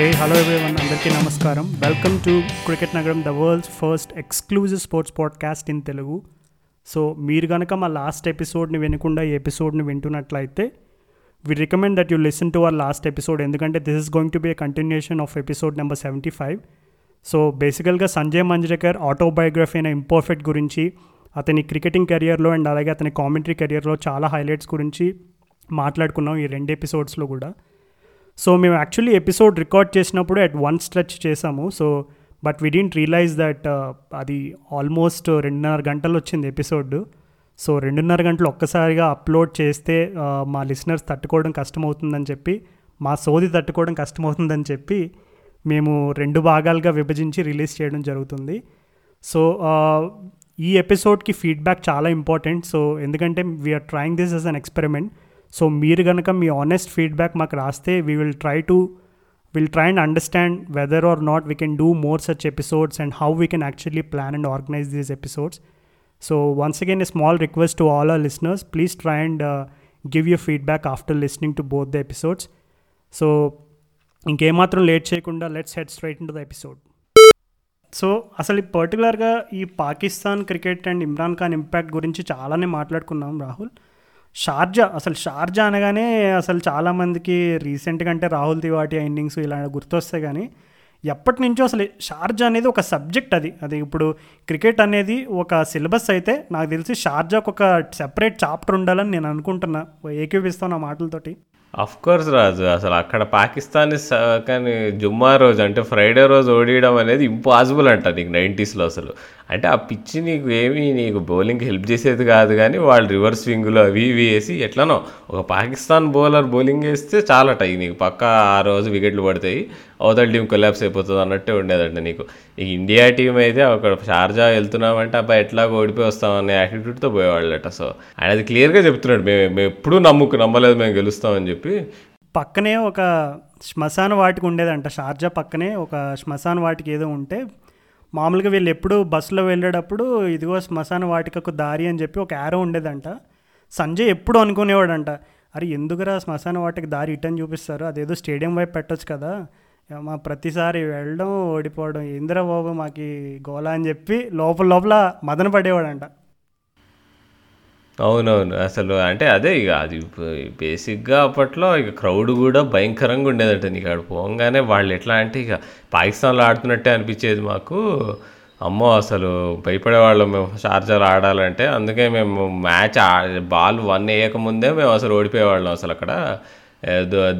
Hey hello everyone అందరికీ నమస్కారం. Welcome to cricket నగరం the world's first exclusive sports podcast in Telugu so మీరు కనుక మా లాస్ట్ ఎపిసోడ్ని వినకుండా ఈ ఎపిసోడ్ని వింటున్నట్లయితే we recommend that you listen to our last episode ఎందుకంటే this is going to be a continuation of episode number seventy five so బేసికల్గా Sanjay Manjrekar autobiography అయిన ఇంపర్ఫెక్ట్ గురించి అతని క్రికెటింగ్ కెరియర్లో అండ్ అలాగే అతని కామెంటరీ కెరియర్లో చాలా హైలైట్స్ గురించి మాట్లాడుకున్నాం ఈ రెండు ఎపిసోడ్స్లో కూడా. సో మేము యాక్చువల్లీ ఎపిసోడ్ రికార్డ్ చేసినప్పుడు అట్ వన్ స్ట్రెచ్ చేసాము. So but we didn't realize that అది ఆల్మోస్ట్ రెండున్నర గంటలు వచ్చింది ఎపిసోడ్ సో రెండున్నర గంటలు ఒక్కసారిగా అప్లోడ్ చేస్తే uh, మా లిసనర్స్ తట్టుకోవడం కష్టమవుతుందని చెప్పి మా సోది తట్టుకోవడం కష్టమవుతుందని చెప్పి మేము రెండు భాగాలుగా విభజించి రిలీజ్ చేయడం జరుగుతుంది. సో uh, ఈ ఎపిసోడ్కి ఫీడ్బ్యాక్ చాలా ఇంపార్టెంట్ సో ఎందుకంటే we're trying this as an experiment so మీరు కనుక మీ ఆనెస్ట్ ఫీడ్బ్యాక్ మాకు రాస్తే we will try to will try and understand whether or not we can do more such episodes and how we can actually plan and organize these episodes so once again a small request to all our listeners please try and give you feedback after listening to both the episodes so ఇంకేమాత్రం late చేయకుండా let's head straight in to the episode so అసలు ఈ పర్టికులర్గా ఈ Pakistan cricket and Imran Khan impact గురించి చాలానే మాట్లాడుకున్నాం రాహుల్. షార్జా అసలు షార్జా అనగానే అసలు చాలామందికి రీసెంట్గా అంటే రాహుల్ తివాటి ఇన్నింగ్స్ ఇలా గుర్తొస్తాయి కానీ ఎప్పటి నుంచో అసలు షార్జా అనేది ఒక సబ్జెక్ట్ అది. అది ఇప్పుడు క్రికెట్ అనేది ఒక సిలబస్ అయితే నాకు తెలిసి షార్జాకు ఒక సెపరేట్ చాప్టర్ ఉండాలని నేను అనుకుంటున్నా. ఏకీపిస్తాను ఆ మాటలతోటి. Of course Raju. అసలు అక్కడ పాకిస్తాన్ కానీ జుమ్మా రోజు అంటే ఫ్రైడే రోజు ఓడియడం అనేది ఇంపాసిబుల్ అంట నీకు నైంటీస్లో అసలు. అంటే ఆ పిచ్చి నీకు ఏమీ నీకు బౌలింగ్కి హెల్ప్ చేసేది కాదు కానీ వాళ్ళు రివర్స్ స్వింగ్లో అవి ఇవి వేసి ఎట్లనో ఒక పాకిస్తాన్ బౌలర్ బౌలింగ్ వేస్తే చాలట ఇది నీకు పక్క ఆ రోజు వికెట్లు పడతాయి అవతల టీం కొలాప్స్ అయిపోతుంది అన్నట్టే ఉండేదంట నీకు. ఈ ఇండియా టీం అయితే ఒక షార్జా వెళ్తున్నామంటే అబ్బాయి ఎట్లా ఓడిపోయి వస్తామనే యాటిట్యూడ్తో పోయేవాళ్ళట. సో ఆయన అది క్లియర్గా చెప్తున్నాడు మేము మేము ఎప్పుడూ నమ్ముకు నమ్మలేదు మేము గెలుస్తామని చెప్పి. పక్కనే ఒక శ్మశాన వాటికి ఉండేదంట షార్జా పక్కనే ఒక శ్మశాన వాటికి ఏదో ఉంటే మామూలుగా వీళ్ళు ఎప్పుడు బస్సులో వెళ్ళేటప్పుడు ఇదిగో శ్మశాన వాటికకు దారి అని చెప్పి ఒక యారో ఉండేదంట. సంజయ్ ఎప్పుడు అనుకునేవాడంట అరే ఎందుకురా శ్మశాన వాటికి దారి ఇటని చూపిస్తారు? అదేదో స్టేడియం వైపు పెట్టచ్చు కదా. మా ప్రతిసారి వెళ్ళడం ఓడిపోవడం ఇందిరా బాబు మాకు గోలా అని చెప్పి లోపల లోపల మదన పడేవాడంట. అవునవును. అసలు అంటే అదే ఇక అది బేసిక్గా అప్పట్లో ఇక క్రౌడ్ కూడా భయంకరంగా ఉండేదట నీకు అక్కడ పోగానే వాళ్ళు ఎట్లా అంటే ఇక పాకిస్తాన్లో ఆడుతున్నట్టే అనిపించేది మాకు. అమ్మో అసలు భయపడేవాళ్ళం మేము షార్జాలు ఆడాలంటే. అందుకే మేము మ్యాచ్ బాల్ వన్ వేయకముందే మేము అసలు ఓడిపోయేవాళ్ళం అసలు అక్కడ.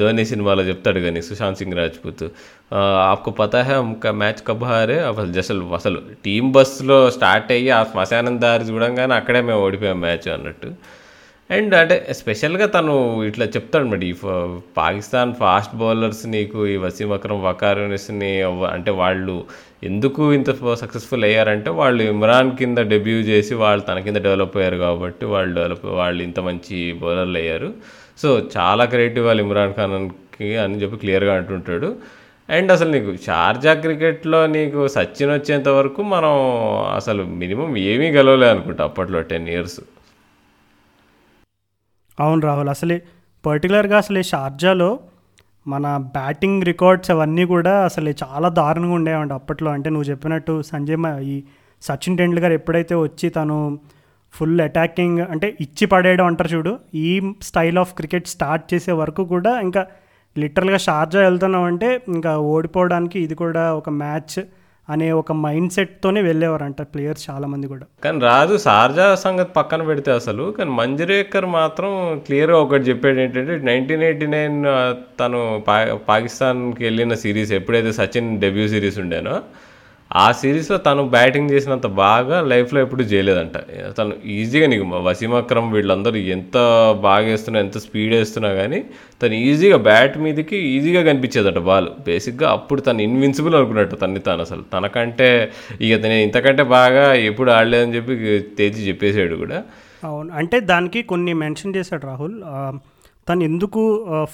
ధోని సినిమాలో చెప్తాడు కానీ సుశాంత్ సింగ్ రాజ్పూత్. ఆకు పతా హే ఇంకా మ్యాచ్ కబ్ హారే? అసలు అసలు అసలు టీం బస్సులో స్టార్ట్ అయ్యి ఆ శ్మశానం దారి చూడంగానే అక్కడే మేము ఓడిపోయాం మ్యాచ్ అన్నట్టు. అండ్ అంటే స్పెషల్గా తను ఇట్లా చెప్తాడు మరి ఈ పాకిస్తాన్ ఫాస్ట్ బౌలర్స్ నీకు ఈ వసీం అక్రమ్ వకారునిస్ని అంటే వాళ్ళు ఎందుకు ఇంత సక్సెస్ఫుల్ అయ్యారంటే వాళ్ళు ఇమ్రాన్ కింద డెబ్యూ చేసి వాళ్ళు తన కింద డెవలప్ అయ్యారు కాబట్టి వాళ్ళు డెవలప్ వాళ్ళు ఇంత మంచి బౌలర్లు అయ్యారు. సో చాలా క్రియేటివ్ వాళ్ళు ఇమ్రాన్ ఖాన్కి అని చెప్పి క్లియర్గా అంటుంటాడు. అండ్ అసలు నీకు షార్జా క్రికెట్లో నీకు సచిన్ వచ్చేంత వరకు మనం అసలు మినిమం ఏమీ గెలవలే అనుకుంటా అప్పట్లో టెన్ ఇయర్స్. అవును రాహుల్ అసలే పర్టికులర్గా అసలు షార్జాలో మన బ్యాటింగ్ రికార్డ్స్ అవన్నీ కూడా అసలు చాలా దారుణంగా ఉండేవండి అప్పట్లో. అంటే నువ్వు చెప్పినట్టు సంజయ్ ఈ సచిన్ టెండూల్కర్ ఎప్పుడైతే వచ్చి తను ఫుల్ అటాకింగ్ అంటే ఇచ్చి పడేయడం అంటారు చూడు. ఈ స్టైల్ ఆఫ్ క్రికెట్ స్టార్ట్ చేసే వరకు కూడా ఇంకా లిటరల్గా షార్జా వెళ్తున్నాం అంటే ఇంకా ఓడిపోవడానికి ఇది కూడా ఒక మ్యాచ్ అనే ఒక మైండ్ సెట్తోనే వెళ్ళేవారంట ప్లేయర్స్ చాలామంది కూడా. కానీ రాజు షార్జా సంగతి పక్కన పెడితే అసలు కానీ మంజరేకర్ మాత్రం క్లియర్గా ఒకటి చెప్పాడు ఏంటంటే నైన్టీన్ ఎయిటీ నైన్ తను పా పాకిస్తాన్కి వెళ్ళిన సిరీస్ ఎప్పుడైతే సచిన్ డెబ్యూ సిరీస్ ఉండేనో ఆ సిరీస్లో తను బ్యాటింగ్ చేసినంత బాగా లైఫ్లో ఎప్పుడు చేయలేదంట. తను ఈజీగా నీకు వసీం అక్రమ్ వీళ్ళందరూ ఎంత బాగా వేస్తున్నా ఎంత స్పీడ్ వేస్తున్నా కానీ తను ఈజీగా బ్యాట్ మీదకి ఈజీగా కనిపించేదట బాల్. బేసిక్గా అప్పుడు తను ఇన్విన్సిబుల్ అనుకున్నట్టు తన్ని తాను అసలు. తనకంటే ఇక నేను ఇంతకంటే బాగా ఎప్పుడు ఆడలేదని చెప్పి తేజీ చెప్పేసాడు కూడా. అవును. అంటే దానికి కొన్ని మెన్షన్ చేశాడు రాహుల్. తను ఎందుకు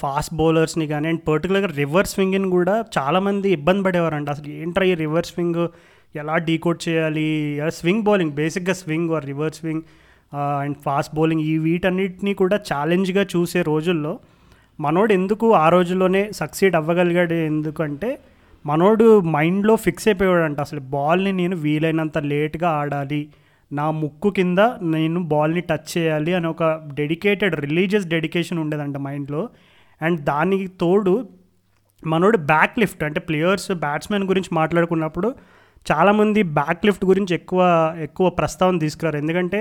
ఫాస్ట్ బౌలర్స్ని కానీ అండ్ పర్టికులర్గా రివర్స్ స్వింగ్ని కూడా చాలామంది ఇబ్బంది పడేవారంట. అసలు ఏంట్రా ఈ రివర్స్ స్వింగ్ ఎలా డీకోడ్ చేయాలి? స్వింగ్ బౌలింగ్ బేసిక్గా swing or reverse swing and fast bowling ఈ వీటన్నిటిని కూడా ఛాలెంజ్గా చూసే రోజుల్లో మనోడు ఎందుకు ఆ రోజుల్లోనే సక్సీడ్ అవ్వగలిగాడు? ఎందుకంటే మనోడు మైండ్లో ఫిక్స్ అయిపోయాడంట. అసలు బాల్ని నేను వీలైనంత లేట్గా ఆడాలి. నా ముక్కు కింద నేను బాల్ని టచ్ చేయాలి అని ఒక డెడికేటెడ్ రిలీజియస్ డెడికేషన్ ఉండేదంట మైండ్లో అండ్ దానికి తోడు మనోడు బ్యాక్ లిఫ్ట్ అంటే ప్లేయర్స్ బ్యాట్స్మెన్ గురించి మాట్లాడుకున్నప్పుడు చాలామంది బ్యాక్ లిఫ్ట్ గురించి ఎక్కువ ఎక్కువ ప్రస్తావన తీసుకురారు. ఎందుకంటే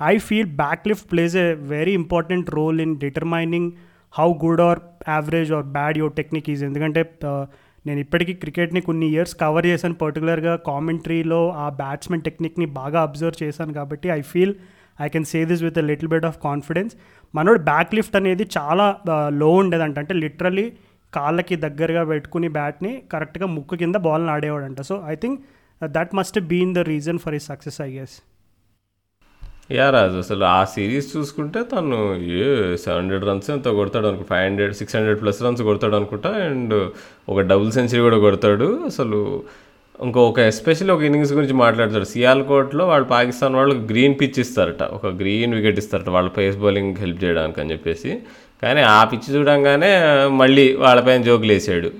I feel back lift plays a very important role in determining how good or average or bad your technique is ఎందుకంటే uh, నేను ఇప్పటికీ క్రికెట్ని కొన్ని ఇయర్స్ కవర్ చేశాను. పర్టికులర్గా కామెంట్రీలో ఆ బ్యాట్స్మెన్ టెక్నిక్ని బాగా అబ్జర్వ్ చేశాను కాబట్టి I feel I can say this with little bit of confidence మనోడు బ్యాక్ లిఫ్ట్ అనేది చాలా లో ఉండేదంట. అంటే లిటరలీ కాళ్ళకి దగ్గరగా పెట్టుకుని బ్యాట్ని కరెక్ట్గా ముక్కు కింద బాల్ని ఆడేవాడంట. So I think that must been the reason for his success I guess Raju అసలు ఆ సిరీస్ చూసుకుంటే తను ఏ సెవెన్ హండ్రెడ్ రన్స్ ఎంత కొడతాడు అనుకో five hundred six hundred plus runs కొడతాడు అనుకుంటా అండ్ ఒక డబుల్ సెంచరీ కూడా కొడతాడు. అసలు ఇంకో ఒక ఎస్పెషల్లీ ఒక ఇన్నింగ్స్ గురించి మాట్లాడతాడు. సియాల్కోట్లో వాళ్ళు పాకిస్తాన్ వాళ్ళు గ్రీన్ పిచ్ ఇస్తారట ఒక గ్రీన్ వికెట్ ఇస్తారట వాళ్ళ పేస్ బౌలింగ్ హెల్ప్ చేయడానికి అని చెప్పేసి. కానీ ఆ పిచ్ చూడంగానే మళ్ళీ వాళ్ళపైన జోకులు వేసాడు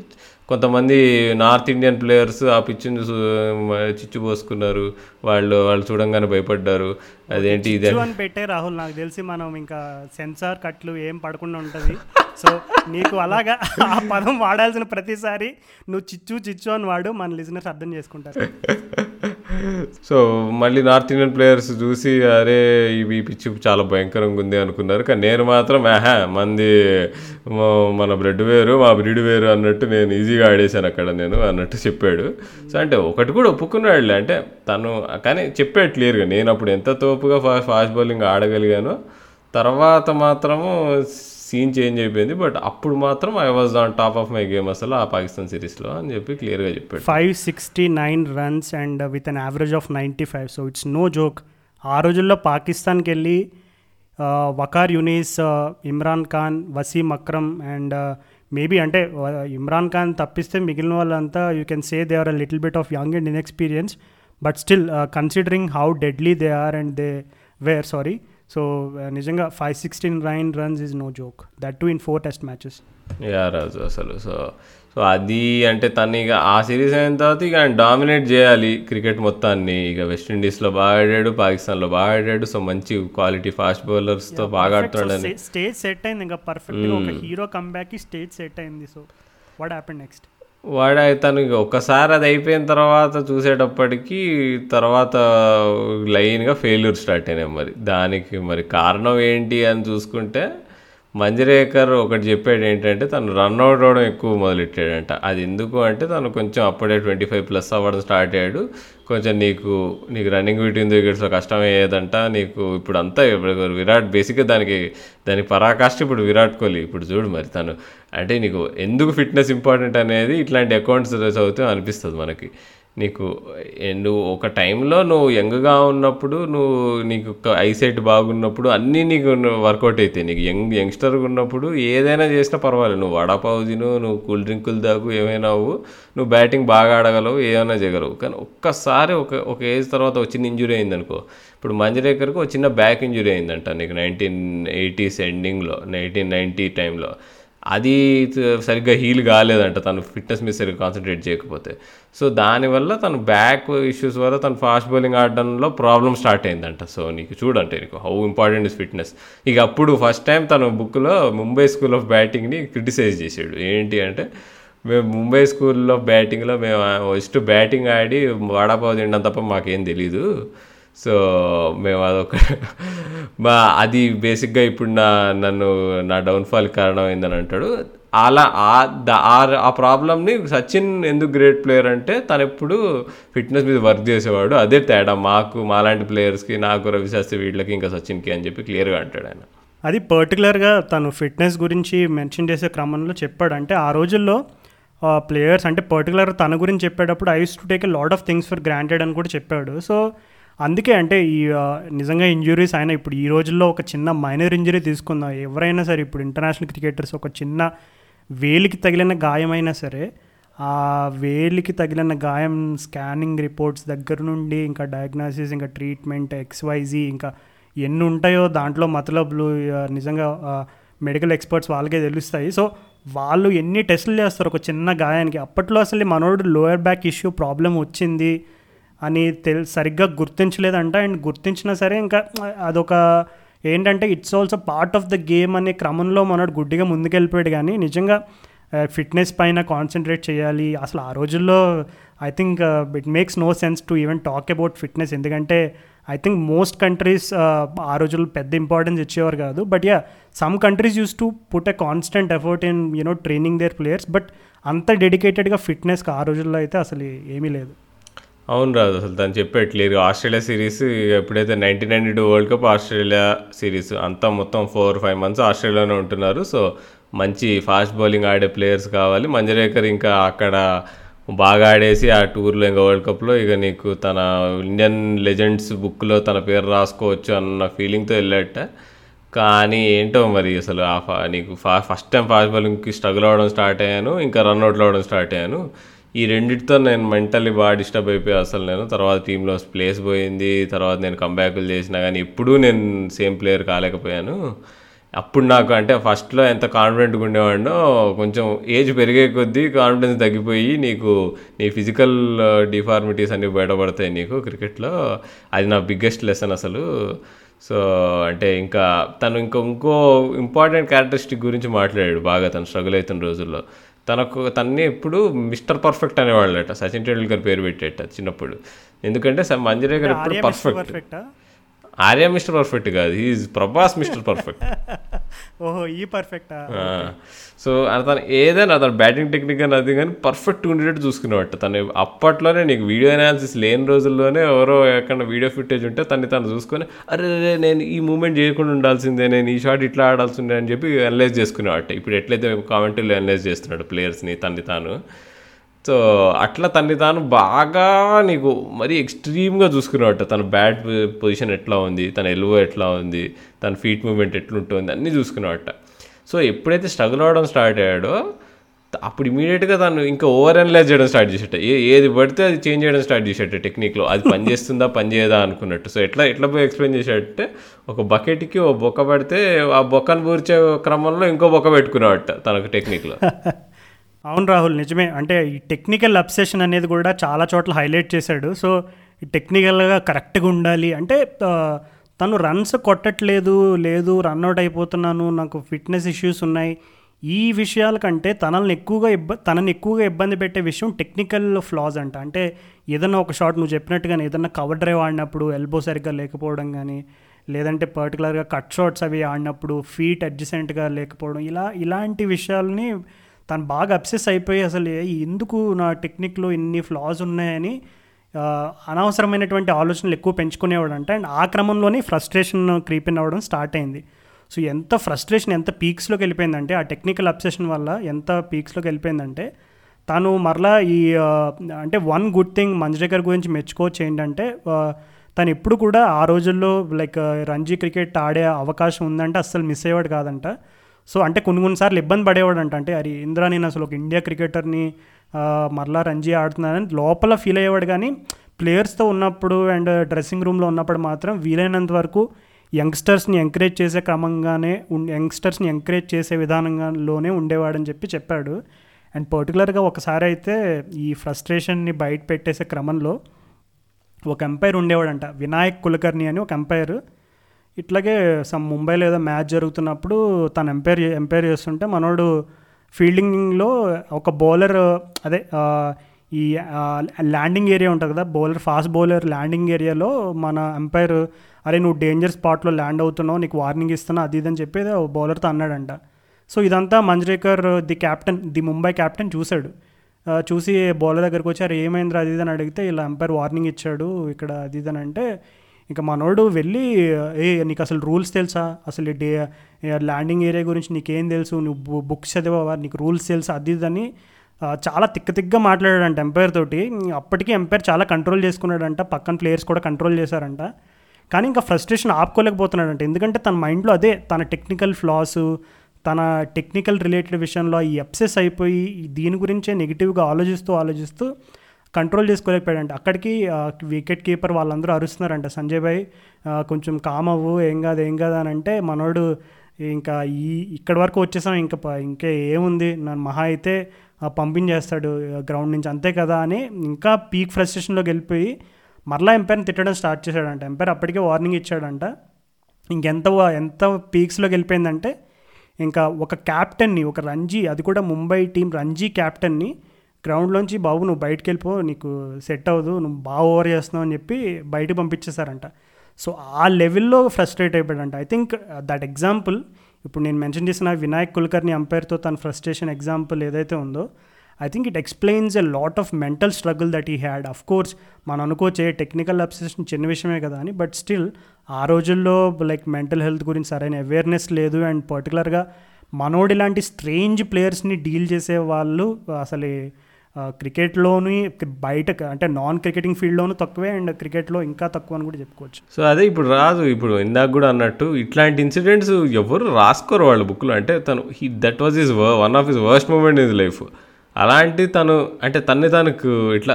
కొంతమంది నార్త్ ఇండియన్ ప్లేయర్స్ ఆ పిచ్చిని చిచ్చు పోసుకున్నారు. వాళ్ళు వాళ్ళు చూడంగానే భయపడ్డారు. అదేంటి ఇదే అని పెట్టే రాహుల్ నాకు తెలిసి మనం ఇంకా సెన్సార్ కట్లు ఏం పడకుండా ఉంటుంది. సో నీకు అలాగా ఆ పదం వాడాల్సిన ప్రతిసారి నువ్వు చిచ్చు చిచ్చు అని వాడు మన లిజినెస్ అర్థం చేసుకుంటారు. సో మళ్ళీ నార్త్ ఇండియన్ ప్లేయర్స్ చూసి అరే ఇవి పిచ్చి చాలా భయంకరంగా ఉంది అనుకున్నారు. కానీ నేను మాత్రం ఆహా మంది మన బ్రెడ్ వేరు మా బ్రీడ్ వేరు అన్నట్టు నేను ఈజీగా ఆడేశాను అక్కడ నేను అన్నట్టు చెప్పాడు. సో అంటే ఒకటి కూడా ఒప్పుకున్నాడులే. అంటే తను కానీ చెప్పాడు క్లియర్గా. నేను అప్పుడు ఎంత తోపుగా ఫాస్ట్ బౌలింగ్ ఆడగలిగానో తర్వాత మాత్రము సీన్ చేంజ్ అయిపోయింది బట్ అప్పుడు మాత్రం I was on top of my game అసలు ఆ పాకిస్తాన్ సిరీస్లో అని చెప్పి క్లియర్గా చెప్పాడు. Five sixty nine runs and with an average of ninety five so it's no joke ఆ రోజుల్లో పాకిస్తాన్కి వెళ్ళి uh, Waqar Younis uh, Imran Khan Wasim Akram and maybe uh, అంటే ఇమ్రాన్ ఖాన్ తప్పిస్తే మిగిలిన వాళ్ళంతా you can say they are a little bit of young and inexperience but still considering how deadly they are and they were sorry so నిజంగా five sixteen nine runs is no joke that too in four test matches ya Raju అసలు. So so అది అంటే తను ఇక ఆ series అయిన తర్వాత ఇక ఆయన డామినేట్ చేయాలి క్రికెట్ మొత్తాన్ని. ఇక వెస్టిండీస్లో బాగా ఆడాడు పాకిస్తాన్లో బాగా ఆడాడు. సో మంచి క్వాలిటీ ఫాస్ట్ బౌలర్స్తో బాగా ఆడుతున్నాడని. స్టేజ్ సెట్ అయింది ఇంకా పర్ఫెక్ట్ ఒక హీరో కంబ్యాక్ స్టేజ్ సెట్ అయింది. సో వాట్ హ్యాపెండ్ నెక్స్ట్ వాడు తను ఇక ఒక్కసారి అది అయిపోయిన తర్వాత చూసేటప్పటికి తర్వాత లైన్గా ఫెయిల్యూర్ స్టార్ట్ అయినాయి మరి. దానికి మరి కారణం ఏంటి అని చూసుకుంటే మంజరేకర్ ఒకటి చెప్పాడు ఏంటంటే తను రన్ అవుట్ అవడం ఎక్కువ మొదలెట్టాడంట. అది ఎందుకు అంటే తను కొంచెం అప్పుడే ట్వంటీ ఫైవ్ ప్లస్ అవ్వడం స్టార్ట్ అయ్యాడు. కొంచెం నీకు నీకు రన్నింగ్ బిట్వీన్ ద కష్టం అయ్యేదంట నీకు ఇప్పుడు అంతా ఇప్పుడు విరాట్ బేసిక్గా దానికి దానికి పరాకాష్ట ఇప్పుడు విరాట్ కోహ్లీ. ఇప్పుడు చూడు మరి తను అంటే నీకు ఎందుకు ఫిట్నెస్ ఇంపార్టెంట్ అనేది ఇట్లాంటి అకౌంట్స్ చదివితే అనిపిస్తుంది మనకి. నీకు నువ్వు ఒక టైంలో నువ్వు యంగ్గా ఉన్నప్పుడు నువ్వు నీకు ఐసైట్ బాగున్నప్పుడు అన్నీ నీకు వర్కౌట్ అవుతాయి నీకు యంగ్ యంగ్స్టర్గా ఉన్నప్పుడు ఏదైనా చేసినా పర్వాలేదు. నువ్వు వడాపావు తిను నువ్వు కూల్ డ్రింకులు తాగు ఏమైనా అవ్వు నువ్వు బ్యాటింగ్ బాగా ఆడగలవు ఏమైనా చేయగలవు. కానీ ఒక్కసారి ఒక ఒక ఏజ్ తర్వాత ఒక చిన్న ఇంజురీ అయిందనుకో ఇప్పుడు మంజరేకర్కి ఒక చిన్న బ్యాక్ ఇంజురీ అయిందంట నీకు నైన్టీన్ ఎయిటీస్ ఎండింగ్లో నైన్టీన్ నైంటీ టైంలో. అది సరిగ్గా హీల్ కాలేదంట. తను ఫిట్నెస్ మీద సరిగ్గా కాన్సన్ట్రేట్ చేయకపోతే. సో దానివల్ల తను బ్యాక్ ఇష్యూస్ వల్ల తను ఫాస్ట్ బౌలింగ్ ఆడడంలో ప్రాబ్లమ్ స్టార్ట్ అయిందంట. సో నీకు చూడంటే నీకు హౌ ఇంపార్టెంట్ ఇస్ ఫిట్నెస్. ఇక అప్పుడు ఫస్ట్ టైం తను బుక్లో ముంబై స్కూల్ ఆఫ్ బ్యాటింగ్ని క్రిటిసైజ్ చేసాడు ఏంటి అంటే మేము ముంబై స్కూల్లో బ్యాటింగ్లో మేము ఫస్ట్ బ్యాటింగ్ ఆడి వడాపావు తినడం తప్ప మాకేం తెలీదు. సో మేము అదొక మా అది బేసిక్గా ఇప్పుడు నా నన్ను నా డౌన్ఫాల్ కారణం అయిందని అంటాడు. అలా ఆ ద- ఆ- ప్రాబ్లమ్ని సచిన్ ఎందుకు గ్రేట్ ప్లేయర్ అంటే తను ఎప్పుడు ఫిట్నెస్ మీద వర్క్ చేసేవాడు. అదే తేడా మాకు మాలాంటి ప్లేయర్స్కి నాకు రవిశాస్త్రి వీళ్ళకి ఇంకా సచిన్కి అని చెప్పి క్లియర్గా అంటాడు ఆయన. అది పర్టికులర్గా తను ఫిట్నెస్ గురించి మెన్షన్ చేసే క్రమంలో చెప్పాడు. అంటే ఆ రోజుల్లో ప్లేయర్స్ అంటే పర్టికులర్ తన గురించి చెప్పేటప్పుడు I used to take a lot of things for granted అని కూడా చెప్పాడు. సో అందుకే అంటే ఈ నిజంగా ఇంజురీస్ అయినా ఇప్పుడు ఈ రోజుల్లో ఒక చిన్న మైనర్ ఇంజురీ తీసుకుందాం. ఎవరైనా సరే ఇప్పుడు ఇంటర్నేషనల్ క్రికెటర్స్ ఒక చిన్న వేలికి తగిలిన గాయమైనా సరే ఆ వేలికి తగిలిన గాయం స్కానింగ్ రిపోర్ట్స్ దగ్గర నుండి ఇంకా డయాగ్నోసిస్ ఇంకా ట్రీట్మెంట్ ఎక్స్వైజీ ఇంకా ఎన్ని ఉంటాయో దాంట్లో మతలబ్లు నిజంగా మెడికల్ ఎక్స్పర్ట్స్ వాళ్ళకే తెలుస్తాయి. సో వాళ్ళు ఎన్ని టెస్టులు చేస్తారు ఒక చిన్న గాయానికి? అప్పట్లో అసలు మనోడు లోయర్ బ్యాక్ ఇష్యూ ప్రాబ్లం వచ్చింది. అని తెల్ సరిగ్గా గుర్తించలేదంట. అండ్ గుర్తించినా సరే ఇంకా అదొక ఏంటంటే it's also part of the game అనే క్రమంలో మనోడు గుడ్డిగా ముందుకెళ్ళిపోయాడు. కానీ నిజంగా ఫిట్నెస్ పైన కాన్సన్ట్రేట్ చేయాలి. అసలు ఆ రోజుల్లో I think it makes no sense to even talk about fitness. ఎందుకంటే ఐ థింక్ మోస్ట్ కంట్రీస్ ఆ రోజుల్లో పెద్ద ఇంపార్టెన్స్ ఇచ్చేవారు కాదు. But ya some countries used to put a constant effort in you know training their players. But అంత డెడికేటెడ్గా ఫిట్నెస్కి ఆ రోజుల్లో అయితే అసలు ఏమీ లేదు. అవును రాదు అసలు తను చెప్పేట్లేదు ఆస్ట్రేలియా సిరీస్ ఎప్పుడైతే nineteen ninety two world cup Australia series అంతా మొత్తం ఫోర్ ఫైవ్ మంత్స్ ఆస్ట్రేలియాలోనే ఉంటున్నారు. సో మంచి ఫాస్ట్ బౌలింగ్ ఆడే ప్లేయర్స్ కావాలి. మంజరేకర్ ఇంకా అక్కడ బాగా ఆడేసి ఆ టూర్లో ఇంకా వరల్డ్ కప్లో ఇక నీకు తన ఇండియన్ లెజెండ్స్ బుక్లో తన పేరు రాసుకోవచ్చు అన్న ఫీలింగ్తో వెళ్ళాట కానీ ఏంటో మరి అసలు ఆ ఫా నీకు ఫా ఫస్ట్ టైం ఫాస్ట్ బౌలింగ్కి స్ట్రగుల్ అవ్వడం స్టార్ట్ అయ్యాను. ఇంకా రన్అట్లు అవ్వడం స్టార్ట్ అయ్యాను. ఈ రెండిటితో నేను మెంటలీ బాగా డిస్టర్బ్ అయిపోయి అసలు నేను. తర్వాత టీంలో ప్లేస్ పోయింది. తర్వాత నేను కంబ్యాక్లు చేసినా కానీ ఎప్పుడూ నేను సేమ్ ప్లేయర్ కాలేకపోయాను. అప్పుడు నాకు అంటే ఫస్ట్లో ఎంత కాన్ఫిడెంట్గా ఉండేవాడినో కొంచెం ఏజ్ పెరిగే కొద్దీ కాన్ఫిడెన్స్ తగ్గిపోయి నీకు నీ ఫిజికల్ డిఫార్మిటీస్ అన్నీ బయటపడతాయి నీకు క్రికెట్లో అది నా బిగ్గెస్ట్ లెసన్ అసలు. సో అంటే ఇంకా తను ఇంకా ఇంకో ఇంపార్టెంట్ క్యారెక్టరిస్టిక్ గురించి మాట్లాడాడు బాగా. తను స్ట్రగుల్ అవుతున్న రోజుల్లో. తనకు తన్ని ఎప్పుడు మిస్టర్ పర్ఫెక్ట్ అనేవాళ్ళట సచిన్ టెండూల్కర్ పేరు పెట్టేట చిన్నప్పుడు. ఎందుకంటే మంజరేకర్ ఎప్పుడు పర్ఫెక్ట్. పర్ఫెక్టా? ఆర్య మిస్టర్ పర్ఫెక్ట్ కాదు. Is Prabhas mister perfect. ఓహో ఈ పర్ఫెక్టా? సో తను ఏదైనా తన బ్యాటింగ్ టెక్నిక్ అని అది కానీ పర్ఫెక్ట్ ఉండేటట్టు చూసుకునేవాట తను అప్పట్లోనే నీకు వీడియో అనాలిసిస్ లేని రోజుల్లోనే ఎవరో ఎక్కడ వీడియో ఫుటేజ్ ఉంటే తను తను చూసుకొని అరే నేను ఈ మూమెంట్ చేయకుండా ఉండాల్సిందే నేను ఈ షాట్ ఇట్లా ఆడాల్సిందే అని చెప్పి అనలైజ్ చేసుకునేవాట ఇప్పుడు ఎట్లయితే కామెంటరీలో అనలైజ్ చేస్తున్నాడు ప్లేయర్స్ని తన్ని తాను సో అట్లా తన్ని తాను బాగా నీకు మరీ ఎక్స్ట్రీమ్గా చూసుకునేవాట తన బ్యాట్ పొజిషన్ ఎట్లా ఉంది తన ఎల్వో ఎట్లా ఉంది తన ఫీట్ మూమెంట్ ఎట్లుంటుంది అన్నీ చూసుకునేవాట సో ఎప్పుడైతే స్ట్రగుల్ అవ్వడం స్టార్ట్ అయ్యాడో అప్పుడు ఇమీడియట్గా తను ఇంకా ఓవర్ అనలైజ్ చేయడం స్టార్ట్ చేసేట. ఏ ఏది పడితే అది చేంజ్ చేయడం స్టార్ట్ చేసేట టెక్నిక్లో. అది పని చేస్తుందా పని చేయదా అనుకున్నట్టు. సో ఎట్లా ఎట్లా పోయి ఎక్స్ప్లెయిన్ చేసేటంటే ఒక బకెట్కి ఓ బొక్క పడితే ఆ బొక్కను పూర్చే క్రమంలో ఇంకో బొక్క పెట్టుకునేవాట తనకు టెక్నిక్లో. అవును రాహుల్ నిజమే. అంటే ఈ టెక్నికల్ అబ్సెషన్ అనేది కూడా చాలా చోట్ల హైలైట్ చేశాడు. సో ఈ టెక్నికల్గా కరెక్ట్గా ఉండాలి. అంటే తను రన్స్ కొట్టట్లేదు లేదు రన్అట్ అయిపోతున్నాను నాకు ఫిట్నెస్ ఇష్యూస్ ఉన్నాయి. ఈ విషయాల కంటే తనల్ని ఎక్కువగా ఇబ్బ తనని ఎక్కువగా ఇబ్బంది పెట్టే విషయం టెక్నికల్ ఫ్లాస్ అంట. అంటే ఏదన్నా ఒక షాట్ నువ్వు చెప్పినట్టుగానే ఏదన్నా కవర్ డ్రైవ్ ఆడినప్పుడు ఎల్బో సరిగ్గా లేకపోవడం కానీ లేదంటే పర్టికులర్గా కట్ షాట్స్ అవి ఆడినప్పుడు ఫీట్ అడ్జసెంట్గా లేకపోవడం ఇలా ఇలాంటి విషయాలని తను బాగా అప్సెస్ అయిపోయి అసలు ఎందుకు నా టెక్నిక్లో ఇన్ని ఫ్లాస్ ఉన్నాయని అనవసరమైనటువంటి ఆలోచనలు ఎక్కువ పెంచుకునేవాడంట. అండ్ ఆ క్రమంలోనే ఫ్రస్ట్రేషన్ క్రీపిన్ అవ్వడం స్టార్ట్ అయింది. సో ఎంత ఫ్రస్ట్రేషన్ ఎంత పీక్స్లోకి వెళ్ళిపోయిందంటే ఆ టెక్నికల్ అప్సెషన్ వల్ల ఎంత పీక్స్లోకి వెళ్ళిపోయిందంటే తను మరలా ఈ అంటే వన్ గుడ్ థింగ్ మంజ్రేకర్ గురించి మెచ్చుకోవచ్చు ఏంటంటే తను ఎప్పుడు కూడా ఆ రోజుల్లో లైక్ రంజీ క్రికెట్ ఆడే అవకాశం ఉందంటే అస్సలు మిస్ అయ్యేవాడు కాదంట. సో అంటే కొన్ని కొన్నిసార్లు ఇబ్బంది పడేవాడంట. అంటే అరే ఇంద్రా నేను అసలు ఒక ఇండియా క్రికెటర్ని మరలా రంజీ ఆడుతున్నానని లోపల ఫీల్ అయ్యేవాడు. కానీ ప్లేయర్స్తో ఉన్నప్పుడు అండ్ డ్రెస్సింగ్ రూమ్లో ఉన్నప్పుడు మాత్రం వీలైనంత వరకు యంగ్స్టర్స్ని ఎంకరేజ్ చేసే క్రమంగానే యంగ్స్టర్స్ని ఎంకరేజ్ చేసే విధానంలోనే ఉండేవాడని చెప్పి చెప్పాడు. అండ్ పర్టికులర్గా ఒకసారి అయితే ఈ ఫ్రస్ట్రేషన్ని బయట పెట్టేసే క్రమంలో ఒక ఎంపైర్ ఉండేవాడంట. వినాయక్ కులకర్ణి అని ఒక ఎంపైర్. ఇట్లాగే సమ్ ముంబైలో ఏదో మ్యాచ్ జరుగుతున్నప్పుడు తను ఎంపైర్ ఎంపైర్ చేస్తుంటే మనోడు ఫీల్డింగ్లో ఒక బౌలర్ అదే ఈ ల్యాండింగ్ ఏరియా ఉంటుంది కదా బౌలర్ ఫాస్ట్ బౌలర్ ల్యాండింగ్ ఏరియాలో మన ఎంపైర్ అరే నువ్వు డేంజర్ స్పాట్లో ల్యాండ్ అవుతున్నావు నీకు వార్నింగ్ ఇస్తున్నా అది ఇది అని చెప్పి బౌలర్తో అన్నాడంట. సో ఇదంతా Manjrekar the captain the Mumbai captain చూశాడు. చూసి బౌలర్ దగ్గరికి వచ్చారు ఏమైందిరా అది ఇది అని అడిగితే ఇలా ఎంపైర్ వార్నింగ్ ఇచ్చాడు ఇక్కడ అది ఇది అని అంటే ఇంకా మనోడు వెళ్ళి ఏ నీకు అసలు రూల్స్ తెలుసా? అసలు డే ల్యాండింగ్ ఏరియా గురించి నీకేం తెలుసు? నువ్వు బుక్స్ చదివావా? నీకు రూల్స్ తెలుసా? అది ఇది అని చాలా తిక్క మాట్లాడాడంట ఎంపైర్ తోటి. అప్పటికి ఎంపైర్ చాలా కంట్రోల్ చేసుకున్నాడంట. పక్కన ప్లేయర్స్ కూడా కంట్రోల్ చేశారంట. కానీ ఇంకా ఫ్రస్ట్రేషన్ ఆపుకోలేకపోతున్నాడంట. ఎందుకంటే తన మైండ్లో అదే తన టెక్నికల్ ఫ్లాస్ తన టెక్నికల్ రిలేటెడ్ విషయంలో ఈ అప్సెస్ అయిపోయి దీని గురించే నెగిటివ్గా ఆలోచిస్తూ ఆలోచిస్తూ కంట్రోల్ చేసుకోలేకపోయాడంట. అక్కడికి వికెట్ కీపర్ వాళ్ళందరూ అరుస్తున్నారంట. సంజయ్ భాయ్ కొంచెం కామ్ అవ్వు ఏం కాదు ఏం కాదు అని అంటే మనోడు ఇంకా ఈ ఇక్కడి వరకు వచ్చేసాం ఇంకా ఇంకా ఏముంది? నన్ను మహా అయితే పంపించేస్తాడు గ్రౌండ్ నుంచి అంతే కదా అని ఇంకా పీక్ ఫ్రస్ట్రేషన్లోకి వెళ్ళిపోయి మరలా ఎంపైర్ని తిట్టడం స్టార్ట్ చేశాడంట. ఎంపైర్ అప్పటికే వార్నింగ్ ఇచ్చాడంట. ఇంకెంత ఎంత పీక్స్లోకి వెళ్ళిపోయిందంటే ఇంకా ఒక క్యాప్టెన్ని ఒక రంజీ అది కూడా ముంబై టీం రంజీ క్యాప్టెన్ని గ్రౌండ్లోంచి బాబు నువ్వు బయటకు వెళ్ళిపో నీకు సెట్ అవ్వదు నువ్వు బాగా ఓవర్ చేస్తున్నావు అని చెప్పి బయటకు పంపించేశారంట. సో ఆ లెవెల్లో ఫ్రస్ట్రేట్ అయిపోయాడంట. ఐ థింక్ దట్ ఎగ్జాంపుల్ ఇప్పుడు నేను మెన్షన్ చేసిన వినాయక్ కుల్కర్ని అంపైర్తో తన ఫ్రస్ట్రేషన్ ఎగ్జాంపుల్ ఏదైతే ఉందో I think it explains a lot of mental struggle that he had. Of course మనం అనుకోవచ్చే టెక్నికల్ అబ్సెషన్ చిన్న విషయమే కదా అని బట్ స్టిల్ ఆ రోజుల్లో లైక్ మెంటల్ హెల్త్ గురించి సరైన అవేర్నెస్ లేదు అండ్ పర్టికులర్గా మనోడి ఇలాంటి స్ట్రేంజ్ ప్లేయర్స్ని డీల్ చేసే వాళ్ళు అసలు క్రికెట్లోని బయట అంటే నాన్ క్రికెటింగ్ ఫీల్డ్లోనూ తక్కువే అండ్ క్రికెట్లో ఇంకా తక్కువ అని కూడా చెప్పుకోవచ్చు. సో అదే ఇప్పుడు రాదు ఇప్పుడు ఇందాక కూడా అన్నట్టు ఇట్లాంటి ఇన్సిడెంట్స్ ఎవరు రాసుకోరు వాళ్ళ బుక్లో. అంటే తను he that was his one of his worst moment in life అలాంటి తను అంటే తన్ని తనకు ఇట్లా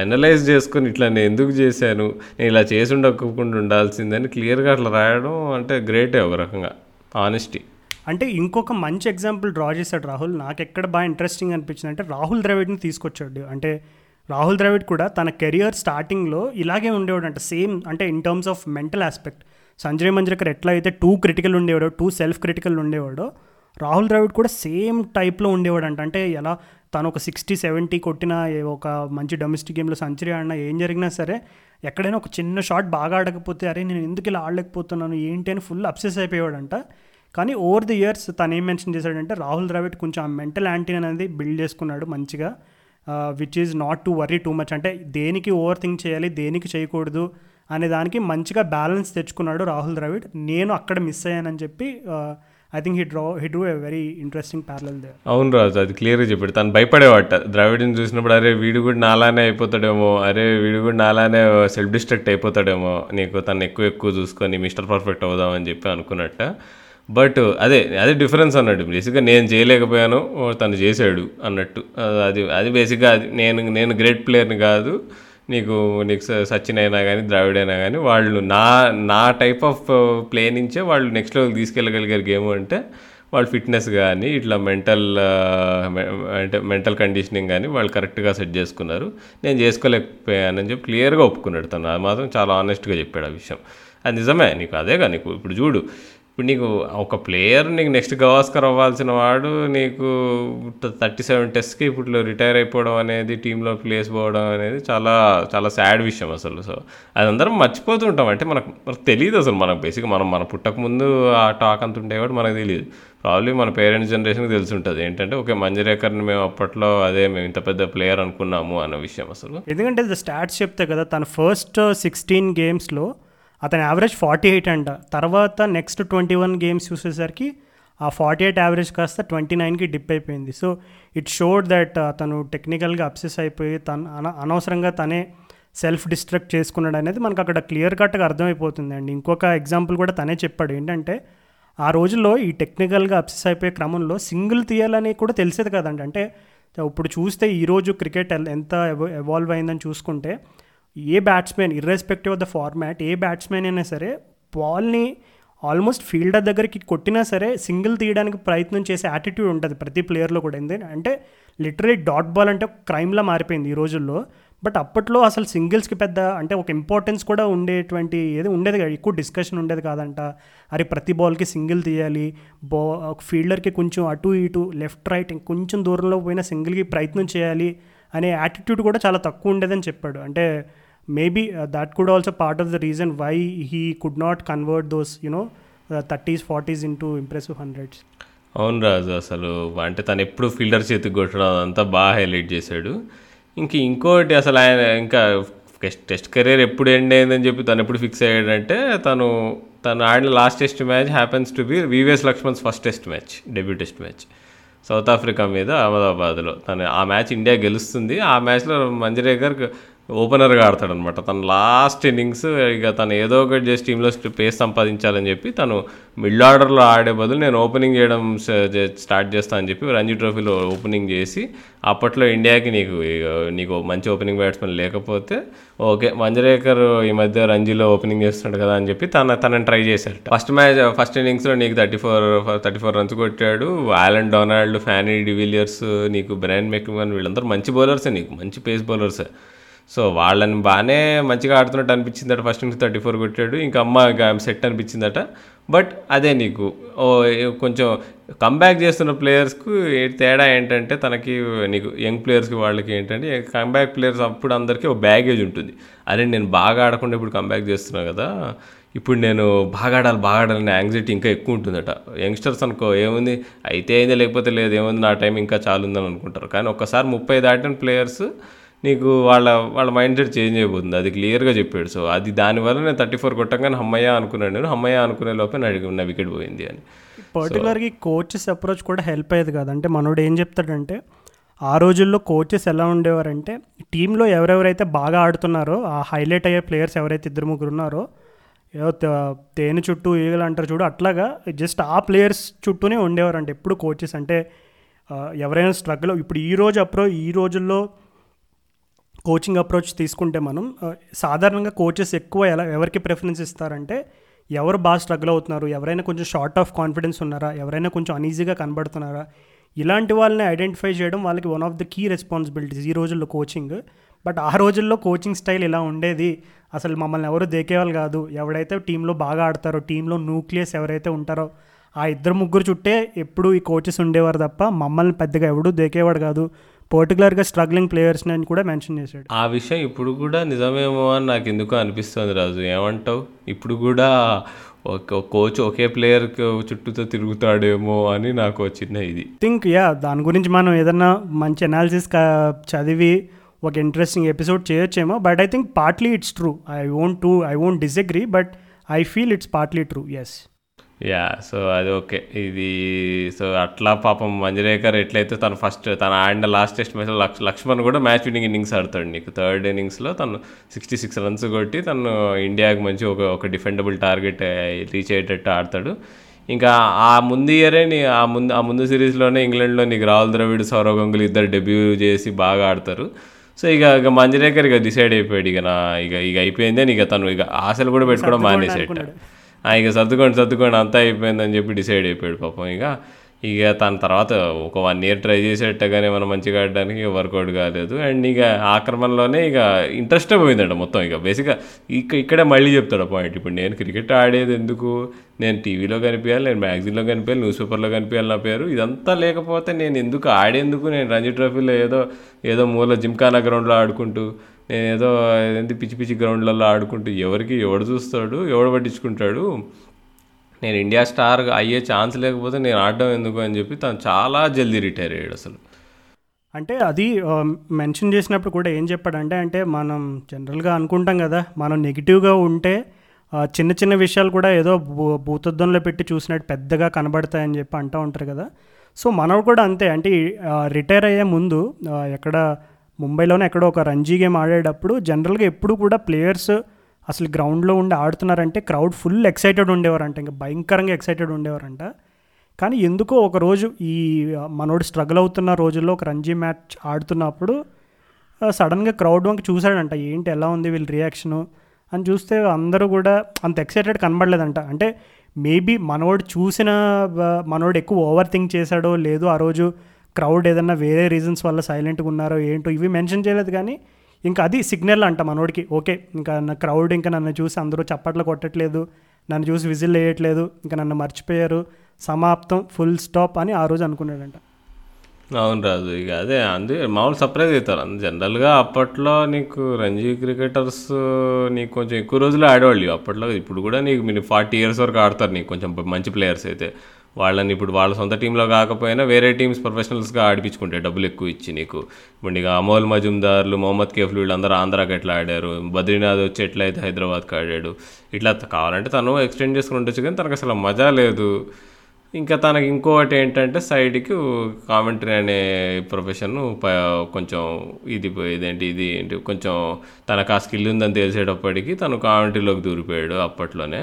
అనలైజ్ చేసుకొని ఇట్లా నేను ఎందుకు చేశాను నేను ఇలా చేసి ఉండకుండా ఉండాల్సిందని క్లియర్గా అట్లా రాయడం అంటే గ్రేటే ఒక రకంగా ఆనెస్టీ అంటే ఇంకొక మంచి ఎగ్జాంపుల్ డ్రా చేశాడు రాహుల్. నాకు ఎక్కడ బాగా ఇంట్రెస్టింగ్ అనిపించింది అంటే రాహుల్ ద్రవిడ్ని తీసుకొచ్చాడు. అంటే రాహుల్ ద్రవిడ్ కూడా తన కెరియర్ స్టార్టింగ్లో ఇలాగే ఉండేవాడు అంటే సేమ్ అంటే in terms of mental aspect Sanjay Manjrekar ఎట్లా అయితే టూ క్రిటికల్ ఉండేవాడో టూ సెల్ఫ్ క్రిటికల్ ఉండేవాడో రాహుల్ ద్రవిడ్ కూడా సేమ్ టైప్లో ఉండేవాడు అంట అంటే ఎలా తను ఒక సిక్స్టీ సెవెంటీ కొట్టిన ఒక మంచి డొమెస్టిక్ గేమ్లో సెంచరీ ఆడినా ఏం జరిగినా సరే ఎక్కడైనా ఒక చిన్న షాట్ బాగా ఆడకపోతే అరే నేను ఎందుకు ఇలా ఆడలేకపోతున్నాను? ఏంటి? అని ఫుల్ అప్సెస్ అయిపోయాడంట కానీ ఓవర్ ది ఇయర్స్ తను ఏం మెన్షన్ చేశాడంటే రాహుల్ ద్రావిడ్ కొంచెం ఆ మెంటల్ యాంటీ అనేది బిల్డ్ చేసుకున్నాడు మంచిగా. Which is not to worry too much అంటే దేనికి ఓవర్ థింక్ చేయాలి దేనికి చేయకూడదు అనే దానికి మంచిగా బ్యాలెన్స్ తెచ్చుకున్నాడు రాహుల్ ద్రావిడ్. నేను అక్కడ మిస్ అయ్యానని చెప్పి I think he draw he do a very interesting parallel they అవును రాజు అది క్లియర్గా చెప్పాడు. తను భయపడేవాట. ద్రావిడ్ని చూసినప్పుడు అరే వీడు కూడా నాలానే అయిపోతాడేమో అరే వీడు కూడా నాలానే సెల్ఫ్ డిస్ట్రక్ట్ అయిపోతాడేమో నీకు తను ఎక్కువ ఎక్కువ చూసుకొని మిస్టర్ పర్ఫెక్ట్ అవుదామని చెప్పి అనుకున్నట్ట. బట్ అదే అదే డిఫరెన్స్ అన్నట్టు. బేసిక్గా నేను చేయలేకపోయాను తను చేశాడు అన్నట్టు. అది అది బేసిక్గా అది. నేను నేను గ్రేట్ ప్లేయర్ని కాదు నీకు నీకు స- సచిన్ అయినా కానీ ద్రావిడ్ అయినా కానీ వాళ్ళు నా నా టైప్ ఆఫ్ ప్లే నుంచే వాళ్ళు నెక్స్ట్ లెవెల్ తీసుకెళ్ళగలిగారు గేమ్ అంటే వాళ్ళ ఫిట్నెస్ కానీ ఇట్లా మెంటల్ అంటే మెంటల్ కండిషనింగ్ కానీ వాళ్ళు కరెక్ట్గా సెట్ చేసుకున్నారు. నేను చేసుకోలేకపోయానని చెప్పి క్లియర్గా ఒప్పుకున్నాడు తను. అది మాత్రం చాలా ఆనెస్ట్గా చెప్పాడు ఆ విషయం. అది నిజమే నీకు అదేగా నీకు ఇప్పుడు చూడు. ఇప్పుడు నీకు ఒక ప్లేయర్ నీకు నెక్స్ట్ గవాస్కర్ అవ్వాల్సిన వాడు నీకు థర్టీ సెవెన్ టెస్ట్కి ఇప్పుడు రిటైర్ అయిపోవడం అనేది టీంలో ప్లేస్ పోవడం అనేది చాలా చాలా సాడ్ విషయం అసలు. సో అది అందరం మర్చిపోతూ ఉంటాం అంటే మనకు మనకు తెలియదు అసలు. మనకు బేసిక్గా మనం మన పుట్టక ముందు ఆ టాక్ అంత ఉండేవాడు మనకు తెలియదు ప్రాబ్లీ మన పేరెంట్స్ జనరేషన్కి తెలిసి ఉంటుంది. ఏంటంటే ఓకే మంజరేకర్ని మేము అప్పట్లో అదే మేము ఇంత పెద్ద ప్లేయర్ అనుకున్నాము అన్న విషయం అసలు. ఎందుకంటే ద స్టాట్స్ చెప్తే కదా తన ఫస్ట్ సిక్స్టీన్ గేమ్స్లో అతని యావరేజ్ ఫార్టీ ఎయిట్ అంట. తర్వాత నెక్స్ట్ ట్వంటీ వన్ గేమ్స్ చూసేసరికి ఆ ఫార్టీ ఎయిట్ యావరేజ్ కాస్త ట్వంటీ నైన్కి డిప్ అయిపోయింది. సో ఇట్ షోడ్ దట్ అతను టెక్నికల్గా అప్సెస్ అయిపోయి తన అన అనవసరంగా తనే సెల్ఫ్ డిస్ట్రక్ట్ చేసుకున్నాడు అనేది మనకు అక్కడ క్లియర్ కట్గా అర్థమైపోతుంది అండి. ఇంకొక ఎగ్జాంపుల్ కూడా తనే చెప్పాడు. ఏంటంటే ఆ రోజుల్లో ఈ టెక్నికల్గా అప్సెస్ అయిపోయే క్రమంలో సింగిల్ తీయాలని కూడా తెలిసేది కదండి. అంటే ఇప్పుడు చూస్తే ఈరోజు క్రికెట్ ఎంత ఎవాల్వ్ అయిందని చూసుకుంటే ఏ batsmen irrespective of the format A batsmen అయినా సరే బాల్ని ఆల్మోస్ట్ ఫీల్డర్ దగ్గరికి కొట్టినా సరే సింగిల్ తీయడానికి ప్రయత్నం చేసే యాటిట్యూడ్ ఉంటుంది ప్రతి ప్లేయర్లో కూడా. ఏంది అంటే లిటరీ డాట్ బాల్ అంటే క్రైమ్లా మారిపోయింది ఈ రోజుల్లో. బట్ అప్పట్లో అసలు సింగిల్స్కి పెద్ద అంటే ఒక ఇంపార్టెన్స్ కూడా ఉండేటువంటి ఏది ఉండేది కాదు. ఎక్కువ డిస్కషన్ ఉండేది కాదంట. అరే ప్రతి బాల్కి సింగిల్ తీయాలి. బా ఒక ఫీల్డర్కి కొంచెం అటు ఇటు లెఫ్ట్ రైట్ కొంచెం దూరంలో పోయినా సింగిల్కి ప్రయత్నం చేయాలి అనే యాటిట్యూడ్ కూడా చాలా తక్కువ ఉండేదని చెప్పాడు. అంటే maybe that could also part of the reason why he could not convert those you know thirties forties into impressive hundreds అవును రాజు అసలు అంటే తను ఎప్పుడు ఫీల్డర్ చేతికి కొట్టడం అదంతా బాగా హైలైట్ చేశాడు. ఇంక ఇంకోటి అసలు ఆయన ఇంకా టెస్ట్ కెరీర్ ఎప్పుడు ఎండ్ అయిందని చెప్పి తను ఎప్పుడు ఫిక్స్ అయ్యాడంటే తను తను ఆడిన last test match happens to be VVS Laxman's first test match debut test match. South Africa మీద అహ్మదాబాద్లో తను ఆ మ్యాచ్ ఇండియా గెలుస్తుంది. ఆ మ్యాచ్లో మంజరేకర్ ఓపెనర్గా ఆడతాడనమాట తను లాస్ట్ ఇన్నింగ్స్ ఇక తను ఏదో ఒకటి చేసి టీంలో పేస్ సంపాదించాలని చెప్పి తను మిడ్ ఆర్డర్లో ఆడే బదులు నేను ఓపెనింగ్ చేయడం స్టార్ట్ చేస్తాను అని చెప్పి రంజీ ట్రోఫీలో ఓపెనింగ్ చేసి అప్పట్లో ఇండియాకి నీకు ఇక నీకు మంచి ఓపెనింగ్ బ్యాట్స్మెన్ లేకపోతే ఓకే మంజరేకర్ ఈ మధ్య రంజీలో ఓపెనింగ్ చేస్తున్నాడు కదా అని చెప్పి తన తనని ట్రై చేశాడు. ఫస్ట్ మ్యాచ్ ఫస్ట్ ఇన్నింగ్స్లో నీకు thirty four thirty four runs కొట్టాడు. Allan Donald Fanie de Villiers నీకు బ్రైన్ మెక్మన్ వీళ్ళందరూ మంచి బౌలర్సే నీకు మంచి పేస్ బౌలర్సే. సో వాళ్ళని బాగానే మంచిగా ఆడుతున్నట్టు అనిపించిందట. ఫస్ట్ నుంచి థర్టీ ఫోర్ కొట్టాడు. ఇంకా అమ్మ సెట్ అనిపించిందట. బట్ అదే నీకు ఓ కొంచెం కంబ్యాక్ చేస్తున్న ప్లేయర్స్కు తేడా ఏంటంటే తనకి నీకు యంగ్ ప్లేయర్స్కి వాళ్ళకి ఏంటంటే కంబ్యాక్ ప్లేయర్స్ అప్పుడు అందరికీ ఒక బ్యాగేజ్ ఉంటుంది. అరే నేను బాగా ఆడకుండా ఇప్పుడు కంబ్యాక్ చేస్తున్నాను కదా. ఇప్పుడు నేను బాగా ఆడాలి బాగా ఆడాలనే యాంగ్జైటీ ఇంకా ఎక్కువ ఉంటుందట. యంగ్స్టర్స్ అనుకో ఏముంది? అయితే అయిందే లేకపోతే లేదు ఏముంది? నా టైం ఇంకా చాలు ఉందని అనుకుంటారు. కానీ ఒక్కసారి ముప్పై దాటిన ప్లేయర్స్ నీకు వాళ్ళ వాళ్ళ మైండ్ సెట్ చేంజ్ అయిపోతుంది. అది క్లియర్గా చెప్పాడు. సో అది దానివల్ల నేను థర్టీ ఫోర్ కొట్టంగానే హమ్మయ్య అనుకున్నాను నేను. హమ్మయ్య అనుకునే లోపే నా వికెట్ పోయింది అని. పర్టికులర్గా కోచెస్ అప్రోచ్ కూడా హెల్ప్ అయ్యేది కాదు. అంటే మనోడు ఏం చెప్తాడంటే ఆ రోజుల్లో కోచెస్ ఎలా ఉండేవారంటే టీంలో ఎవరెవరైతే బాగా ఆడుతున్నారో ఆ హైలైట్ అయ్యే ప్లేయర్స్ ఎవరైతే ఇద్దరు ముగ్గురు ఉన్నారో ఏదో తేనె చుట్టూ ఈగలు అంటారు చూడు అట్లాగా జస్ట్ ఆ ప్లేయర్స్ చుట్టూనే ఉండేవారంట ఎప్పుడు కోచెస్ అంటే ఎవరైనా స్ట్రగుల్ ఇప్పుడు ఈ రోజు అప్రో ఈ రోజుల్లో కోచింగ్ అప్రోచ్ తీసుకుంటే మనం సాధారణంగా కోచెస్ ఎక్కువ ఎలా ఎవరికి ప్రిఫరెన్స్ ఇస్తారంటే ఎవరు బాగా స్ట్రగుల్ అవుతున్నారు ఎవరైనా కొంచెం షార్ట్ ఆఫ్ కాన్ఫిడెన్స్ ఉన్నారా ఎవరైనా కొంచెం అనీజీగా కనబడుతున్నారా ఇలాంటి వాళ్ళని ఐడెంటిఫై చేయడం వాళ్ళకి one of the key responsibilities ఈ రోజుల్లో కోచింగ్ బట్ ఆ రోజుల్లో కోచింగ్ స్టైల్ ఇలా ఉండేది. అసలు మమ్మల్ని ఎవరు దేకేవాళ్ళు కాదు. ఎవడైతే టీంలో బాగా ఆడతారో టీంలో న్యూక్లియస్ ఎవరైతే ఉంటారో ఆ ఇద్దరు ముగ్గురు చుట్టే ఎప్పుడు ఈ కోచెస్ ఉండేవారు తప్ప మమ్మల్ని పెద్దగా ఎవడూ దేకేవాడు కాదు. పర్టికులర్గా స్ట్రగ్లింగ్ ప్లేయర్స్ని అని కూడా మెన్షన్ చేశాడు. ఆ విషయం ఇప్పుడు కూడా నిజమేమో అని నాకు ఎందుకో అనిపిస్తుంది రాజు. ఏమంటావు? ఇప్పుడు కూడా ఒక కోచ్ ఒకే ప్లేయర్ చుట్టూతో తిరుగుతాడేమో అని నాకు చిన్న ఇది. థింక్ యా దాని గురించి మనం ఏదన్నా మంచి అనాలిసిస్ చదివి ఒక interesting episode చేయొచ్చేమో. But I think partly it's true I won't to I won't disagree but I feel it's partly true yes ya so అది ఓకే ఇది సో అట్లా పాపం మంజరేకర్ ఎట్లయితే తను ఫస్ట్ తను ఆడిన లాస్ట్ టెస్ట్ మ్యాచ్లో లక్ష్ లక్ష్మణ్ కూడా మ్యాచ్ విన్నింగ్ ఇన్నింగ్స్ ఆడతాడు నీకు. థర్డ్ ఇన్నింగ్స్లో తను సిక్స్టీ సిక్స్ రన్స్ కొట్టి తను ఇండియాకి మంచి ఒక ఒక డిఫెండబుల్ టార్గెట్ రీచ్ అయ్యేటట్టు ఆడతాడు. ఇంకా ఆ ముందు ఇయరే నీ ఆ ముందు ఆ ముందు సిరీస్లోనే ఇంగ్లాండ్లో నీకు రాహుల్ ద్రవిడ్ సౌరవ్ గంగులీ ఇద్దరు డెబ్యూ చేసి బాగా ఆడతారు. సో ఇక ఇక మంజరేకర్ ఇక డిసైడ్ అయిపోయాడు. ఇక నా ఇక ఇక అయిపోయిందే ఇక తను. ఇక ఆశలు కూడా పెట్టుకోవడం మానేసేట ఇక సర్దుకోండి సర్దుకోండి అంతా అయిపోయిందని చెప్పి డిసైడ్ అయిపోయాడు పాపం. ఇక ఇక తన తర్వాత ఒక వన్ ఇయర్ ట్రై చేసేటగానే మనం మంచిగా ఆడడానికి వర్కౌట్ కాలేదు. అండ్ ఇక ఆక్రమణలోనే ఇక ఇంట్రెస్టే పోయిందంట మొత్తం. ఇక బేసిక్గా ఇక ఇక్కడే మళ్ళీ చెప్తాడు పాయింట్ ఇప్పుడు నేను క్రికెట్ ఆడేది ఎందుకు? నేను టీవీలో కనిపించాలి నేను మ్యాగజైన్లో కనిపించాలి న్యూస్ పేపర్లో కనిపించాలి నా పేరు. ఇదంతా లేకపోతే నేను ఎందుకు ఆడేందుకు? నేను రంజీ ట్రోఫీలో ఏదో ఏదో మూల జిమ్ఖానా గ్రౌండ్లో ఆడుకుంటూ నేనేదో ఏంటి పిచ్చి పిచ్చి గ్రౌండ్లలో ఆడుకుంటూ ఎవరికి ఎవడు చూస్తాడు ఎవడు పట్టించుకుంటాడు. నేను ఇండియా స్టార్ అయ్యే ఛాన్స్ లేకపోతే నేను ఆడడం ఎందుకు అని చెప్పి తను చాలా జల్దీ రిటైర్ అయ్యాడు అసలు. అంటే అది మెన్షన్ చేసినప్పుడు కూడా ఏం చెప్పాడంటే అంటే మనం జనరల్గా అనుకుంటాం కదా మనం నెగిటివ్గా ఉంటే చిన్న చిన్న విషయాలు కూడా ఏదో భూతద్దంలో పెట్టి చూసినట్టు పెద్దగా కనబడతాయని చెప్పి అంటూ ఉంటారు కదా. సో మనం కూడా అంతే. అంటే రిటైర్ అయ్యే ముందు ఎక్కడ ముంబైలోనే ఎక్కడో ఒక రంజీ గేమ్ ఆడేటప్పుడు జనరల్గా ఎప్పుడు కూడా ప్లేయర్స్ అసలు గ్రౌండ్లో ఉండి ఆడుతున్నారంటే క్రౌడ్ ఫుల్ ఎక్సైటెడ్ ఉండేవారంట ఇంకా భయంకరంగా ఎక్సైటెడ్ ఉండేవారంట. కానీ ఎందుకో ఒక రోజు ఈ మనోడు స్ట్రగుల్ అవుతున్న రోజుల్లో ఒక రంజీ మ్యాచ్ ఆడుతున్నప్పుడు సడన్గా క్రౌడ్ వంక చూశాడంట ఏంటి ఎలా ఉంది వీళ్ళ రియాక్షను అని చూస్తే అందరూ కూడా అంత ఎక్సైటెడ్ కనబడలేదంట. అంటే మేబీ మనోడు చూసిన మనోడు ఎక్కువ ఓవర్ థింక్ చేశాడో లేదో ఆ రోజు క్రౌడ్ ఏదన్నా వేరే రీజన్స్ వల్ల సైలెంట్గా ఉన్నారో ఏంటో ఇవి మెన్షన్ చేయలేదు కానీ ఇంకా అది సిగ్నల్ అంట మనోడికి. ఓకే ఇంకా నా క్రౌడ్ ఇంకా నన్ను చూసి అందరూ చప్పట్లు కొట్టట్లేదు నన్ను చూసి విజిల్ వేయట్లేదు ఇంకా నన్ను మర్చిపోయారు సమాప్తం ఫుల్ స్టాప్ అని ఆ రోజు అనుకున్నాడంట. అవును రాజు ఇక అదే అందుకే మామూలు సర్ప్రైజ్ అవుతారు అందు జనరల్గా అప్పట్లో నీకు రంజీ క్రికెటర్స్ నీకు కొంచెం ఎక్కువ రోజులు ఆడేవాళ్ళు. అప్పట్లో ఇప్పుడు కూడా నీకు మీరు ఫార్టీ ఇయర్స్ వరకు ఆడతారు నీకు కొంచెం మంచి ప్లేయర్స్ అయితే. వాళ్ళని ఇప్పుడు వాళ్ళ సొంత టీంలో కాకపోయినా వేరే టీమ్స్ ప్రొఫెషనల్స్గా ఆడిపించుకుంటే డబ్బులు ఎక్కువ ఇచ్చి నీకు. ఇప్పుడు ఇక అమోల్ మజుందార్లు మొహమ్మద్ కేఫ్లు వీళ్ళందరూ ఆంధ్రాకి ఎట్లా ఆడారు. బద్రీనాథ్ వచ్చి ఎట్లయితే హైదరాబాద్కి ఆడాడు. ఇట్లా కావాలంటే తను ఎక్స్టెండ్ చేసుకుని ఉండొచ్చు కానీ తనకు అసలు మజా లేదు. ఇంకా తనకి ఇంకోటి ఏంటంటే సైడ్కి కామెంటరీ అనే ప్రొఫెషన్ కొంచెం ఇది ఇదేంటి ఇది ఏంటి కొంచెం తనకు ఆ స్కిల్ ఉందని తెలిసేటప్పటికి తను కామెంటరీలోకి దూరిపోయాడు అప్పట్లోనే.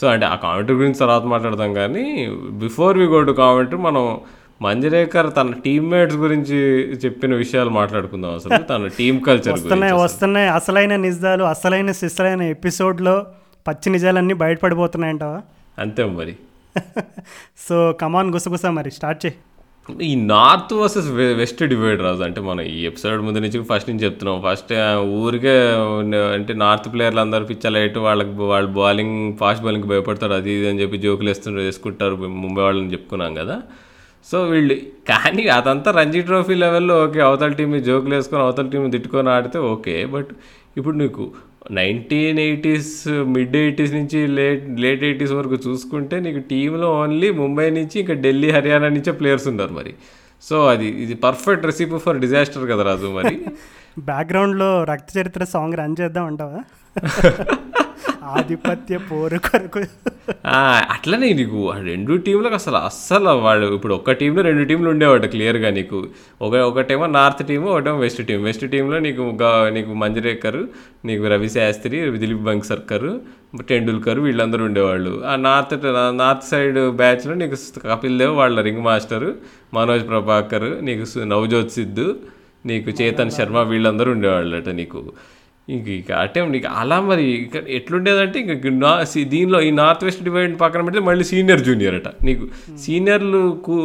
సో అంటే ఆ కామెంటరీ గురించి తర్వాత మాట్లాడదాం కానీ before we go to commentary మనం మంజరేకర్ తన టీమ్మేట్స్ గురించి చెప్పిన విషయాలు మాట్లాడుకుందాం అసలు తన టీమ్ కల్చర్ వస్తున్నాయి వస్తున్నాయి. అసలైన నిజాలు అసలైన సిసలైన ఎపిసోడ్లో పచ్చి నిజాలన్నీ బయటపడిపోతున్నాయంటావా? అంతే మరి. సో కమాన్ గుసగుస మరి స్టార్ట్ చేయి. ఈ north versus west divide Raju. అంటే మనం ఈ ఎపిసోడ్ ముందు నుంచి ఫస్ట్ నుంచి చెప్తున్నాం. ఫస్ట్ ఊరికే అంటే నార్త్ ప్లేయర్లు అందరూ పిచ్చలైట్ వాళ్ళకి వాళ్ళు బౌలింగ్ ఫాస్ట్ బౌలింగ్ భయపడతారు. అది ఇది అని చెప్పి జోకులు వేస్తుంటారు వేసుకుంటారు. ముంబై వాళ్ళని చెప్పుకున్నాం కదా. సో వీళ్ళు కానీ అదంతా రంజీ ట్రోఫీ లెవెల్లో ఓకే. అవతల టీం జోకులు వేసుకొని అవతల టీం తిట్టుకొని ఆడితే ఓకే. బట్ ఇప్పుడు నీకు నైన్టీన్ ఎయిటీస్ మిడ్ ఎయిటీస్ నుంచి లేట్ లేట్ ఎయిటీస్ వరకు చూసుకుంటే నీకు టీంలో ఓన్లీ ముంబై నుంచి ఇంకా ఢిల్లీ హర్యానా నుంచే ప్లేయర్స్ ఉన్నారు మరి. సో అది ఇది పర్ఫెక్ట్ రెసిపీ ఫర్ డిజాస్టర్ కదా రాజు మరి. బ్యాక్గ్రౌండ్లో రక్త చరిత్ర సాంగ్ రన్ చేద్దాం అంటావా? ఆధిపత్య పోరు కొరకు. అట్లనే నీకు ఆ రెండు టీంలకు అసలు అస్సలు వాళ్ళు ఇప్పుడు ఒక టీంలో రెండు టీంలు ఉండేవాడు క్లియర్గా నీకు. ఒక ఒకటేమో నార్త్ టీము ఒకటేమో వెస్ట్ టీం వెస్ట్ టీంలో నీకు నీకు మంజరేకర్ నీకు రవి శాస్త్రి దిలీప్ బంగ్ సర్కర్ టెండూల్కర్ వీళ్ళందరూ ఉండేవాళ్ళు. ఆ నార్త్ నార్త్ సైడ్ బ్యాచ్లో నీకు కపిల్ దేవ్ వాళ్ళ రింగ్ మాస్టర్ మనోజ్ ప్రభాకర్ నీకు నవజోత్ సిద్ధు నీకు చేతన్ శర్మ వీళ్ళందరూ ఉండేవాళ్ళు అట నీకు. ఇంక ఇక అంటే నీకు అలా మరి ఇక ఎట్లుండేదంటే ఇంక నా దీనిలో ఈ నార్త్ వెస్ట్ డివైడ్ పక్కన పెడితే మళ్ళీ సీనియర్ జూనియర్ అట. నీకు సీనియర్లు కు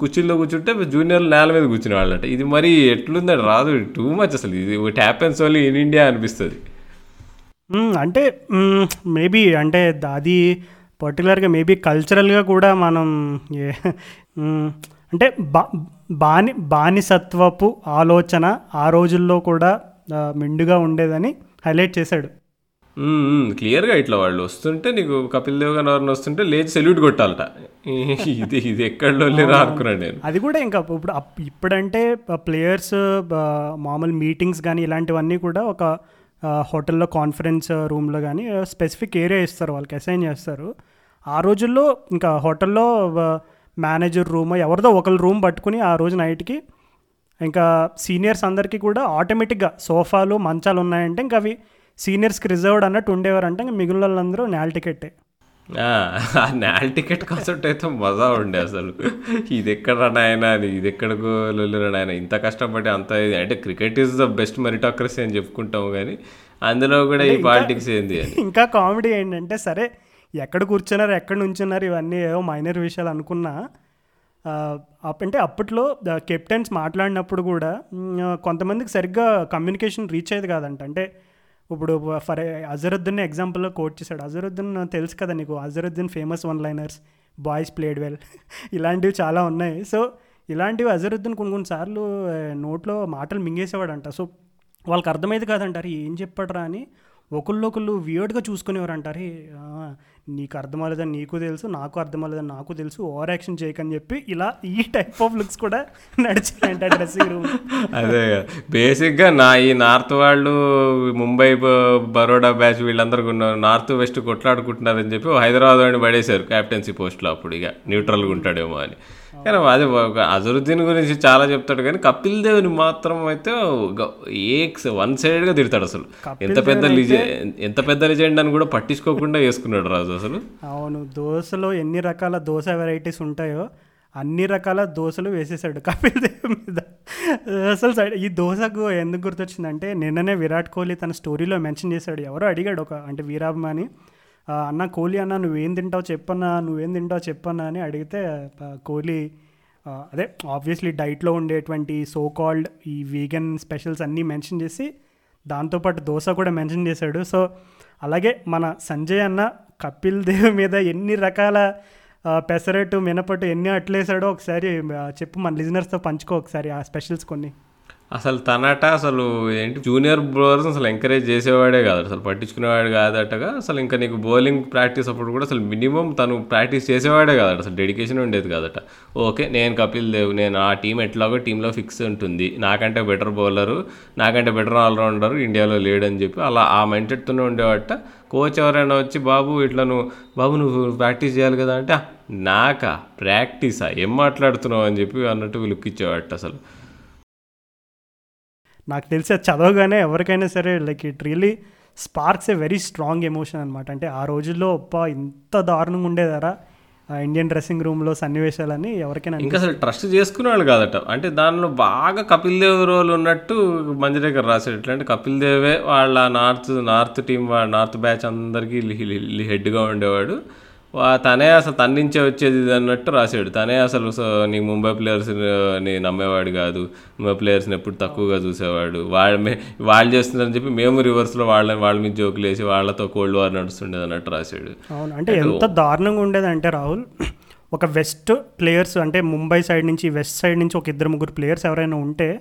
కుర్చీల్లో కూర్చుంటే జూనియర్లు నేల మీద కూర్చునే వాళ్ళట. ఇది మరి ఎట్లుందంటే రాదు టూ మచ్ అసలు. ఇది హ్యాపెన్స్ ఓన్లీ ఇన్ ఇండియా అనిపిస్తుంది. అంటే మేబీ అంటే అది పర్టికులర్గా మేబీ కల్చరల్గా కూడా మనం అంటే బా బాని బానిసత్వపు ఆలోచన ఆ రోజుల్లో కూడా మెండుగా ఉండేదని హైలైట్ చేశాడు. క్లియర్గా ఇట్లా వాళ్ళు వస్తుంటే నీకు కపిల్ దేవ్ గారు ఎవరిని వస్తుంటే లేచి సెల్యూట్ కొట్టాలట. ఇది ఇది ఎక్కడలో లేరా అనుకున్నాను నేను. అది కూడా ఇంకా ఇప్పుడు ఇప్పుడంటే ప్లేయర్స్ మామూలు మీటింగ్స్ కానీ ఇలాంటివన్నీ కూడా ఒక హోటల్లో కాన్ఫరెన్స్ రూమ్లో కానీ స్పెసిఫిక్ ఏరియా ఇస్తారు వాళ్ళకి అసైన్ చేస్తారు. ఆ రోజుల్లో ఇంకా హోటల్లో మేనేజర్ రూమ్ ఎవరిదో ఒకరు రూమ్ పట్టుకుని ఆ రోజు నైట్కి ఇంకా సీనియర్స్ అందరికీ కూడా ఆటోమేటిక్గా సోఫాలు మంచాలు ఉన్నాయంటే ఇంకా అవి సీనియర్స్కి రిజర్వ్డ్ అన్నట్టు ఉండేవారంటే ఇంకా మిగిలిన వాళ్ళందరూ నేల్ టికెట్టే. ఆ నేల్ టికెట్ కాన్సెప్ట్ అయితే మజా ఉండే అసలు. ఇది ఎక్కడ నాయన? ఇది ఎక్కడికో లొల్లిరా నాయన? ఇంత కష్టపడి అంత ఇది అంటే cricket is the best meritocracy అని చెప్పుకుంటాము కానీ అందులో కూడా ఈ పాలిటిక్స్ ఏంది ఇంకా కామెడీ ఏంటంటే సరే ఎక్కడ కూర్చున్నారు ఎక్కడ నుంచున్నారు ఇవన్నీ ఏవో మైనర్ విషయాలు అనుకున్నా అంటే అప్పట్లో కెప్టెన్స్ మాట్లాడినప్పుడు కూడా కొంతమందికి సరిగ్గా కమ్యూనికేషన్ రీచ్ అయ్యేది కాదంట. అంటే ఇప్పుడు ఫర్ అజరుద్దీన్ ఎగ్జాంపుల్లో కోట్ చేశాడు. అజరుద్దీన్ తెలుసు కదా నీకు Azharuddin famous one liners boys played well ఇలాంటివి చాలా ఉన్నాయి. సో ఇలాంటివి అజరుద్దీన్ కొన్ని కొన్నిసార్లు నోట్లో మాటలు మింగేసేవాడంట. సో వాళ్ళకి అర్థమైంది కాదంటారు. ఏం చెప్పాడరా అని ఒకళ్ళొకళ్ళు వియర్డ్గా చూసుకునేవారు నీకు అర్థమవలేదని నీకు తెలుసు నాకు అర్థమవలేదని నాకు తెలుసు ఓవర్ యాక్షన్ చేయకని చెప్పి ఇలా ఈ టైప్ ఆఫ్ లుక్స్ కూడా నడిచిందంట డ్రెస్సింగ్ రూమ్ అదే బేసిక్గా నా ఈ నార్త్ వాళ్ళు ముంబై బరోడా బ్యాచ్ వీళ్ళందరూ నార్త్ వెస్ట్ కొట్లాడుకుంటున్నారని చెప్పి హైదరాబాద్ వాడిని పడేశారు క్యాప్టెన్సీ పోస్ట్లో అప్పుడు ఇక న్యూట్రల్గా ఉంటాడేమో అని. కానీ అదే అజరుద్దీన్ గురించి చాలా చెప్తాడు కానీ కపిల్ దేవుని మాత్రం అయితే ఏ వన్ సైడ్గా తిడతాడు అసలు. ఎంత పెద్ద ఎంత పెద్ద లిజెండ్ అని కూడా పట్టించుకోకుండా వేసుకున్నాడు రాజు అసలు. అవును దోశలో ఎన్ని రకాల దోశ వెరైటీస్ ఉంటాయో అన్ని రకాల దోశలు వేసేసాడు కపిల్ దేవ్ మీద. అసలు సైడ్ ఈ దోశకు ఎందుకు గుర్తొచ్చిందంటే నిన్ననే విరాట్ కోహ్లీ తన స్టోరీలో మెన్షన్ చేశాడు. ఎవరో అడిగాడు ఒక అంటే వీరాభిమాని "ఆ, అన్న కోహ్లీ అన్న నువ్వేం తింటావు చెప్పన్నా నువ్వేం తింటావు చెప్పన్నా అని అడిగితే కోహ్లీ అదే ఆబ్వియస్లీ డైట్లో ఉండేటువంటి సో కాల్డ్ ఈ వీగన్ స్పెషల్స్ అన్నీ మెన్షన్ చేసి దాంతోపాటు దోశ కూడా మెన్షన్ చేశాడు. సో అలాగే మన సంజయ్ అన్న కపిల్ దేవ్ మీద ఎన్ని రకాల పెసరట్టు మినపట్టు ఎన్ని అట్లేసాడో ఒకసారి చెప్పు మన లిజనర్స్తో పంచుకో ఒకసారి ఆ స్పెషల్స్ కొన్ని. అసలు తనట అసలు ఏంటి? జూనియర్ బౌలర్స్ అసలు ఎంకరేజ్ చేసేవాడే కాదు. అసలు పట్టించుకునేవాడు కాదటగా అసలు ఇంకా నీకు బౌలింగ్ ప్రాక్టీస్ అప్పుడు కూడా అసలు మినిమం తను ప్రాక్టీస్ చేసేవాడే కాదట. అసలు డెడికేషన్ ఉండేది కాదట. ఓకే నేను కపిల్ దేవ్ నేను ఆ టీం ఎట్లాగో టీంలో ఫిక్స్ ఉంటుంది. నాకంటే బెటర్ బౌలరు నాకంటే బెటర్ ఆల్రౌండర్ ఇండియాలో లేడని చెప్పి అలా ఆ మైండ్ సెట్తోనే ఉండేవాట. కోచ్ ఎవరైనా వచ్చి బాబు ఇట్లా నువ్వు బాబు నువ్వు ప్రాక్టీస్ చేయాలి కదా అంటే నాకా ప్రాక్టీసా ఏం మాట్లాడుతున్నావు? అని చెప్పి అన్నట్టు లుక్ ఇచ్చేవాట అసలు. నాకు తెలిసి అది చదవగానే ఎవరికైనా సరే like it really sparks a very strong emotion అనమాట అంటే ఆ రోజుల్లో ఒప్ప ఇంత దారుణంగా ఉండేదారా ఆ ఇండియన్ డ్రెస్సింగ్ రూమ్లో సన్నివేశాలని ఎవరికైనా ఇంకా అసలు ట్రస్ట్ చేసుకునేవాళ్ళు కాదట. అంటే దానిలో బాగా కపిల్ దేవ్ రోల్ ఉన్నట్టు మంజరేకర్ రాశాడు. ఎట్లా అంటే కపిల్ దేవే వాళ్ళ నార్త్ నార్త్ టీం వాళ్ళ నార్త్ బ్యాచ్ అందరికీ హెడ్గా ఉండేవాడు. తనే అసలు తన నుంచే వచ్చేది ఇది అన్నట్టు రాశాడు. తనే అసలు నీ ముంబై ప్లేయర్స్ని నమ్మేవాడు కాదు. ముంబై ప్లేయర్స్ని ఎప్పుడు తక్కువగా చూసేవాడు. వాళ్ళ మే వాళ్ళు చేస్తున్నారని చెప్పి మేము రివర్స్లో వాళ్ళని వాళ్ళ మీద జోకులు వేసి వాళ్ళతో కోల్డ్ వార్ నడుస్తుండేది అన్నట్టు రాశాడు. అవును. అంటే ఎంత దారుణంగా ఉండేదంటే రాహుల్ ఒక వెస్ట్ ప్లేయర్స్ అంటే ముంబై సైడ్ నుంచి వెస్ట్ సైడ్ నుంచి ఒక ఇద్దరు ముగ్గురు ప్లేయర్స్ ఎవరైనా ఉంటే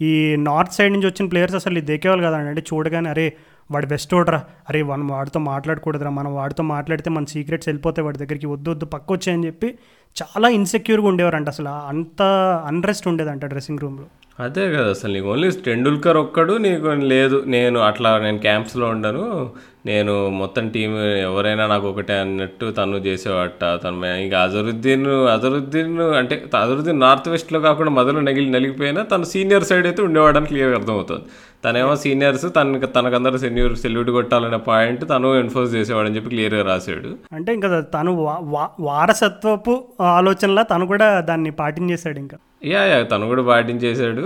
ఈ నార్త్ సైడ్ నుంచి వచ్చిన ప్లేయర్స్ అసలు ఇది దేకేవాళ్ళు కదండి. అంటే చూడగానే అరే వాడు బెస్ట్ ఓడరా అరే మనం వాడితో మాట్లాడకూడదురా. మనం వాడితో మాట్లాడితే మన సీక్రెట్స్ వెళ్ళిపోతే వాడి దగ్గరికి వద్దు వద్దు పక్క వచ్చాయని చెప్పి చాలా ఇన్సెక్యూర్గా ఉండేవారంట అసలు. అంత అన్రెస్ట్ ఉండేదంట డ్రెస్సింగ్ రూమ్లో అదే కదా అసలు. నీకు ఓన్లీ టెండూల్కర్ ఒక్కడు నీకు లేదు. నేను అట్లా నేను క్యాంప్స్లో ఉండను. నేను మొత్తం టీం ఎవరైనా నాకు ఒకటే అన్నట్టు తను చేసేవాట తను మే- ఇంకా అజరుద్దీన్ అజరుద్దీన్ అంటే అజరుద్దీన్ నార్త్ వెస్ట్లో కాకుండా మొదలు నగిలి నలిగిపోయినా తను సీనియర్ సైడ్ అయితే ఉండేవాడని క్లియర్గా అర్థమవుతుంది. తనేమో సీనియర్స్ తనకు తనకందరూ సెన్యూర్ సెల్యూట్ కొట్టాలనే పాయింట్ తను ఎన్ఫోర్స్ చేసేవాడని చెప్పి క్లియర్గా రాశాడు. అంటే ఇంకా తను వారసత్వపు ఆలోచనలా తను కూడా దాన్ని పాటించేశాడు ఇంకా. యా యా తను కూడా పాటించేశాడు.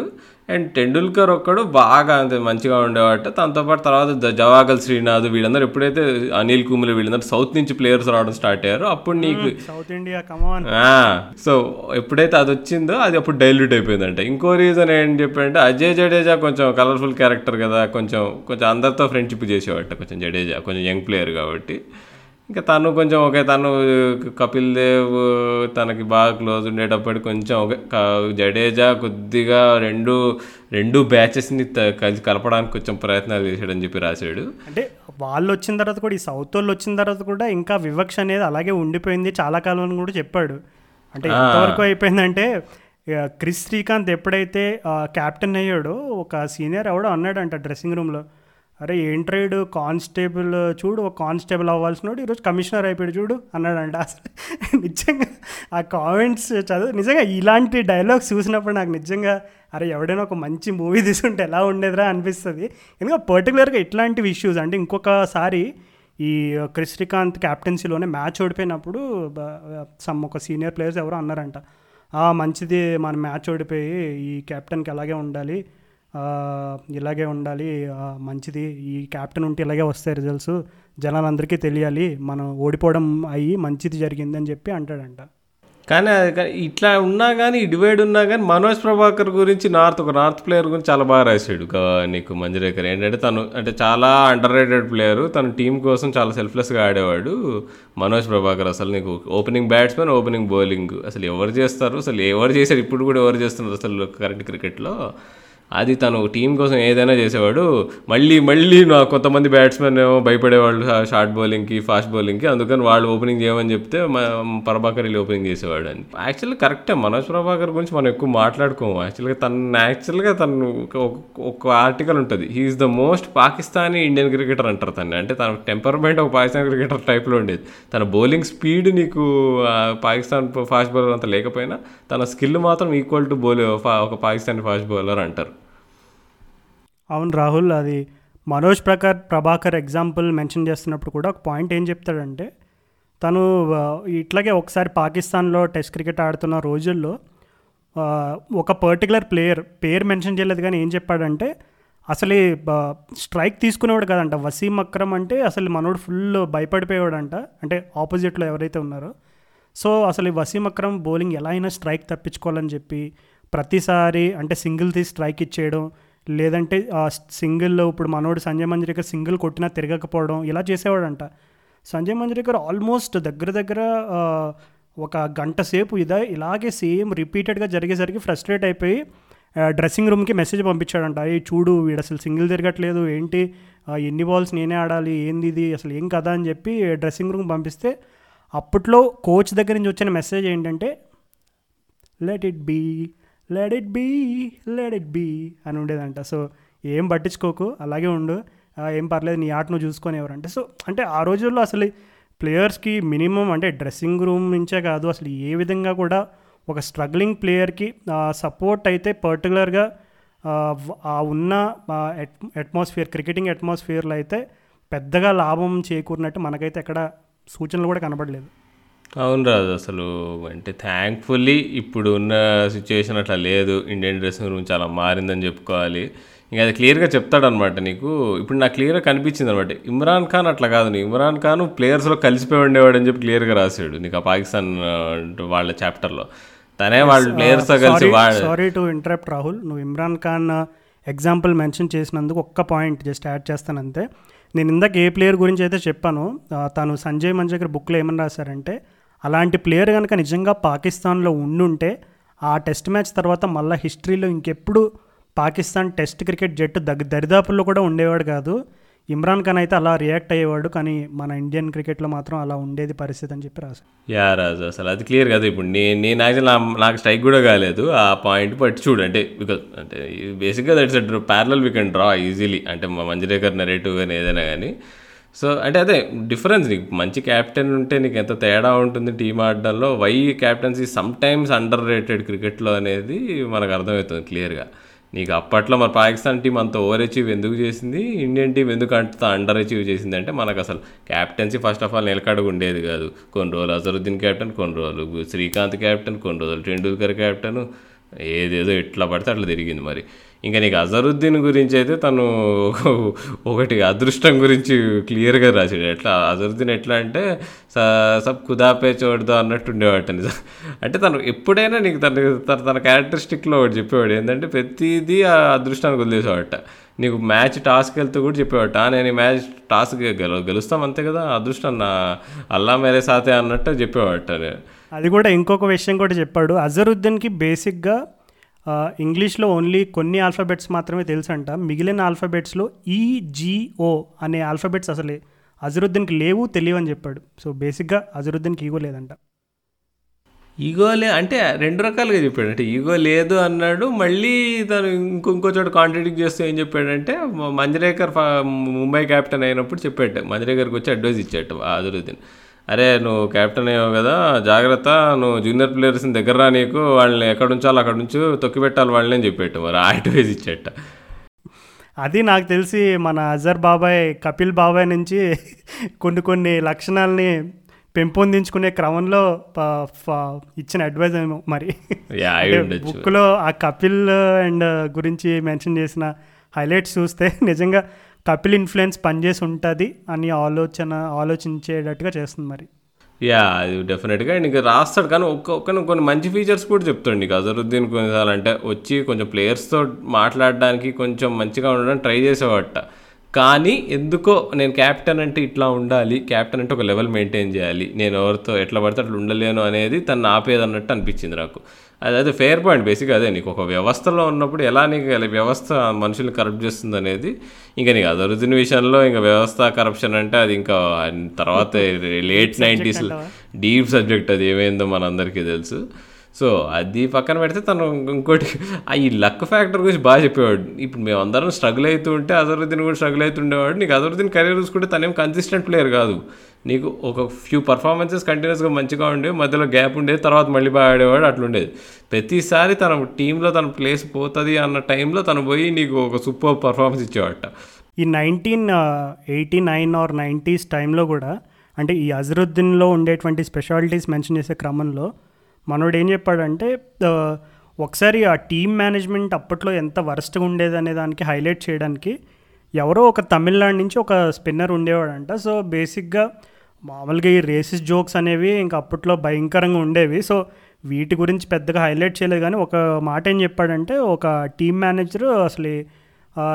అండ్ టెండూల్కర్ ఒక్కడు బాగా అంతే మంచిగా ఉండేవాట. తనతో పాటు తర్వాత జవాగల్ శ్రీనాథ్ వీళ్ళందరూ ఎప్పుడైతే అనిల్ కుమ్లే వీళ్ళందరూ సౌత్ నుంచి ప్లేయర్స్ రావడం స్టార్ట్ అయ్యారో అప్పుడు నీకు సౌత్ ఇండియా సో ఎప్పుడైతే అది వచ్చిందో అది అప్పుడు డైల్యూట్ అయిపోయిందంట. ఇంకో రీజన్ ఏంటి చెప్పంటే అజయ్ జడేజా కొంచెం కలర్ఫుల్ క్యారెక్టర్ కదా కొంచెం కొంచెం అందరితో ఫ్రెండ్షిప్ చేసేవాట కొంచెం జడేజా కొంచెం యంగ్ ప్లేయర్ కాబట్టి. ఇంకా తను కొంచెం ఒకే తను కపిల్ దేవ్ తనకి బాగా క్లోజ్ ఉండేటప్పటికి కొంచెం ఒకే క- జడేజా కొద్దిగా రెండు రెండు బ్యాచెస్ని కలిసి కలపడానికి కొంచెం ప్రయత్నాలు చేశాడని చెప్పి రాశాడు. అంటే వాళ్ళు వచ్చిన తర్వాత కూడా ఈ సౌత్ వాళ్ళు వచ్చిన తర్వాత కూడా ఇంకా వివక్ష అనేది అలాగే ఉండిపోయింది చాలా కాలం అని కూడా చెప్పాడు. అంటే ఎంతవరకు అయిపోయిందంటే క్రిస్ శ్రీకాంత్ ఎప్పుడైతే క్యాప్టెన్ అయ్యాడో ఒక సీనియర్ ఎవడో అన్నాడంట డ్రెస్సింగ్ రూమ్లో. అరే ఏంట్రైడ్ కానిస్టేబుల్ చూడు ఒక కానిస్టేబుల్ అవ్వాల్సినోడు ఈరోజు కమిషనర్ అయిపోయాడు చూడు అన్నాడంట. అసలు నిజంగా ఆ కామెంట్స్ చదువు నిజంగా ఇలాంటి డైలాగ్స్ చూసినప్పుడు నాకు నిజంగా అరే ఎవడైనా ఒక మంచి మూవీ తీసుకుంటే ఎలా ఉండేదిరా అనిపిస్తుంది. ఎందుకంటే పర్టికులర్గా ఇట్లాంటి ఇష్యూస్ అంటే ఇంకొకసారి ఈ క్రిస్ శ్రీకాంత్ క్యాప్టెన్సీలోనే మ్యాచ్ ఓడిపోయినప్పుడు సమ్ ఒక సీనియర్ ప్లేయర్స్ ఎవరో అన్నారంట. మంచిది మన మ్యాచ్ ఓడిపోయి ఈ కెప్టెన్కి అలాగే ఉండాలి. ఇలాగే ఉండాలి. మంచిది. ఈ క్యాప్టెన్ ఉంటే ఇలాగే వస్తాయి రిజల్ట్స్ జనాలందరికీ తెలియాలి. మనం ఓడిపోవడం అయ్యి మంచిది జరిగింది అని చెప్పి అంటాడంట. కానీ అది ఇట్లా ఉన్నా కానీ డివైడ్ ఉన్నా కానీ మనోజ్ ప్రభాకర్ గురించి నార్త్ ఒక నార్త్ ప్లేయర్ గురించి చాలా బాగా రాశాడు నీకు మంజరేకర్. ఏంటంటే తను అంటే చాలా అండర్ రేటెడ్ ప్లేయర్ తన టీం కోసం చాలా సెల్ఫ్లెస్గా ఆడేవాడు మనోజ్ ప్రభాకర్. అసలు నీకు ఓపెనింగ్ బ్యాట్స్మెన్ ఓపెనింగ్ బౌలింగ్ అసలు ఎవరు చేస్తారు? అసలు ఎవరు చేశారు? ఇప్పుడు కూడా ఎవరు చేస్తున్నారు అసలు కరెంట్ క్రికెట్లో అది తను టీం కోసం ఏదైనా చేసేవాడు. మళ్ళీ మళ్ళీ నా కొంతమంది బ్యాట్స్మెన్ ఏమో భయపడేవాళ్ళు షార్ట్ బౌలింగ్కి ఫాస్ట్ బౌలింగ్కి అందుకని వాళ్ళు ఓపెనింగ్ చేయమని చెప్తే ప్రభాకర్ వెళ్ళి ఓపెనింగ్ చేసేవాడు అని యాక్చువల్లీ కరెక్టే మనోజ్ ప్రభాకర్ గురించి మనం ఎక్కువ మాట్లాడుకోము. యాక్చువల్గా తను యాక్చువల్గా తను ఒక- ఒక- ఆర్టికల్ ఉంటుంది. He is the most Pakistani Indian cricketer అంటారు తను అంటే తన టెంపర్మెంట్ ఒక పాకిస్తాన్ క్రికెటర్ టైప్లో ఉండేది. తన బౌలింగ్ స్పీడ్ నీకు పాకిస్తాన్ ఫాస్ట్ బౌలర్ అంత లేకపోయినా తన స్కిల్ మాత్రం ఈక్వల్ టు బౌలర్ ఒక పాకిస్తాన్ ఫాస్ట్ బౌలర్ అంటారు. అవును రాహుల్ అది మనోజ్ ప్రకార్ ప్రభాకర్ ఎగ్జాంపుల్ మెన్షన్ చేస్తున్నప్పుడు కూడా ఒక పాయింట్ ఏం చెప్తాడంటే తను ఇట్లాగే ఒకసారి పాకిస్తాన్లో టెస్ట్ క్రికెట్ ఆడుతున్న రోజుల్లో ఒక పర్టికులర్ ప్లేయర్ పేరు మెన్షన్ చేయలేదు కానీ ఏం చెప్పాడంటే అసలు స్ట్రైక్ తీసుకునేవాడు కదంట. వసీం అక్రమ్ అంటే అసలు మనోడు ఫుల్ భయపడిపోయాడంట అంటే ఆపోజిట్లో ఎవరైతే ఉన్నారో. సో అసలు ఈ వసీం అక్రమ్ బౌలింగ్ ఎలా అయినా స్ట్రైక్ తప్పించుకోవాలని చెప్పి ప్రతిసారి అంటే సింగిల్ తీసి స్ట్రైక్ ఇచ్చేయడం లేదంటే ఆ సింగిల్ ఇప్పుడు మనోడు సంజయ్ మంజరేకర్ సింగిల్ కొట్టినా తిరగకపోవడం ఇలా చేసేవాడంట. సంజయ్ మంజరేకర్ ఆల్మోస్ట్ దగ్గర దగ్గర ఒక గంట సేపు ఇదే ఇలాగే సేమ్ రిపీటెడ్గా జరిగేసరికి ఫ్రస్ట్రేట్ అయిపోయి డ్రెస్సింగ్ రూమ్కి మెసేజ్ పంపించాడంట. ఏ చూడు వీడు అసలు సింగిల్ తిరగట్లేదు ఏంటి? ఎన్ని బాల్స్ నేనే ఆడాలి ఏంది ఇది అసలు ఏం కదా అని చెప్పి డ్రెస్సింగ్ రూమ్ పంపిస్తే అప్పట్లో కోచ్ దగ్గర నుంచి వచ్చిన మెసేజ్ ఏంటంటే let it be let it be let it be అని ఉండేదంట. సో ఏం పట్టించుకోకు అలాగే ఉండు. ఏం పర్లేదు నీ ఆట నువ్వు చూసుకొని ఎవరంటే సో అంటే ఆ రోజుల్లో అసలు ప్లేయర్స్కి మినిమం అంటే డ్రెస్సింగ్ రూమ్ నుంచే కాదు అసలు ఏ విధంగా కూడా ఒక స్ట్రగ్లింగ్ ప్లేయర్కి సపోర్ట్ అయితే పర్టికులర్గా ఆ ఉన్న అట్మాస్ఫియర్ క్రికెటింగ్ అట్మాస్ఫియర్లో అయితే పెద్దగా లాభం చేకూరినట్టు మనకైతే ఎక్కడ సూచనలు కూడా కనబడలేదు. అవును రాజు అసలు అంటే థ్యాంక్ఫుల్లీ ఇప్పుడు ఉన్న సిచ్యువేషన్ అట్లా లేదు. ఇండియన్ డ్రెస్సింగ్ రూమ్ చాలా మారిందని చెప్పుకోవాలి. ఇంకా అది క్లియర్గా చెప్తాడనమాట నీకు. ఇప్పుడు నాకు క్లియర్గా కనిపించింది అనమాట ఇమ్రాన్ ఖాన్ అట్లా కాదు నీకు. ఇమ్రాన్ ఖాన్ ప్లేయర్స్లో కలిసిపోయి ఉండేవాడు అని చెప్పి క్లియర్గా రాశాడు నీకు ఆ పాకిస్తాన్ వాళ్ళ చాప్టర్లో తనే వాళ్ళ ప్లేయర్స్తో కలిసి వాడు సారీ టు ఇంటరప్ట్ రాహుల్. నువ్వు ఇమ్రాన్ ఖాన్ ఎగ్జాంపుల్ మెన్షన్ చేసినందుకు ఒక్క పాయింట్ జస్ట్ యాడ్ చేస్తాను అంతే నేను ఇందాక ఏ ప్లేయర్ గురించి అయితే చెప్పాను తను సంజయ్ మంజగర్ బుక్లో ఏమని రాశారంటే అలాంటి ప్లేయర్ కనుక నిజంగా పాకిస్తాన్లో ఉండుంటే ఆ టెస్ట్ మ్యాచ్ తర్వాత మళ్ళీ హిస్టరీలో ఇంకెప్పుడు పాకిస్తాన్ టెస్ట్ క్రికెట్ జట్టు దగ్గ దరిదాపుల్లో కూడా ఉండేవాడు కాదు. ఇమ్రాన్ ఖాన్ అయితే అలా రియాక్ట్ అయ్యేవాడు కానీ మన ఇండియన్ క్రికెట్లో మాత్రం అలా ఉండేది పరిస్థితి అని చెప్పి రాజు యా రాజు అసలు అది క్లియర్ కదా. ఇప్పుడు నేను నేను యాక్చువల్ నాకు స్ట్రైక్ కూడా కాలేదు. ఆ పాయింట్ బట్ చూడు అంటే బికాస్ అంటే బేసిక్గా that's parallel we can draw easily అంటే మా మంజరేకర్ నెరేటివ్ కానీ ఏదైనా కానీ సో అంటే అదే డిఫరెన్స్ నీకు. మంచి క్యాప్టెన్ ఉంటే నీకు ఎంత తేడా ఉంటుంది team ఆడడంలో. Why captaincy sometimes under rated క్రికెట్లో అనేది మనకు అర్థమవుతుంది క్లియర్గా నీకు అప్పట్లో మన పాకిస్తాన్ టీం అంత ఓవర్ అచీవ్ ఎందుకు చేసింది? ఇండియన్ టీం ఎందుకు అంత అండర్ అచీవ్ చేసింది? అంటే మనకు అసలు క్యాప్టెన్సీ ఫస్ట్ ఆఫ్ ఆల్ నిలకడగా ఉండేది కాదు. కొన్ని రోజులు అజరుద్దీన్ క్యాప్టెన్ కొన్ని రోజులు శ్రీకాంత్ క్యాప్టెన్ కొన్ని రోజులు టెండూల్కర్ క్యాప్టెన్ ఏదేదో ఎట్లా పడితే అట్లా తిరిగింది మరి. ఇంకా నీకు అజరుద్దీన్ గురించి అయితే తను ఒకటి అదృష్టం గురించి క్లియర్గా రాసాడు ఎట్లా? అజరుద్దీన్ ఎట్లా అంటే స- సబ్ కుదాపే చూడదు అన్నట్టు ఉండేవాట నిజం అంటే తను ఎప్పుడైనా నీకు తన తన తన క్యారెక్టరిస్టిక్లో ఒకటి చెప్పేవాడు. ఏంటంటే ప్రతిదీ ఆ అదృష్టానికి వదిలేసేవాట నీకు మ్యాచ్ టాస్క్ వెళ్తూ కూడా చెప్పేవాట "ఆ, నేను ఈ మ్యాచ్ టాస్క్ గెలు గెలుస్తాం అంతే కదా అదృష్టం నా అల్లా మేరే సాతే అన్నట్టు చెప్పేవాట అది కూడా ఇంకొక విషయం కూడా చెప్పాడు. అజరుద్దీన్కి బేసిక్గా ఇంగ్లీష్లో ఓన్లీ కొన్ని ఆల్ఫాబెట్స్ మాత్రమే తెలుసంట. మిగిలిన ఆల్ఫాబెట్స్లో ఈజిఓ e, అనే ఆల్ఫాబెట్స్ అసలే అజరుద్దీన్కి లేవు తెలియవని చెప్పాడు. సో బేసిక్గా అజరుద్దీన్కి ఈగో లేదంట. ఈగో లే అంటే రెండు రకాలుగా చెప్పాడు. అంటే ఈగో లేదు అన్నాడు మళ్ళీ తను ఇంకొంకో చోట కాంట్రడిక్ట్ చేస్తూ ఏం చెప్పాడంటే మంజరేకర్ ముంబై క్యాప్టెన్ అయినప్పుడు చెప్పాడు. మంజరేకర్కి వచ్చి అడ్వైస్ ఇచ్చాడు అజరుద్దీన్. అరే నువ్వు క్యాప్టెన్ అయ్యావు కదా జాగ్రత్త నువ్వు జూనియర్ ప్లేయర్స్ని దగ్గర రా నీకు వాళ్ళని ఎక్కడ ఉంచాలో అక్కడ నుంచి తొక్కి పెట్టాలి వాళ్ళని అని చెప్పాడు మరి ఆ అడ్వైస్ ఇచ్చేట అది నాకు తెలిసి మన అజర్ బాబాయ్ కపిల్ బాబాయ్ నుంచి కొన్ని కొన్ని లక్షణాలని పెంపొందించుకునే క్రమంలో ఇచ్చిన అడ్వైజ్ ఏమో మరి. బుక్లో ఆ కపిల్ అండ్ గురించి మెన్షన్ చేసిన హైలైట్స్ చూస్తే నిజంగా కపిల్ ఇన్ఫ్లుయెన్స్ పనిచేసి ఉంటుంది అని ఆలోచన ఆలోచించేటట్టుగా చేస్తుంది మరి. యా అది డెఫినెట్గా నీకు రాస్తాడు కానీ ఒక్క ఒక్క కొన్ని మంచి ఫీచర్స్ కూడా చెప్తాడు నీకు. అజరుద్దీన్ కొన్నిసార్లు అంటే వచ్చి కొంచెం ప్లేయర్స్తో మాట్లాడడానికి కొంచెం మంచిగా ఉండడానికి ట్రై చేసేవాట కానీ ఎందుకో నేను క్యాప్టెన్ అంటే ఇట్లా ఉండాలి క్యాప్టెన్ అంటే ఒక లెవెల్ మెయింటైన్ చేయాలి. నేను ఎవరితో ఎట్లా పడితే అట్లా ఉండలేను అనేది తను ఆపేది అన్నట్టు అనిపించింది నాకు. అది అదే ఫెయిర్ పాయింట్ బేసిక్గా అదే నీకు. ఒక వ్యవస్థలో ఉన్నప్పుడు ఎలా నీకు వ్యవస్థ మనుషుల్ని కరప్ట్ చేస్తుంది అనేది ఇంకా నీకు అదరుదిన విషయంలో ఇంకా వ్యవస్థ కరప్షన్ అంటే అది ఇంకా తర్వాత లేట్ నైంటీస్ డీప్ సబ్జెక్ట్ అది ఏమైందో మనందరికీ తెలుసు. సో అది పక్కన పెడితే తను ఇంకోటి ఆ ఈ లక్ ఫ్యాక్టర్ గురించి బాగా చెప్పేవాడు. ఇప్పుడు మేము అందరం స్ట్రగుల్ అవుతూ ఉంటే అజరుద్దీన్ కూడా స్ట్రగుల్ అవుతుండేవాడు నీకు అజరుద్దీన్ కెరీర్ చూసుకుంటే తనేం కన్సిస్టెంట్ ప్లేయర్ కాదు. నీకు ఒక ఫ్యూ పర్ఫార్మెన్సెస్ కంటిన్యూస్గా మంచిగా ఉండేవి మధ్యలో గ్యాప్ ఉండేది తర్వాత మళ్ళీ బాగా ఆడేవాడు అట్లుండేది ప్రతిసారి తన టీంలో తన ప్లేస్ పోతుంది అన్న టైంలో తను పోయి నీకు ఒక సూపర్ పర్ఫార్మెన్స్ ఇచ్చేవాట ఈ nineteen eighty nine or nineties టైంలో కూడా అంటే ఈ అజరుద్దీన్లో ఉండేటువంటి స్పెషాలిటీస్ మెన్షన్ చేసే క్రమంలో మనోడు ఏం చెప్పాడంటే ఒకసారి ఆ టీమ్ మేనేజ్మెంట్ అప్పట్లో ఎంత వరస్ట్గా ఉండేది అనే దానికి హైలైట్ చేయడానికి ఎవరో ఒక తమిళనాడు నుంచి ఒక స్పిన్నర్ ఉండేవాడంట. సో బేసిక్గా మామూలుగా ఈ రేసిస్ జోక్స్ అనేవి ఇంకా అప్పట్లో భయంకరంగా ఉండేవి. సో వీటి గురించి పెద్దగా హైలైట్ చేయలేదు. కానీ ఒక మాట ఏం చెప్పాడంటే ఒక టీమ్ మేనేజర్ అసలు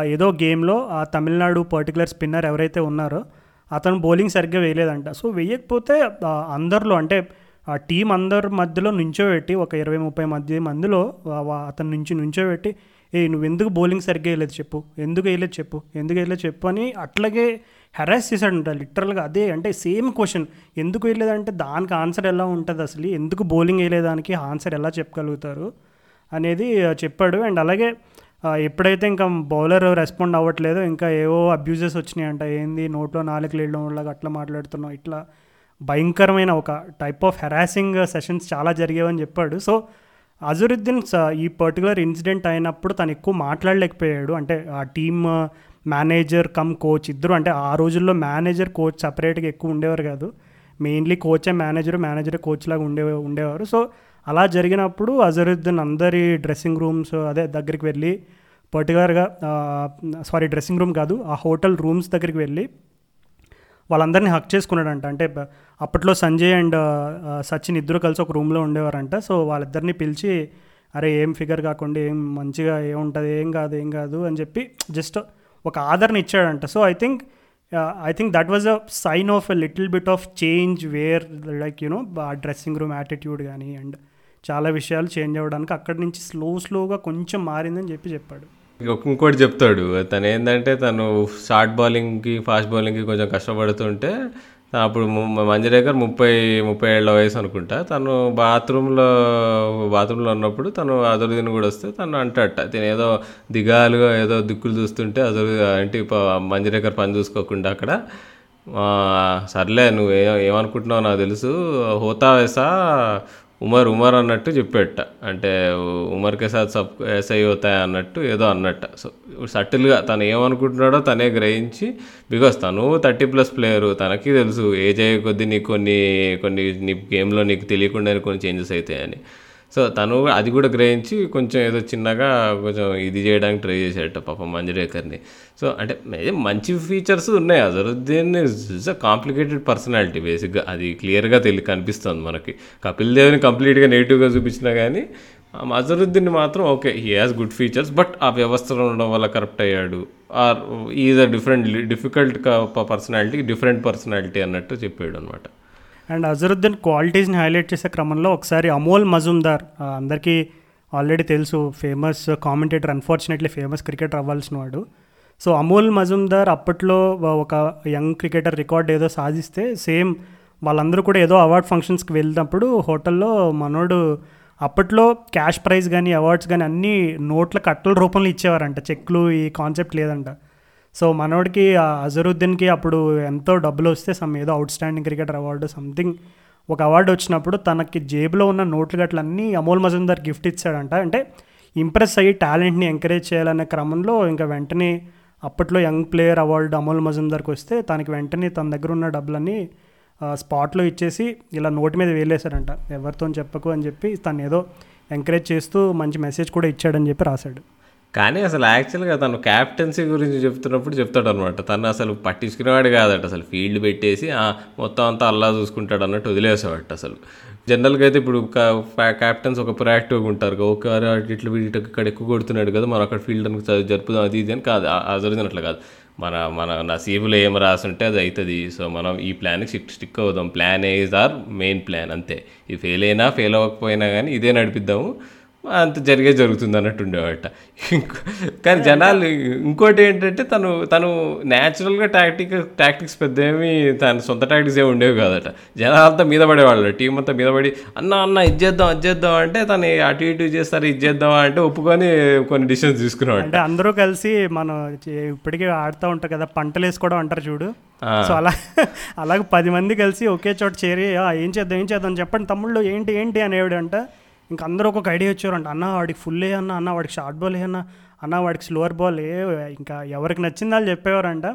ఏదో గేమ్లో ఆ తమిళనాడు పర్టికులర్ స్పిన్నర్ ఎవరైతే ఉన్నారో అతను బౌలింగ్ సరిగ్గా వేయలేదంట. సో వేయకపోతే అందరిలో అంటే ఆ టీం అందరి మధ్యలో నుంచోబెట్టి ఒక ఇరవై ముప్పై మధ్య మందిలో అతని నుంచి నుంచోబెట్టి ఏ నువ్వు ఎందుకు బౌలింగ్ సరిగ్గా వేయలేదు చెప్పు ఎందుకు వేయలేదు చెప్పు ఎందుకు వేయలేదు చెప్పు అని అట్లాగే హెరాస్ చేశాడంట లిటరల్గా అదే అంటే సేమ్ క్వశ్చన్ ఎందుకు వేయలేదంటే దానికి ఆన్సర్ ఎలా ఉంటుంది అసలు ఎందుకు బౌలింగ్ వేయలేదానికి ఆన్సర్ ఎలా చెప్పగలుగుతారు అనేది చెప్పాడు. అండ్ అలాగే ఎప్పుడైతే ఇంకా బౌలర్ రెస్పాండ్ అవ్వట్లేదో ఇంకా ఏవో అబ్యూజెస్ వచ్చినాయంట ఏంది నోట్లో నాలుగు లేయడం వల్ల అట్లా మాట్లాడుతున్నావు ఇట్లా భయంకరమైన ఒక టైప్ ఆఫ్ హెరాసింగ్ సెషన్స్ చాలా జరిగేవని చెప్పాడు. సో అజరుద్దీన్ స- ఈ పర్టికులర్ ఇన్సిడెంట్ అయినప్పుడు తను ఎక్కువ మాట్లాడలేకపోయాడు. అంటే ఆ టీమ్ మేనేజర్ కమ్ కోచ్ ఇద్దరు అంటే ఆ రోజుల్లో మేనేజర్ కోచ్ సపరేట్గా ఎక్కువ ఉండేవారు కాదు. మెయిన్లీ కోచే మేనేజర్ మేనేజర్ కోచ్ లాగా ఉండే ఉండేవారు. సో అలా జరిగినప్పుడు అజరుద్దీన్ అందరి డ్రెస్సింగ్ రూమ్స్ అదే దగ్గరికి వెళ్ళి పర్టికులర్గా సారీ డ్రెస్సింగ్ రూమ్ కాదు ఆ హోటల్ రూమ్స్ దగ్గరికి వెళ్ళి వాళ్ళందరినీ హక్ చేసుకున్నాడంట. అంటే అప్పట్లో సంజయ్ అండ్ సచిన్ ఇద్దరు కలిసి ఒక రూమ్లో ఉండేవారంట. సో వాళ్ళిద్దరిని పిలిచి అరే ఏం ఫిగర్ కాకుండా ఏం మంచిగా ఏముంటుంది ఏం కాదు ఏం కాదు అని చెప్పి జస్ట్ ఒక ఆదరణ ఇచ్చాడంట. So I think I think that was a sign of a little bit of change where like you know dressing room attitude కానీ అండ్ చాలా విషయాలు చేంజ్ అవ్వడానికి అక్కడి నుంచి స్లో స్లోగా కొంచెం మారిందని చెప్పి చెప్పాడు. ఇంకోటి చెప్తాడు. తను ఏంటంటే తను షార్ట్ బౌలింగ్కి ఫాస్ట్ బౌలింగ్కి కొంచెం కష్టపడుతుంటే అప్పుడు మంజరేకర్ ముప్పై ముప్పై ఏళ్ళ వయసు అనుకుంటా. తను బాత్రూంలో బాత్రూంలో ఉన్నప్పుడు తను అజరుద్దీన్ కూడా వస్తే తను అంటట తను ఏదో దిగాలుగా ఏదో దిక్కులు చూస్తుంటే అజరు అంటే ప- మంజరేకర్ పని చూసుకోకుండా అక్కడ? సర్లే నువ్వు ఏ ఏమనుకుంటున్నావు నాకు తెలుసు హోతా వేసా ఉమర్ ఉమర్ అన్నట్టు చెప్పేట. అంటే ఉమర్కే సాత్ సబ్ ఎస్ఐ అవుతాయి అన్నట్టు ఏదో అన్నట్ట. సో సటిల్గా తను ఏమనుకుంటున్నాడో తనే గ్రహించి బికాస్ తను థర్టీ ప్లస్ ప్లేయరు తనకి తెలుసు ఏజ్ అయ్యే కొద్దీ నీకు కొన్ని కొన్ని నీ గేమ్లో నీకు తెలియకుండానే కొన్ని చేంజెస్ అవుతాయని. సో తను అది కూడా గ్రహించి కొంచెం ఏదో చిన్నగా కొంచెం ఇది చేయడానికి ట్రై చేశాడట పాపం మంజరేకర్ని సో అంటే మే- మంచి ఫీచర్స్ ఉన్నాయి. Azharuddin is a complicated personality బేసిక్గా అది క్లియర్గా తెలి కనిపిస్తుంది మనకి. కపిల్ దేవ్ని కంప్లీట్గా నెగిటివ్గా చూపించినా కానీ అజరుద్దీన్ మాత్రం okay he has good features but ఆ వ్యవస్థలో ఉండడం వల్ల కరెక్ట్ అయ్యాడు. Or is a different difficult personality different personality అన్నట్టు చెప్పాడు అనమాట అండ్ అజరుద్దీన్ క్వాలిటీస్ని హైలైట్ చేసే క్రమంలో ఒకసారి అమోల్ మజుందార్ అందరికీ ఆల్రెడీ తెలుసు famous commentator unfortunately famous cricketer అవ్వాల్సిన వాడు సో అమోల్ మజుందార్ అప్పట్లో ఒక యంగ్ క్రికెటర్ రికార్డ్ ఏదో సాధిస్తే సేమ్ వాళ్ళందరూ కూడా ఏదో అవార్డ్ ఫంక్షన్స్కి వెళ్ళినప్పుడు హోటల్లో మనోడు అప్పట్లో క్యాష్ ప్రైజ్ కానీ అవార్డ్స్ కానీ అన్నీ నోట్ల కట్టల రూపంలో ఇచ్చేవారంట. చెక్లు ఈ కాన్సెప్ట్ లేదంట. సో మనోడికి ఆ అజరుద్దీన్కి అప్పుడు ఎంతో డబ్బులు వస్తే సమ్ ఏదో outstanding cricketer award something ఒక అవార్డు వచ్చినప్పుడు తనకి జేబులో ఉన్న నోట్లు గట్లన్నీ అమోల్ మజుందార్ గిఫ్ట్ ఇచ్చాడంట. అంటే ఇంప్రెస్ అయ్యి టాలెంట్ని ఎంకరేజ్ చేయాలనే క్రమంలో ఇంకా వెంటనే అప్పట్లో యంగ్ ప్లేయర్ అవార్డు అమోల్ మజుందార్కి వస్తే తనకి వెంటనే తన దగ్గర ఉన్న డబ్బులన్నీ స్పాట్లో ఇచ్చేసి ఇలా నోటి మీద వేలేశాడంట. ఎవరితో చెప్పకు అని చెప్పి తను ఏదో ఎంకరేజ్ చేస్తూ మంచి మెసేజ్ కూడా ఇచ్చాడని చెప్పి రాశాడు. కానీ అసలు యాక్చువల్గా తను క్యాప్టెన్సీ గురించి చెప్తున్నప్పుడు చెప్తాడు అనమాట తను అసలు పట్టించుకునేవాడు కాదట. అసలు ఫీల్డ్ పెట్టేసి మొత్తం అంతా అల్లా చూసుకుంటాడు అన్నట్టు వదిలేసేవాట అసలు. జనరల్గా అయితే ఇప్పుడు క్యాప్టెన్స్ ఒక ప్రయాక్టివ్గా ఉంటారు ఓకే అటు ఇట్లా ఇటు ఇక్కడ ఎక్కువ కొడుతున్నాడు కదా మనం అక్కడ ఫీల్డ్ జరుపుదాం అది ఇది అని కాదు. అజరుద్దీన్ కాదు. మన మన నసీబులో ఏం రాసుంటే అది అవుతుంది సో మనం ఈ ప్లాన్కి స్టిక్ స్టిక్ అవుదాం. Plan is or main plan అంతే. ఇది ఫెయిల్ అయినా ఫెయిల్ అవ్వకపోయినా కానీ ఇదే నడిపిద్దాము. అంత జరిగే జరుగుతుంది అన్నట్టు ఉండేవాట కానీ జనాలు ఇంకోటి ఏంటంటే తను తను న్యాచురల్గా టాక్టిక్ టాక్టిక్స్ పెద్ద ఏమి తన సొంత టాక్టిక్స్ ఏమి ఉండేవి కాదట. జనాలంతా మీద పడేవాళ్ళు. టీం అంతా మీద పడి అన్న అన్న ఇది చేద్దాం అది చేద్దాం అంటే తను అటు ఇటు చేస్తారు ఇది చేద్దాం అంటే ఒప్పుకొని కొన్ని డిసిషన్స్ తీసుకునేవాడు. అంటే అందరూ కలిసి మనం ఇప్పటికీ ఆడుతూ ఉంటారు కదా పంటలు వేసుకోవడం అంటారు చూడు. సో అలా అలాగే పది మంది కలిసి ఒకే చోట చేరి "ఆ, ఏం చేద్దాం ఏం చేద్దాం చెప్పండి తమ్ముళ్ళు ఏంటి ఏంటి అనేవాడు అంట ఇంక అందరూ ఒక ఐడియా వచ్చారంట అన్న వాడికి ఫుల్ ఏ అన్న అన్న వాడికి షార్ట్ బాల్ ఏ అన్న అన్న వాడికి స్లోవర్ బాల్ ఏ ఇంకా ఎవరికి నచ్చింది వాళ్ళు చెప్పేవారంట.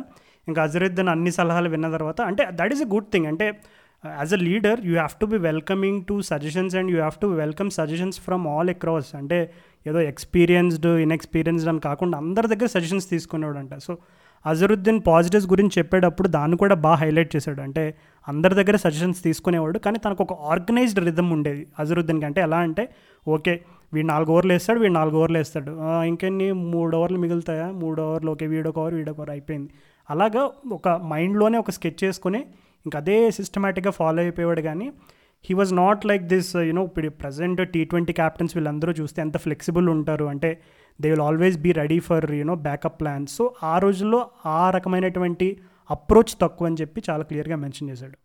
ఇంకా అజరుద్దీన్ అన్ని సలహాలు విన్న తర్వాత అంటే that is a good thing అంటే as a leader you have to be welcoming to suggestions and you have to welcome suggestions from all across అంటే ఏదో ఎక్స్పీరియన్స్డ్ ఇన్ఎక్స్పీరియన్స్డ్ అని కాకుండా అందరి దగ్గర సజెషన్స్ తీసుకునేవాడంట. సో అజరుద్దీన్ పాజిటివ్స్ గురించి చెప్పేటప్పుడు దాన్ని కూడా బాగా హైలైట్ చేశాడు. అంటే అందరి దగ్గర సజెషన్స్ తీసుకునేవాడు. కానీ తనకు ఒక ఆర్గనైజ్డ్ రిధమ్ ఉండేది. అజరుద్దీన్కి అంటే ఎలా అంటే ఓకే వీడు నాలుగు ఓవర్లు వేస్తాడు వీడు నాలుగు ఓవర్లు వేస్తాడు. ఇంకెన్ని? మూడు ఓవర్లు మిగులుతాయా? మూడు ఓవర్లు ఓకే వీడొక ఓవర్ వీడొక ఓవర్ అయిపోయింది. అలాగా ఒక మైండ్లోనే ఒక స్కెచ్ చేసుకుని ఇంక అదే సిస్టమేటిక్గా ఫాలో అయిపోయాడు కానీ he was not like this you know ఇప్పుడు ప్రజెంట్ టీ ట్వంటీ క్యాప్టెన్స్ వీళ్ళందరూ చూస్తే ఎంత ఫ్లెక్సిబుల్ ఉంటారు అంటే they will always be ready for you know backup plan so ఆ రోజుల్లో ఆ రకమైనటువంటి అప్రోచ్ తక్కువ అని చెప్పి చాలా క్లియర్గా మెన్షన్ చేశాడు.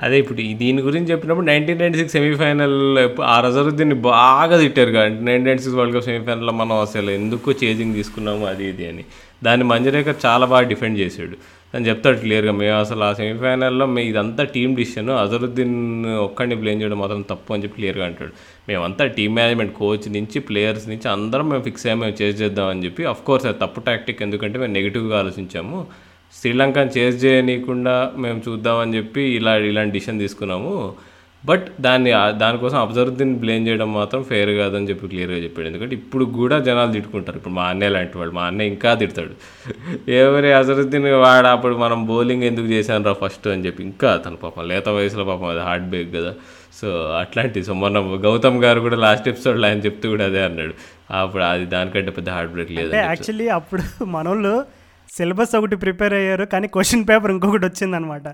అదే ఇప్పుడు దీని గురించి చెప్పినప్పుడు నైన్టీన్ నైన్టీ సిక్స్ సెమీఫైనల్ ఆ రజరుద్దీన్ని బాగా తిట్టారు కాబట్టి nineteen ninety six world cup సెమీఫైనల్లో మనం అసలు ఎందుకు చేజింగ్ తీసుకున్నాము అది ఇది అని. దాన్ని మంజరేకర్ చాలా బాగా డిఫెండ్ చేశాడు. అని చెప్తాడు క్లియర్గా మేము అసలు ఆ సెమీఫైనల్లో మేము ఇదంతా టీం డిసిషన్ అజరుద్దీన్ ఒక్కడిని బ్లేమ్ చేయడం మాత్రం తప్పు అని చెప్పి క్లియర్గా అంటాడు. మేమంతా టీం మేనేజ్మెంట్ కోచ్ నుంచి ప్లేయర్స్ నుంచి అందరం మేము ఫిక్స్ అయ్యాము మేము చేసి చేద్దామని చెప్పి అఫ్ కోర్స్ అది తప్పు టాక్టిక్ ఎందుకంటే మేము నెగిటివ్గా ఆలోచించాము. శ్రీలంకను చేజ్ చేయనీయకుండా మేము చూద్దామని చెప్పి ఇలా ఇలాంటి డిసిషన్ తీసుకున్నాము. బట్ దాన్ని దానికోసం అబ్జర్వుద్దీన్ బ్లేమ్ చేయడం మాత్రం ఫెయిర్ కాదని చెప్పి క్లియర్గా చెప్పాడు. ఎందుకంటే ఇప్పుడు కూడా జనాలు తిట్టుకుంటారు. ఇప్పుడు మా అన్నయ్య లాంటి వాడు మా అన్నయ్య ఇంకా తిడతాడు. ఎవరి అజరుద్దీన్ వాడు? అప్పుడు మనం బౌలింగ్ ఎందుకు చేశాను రా ఫస్ట్ అని చెప్పి ఇంకా తన పాపం లేత వయసులో పాపం అది హార్ట్ బ్రేక్ కదా. సో అట్లాంటి సో మొన్న గౌతమ్ గారు కూడా లాస్ట్ ఎపిసోడ్లో ఆయన చెప్తూ కూడా అదే అన్నాడు. అప్పుడు అది దానికంటే పెద్ద హార్ట్ బ్రేక్ లేదు యాక్చువల్లీ అప్పుడు మనోళ్ళు సిలబస్ ఒకటి ప్రిపేర్ అయ్యారు కానీ క్వశ్చన్ పేపర్ ఇంకొకటి వచ్చిందనమాట.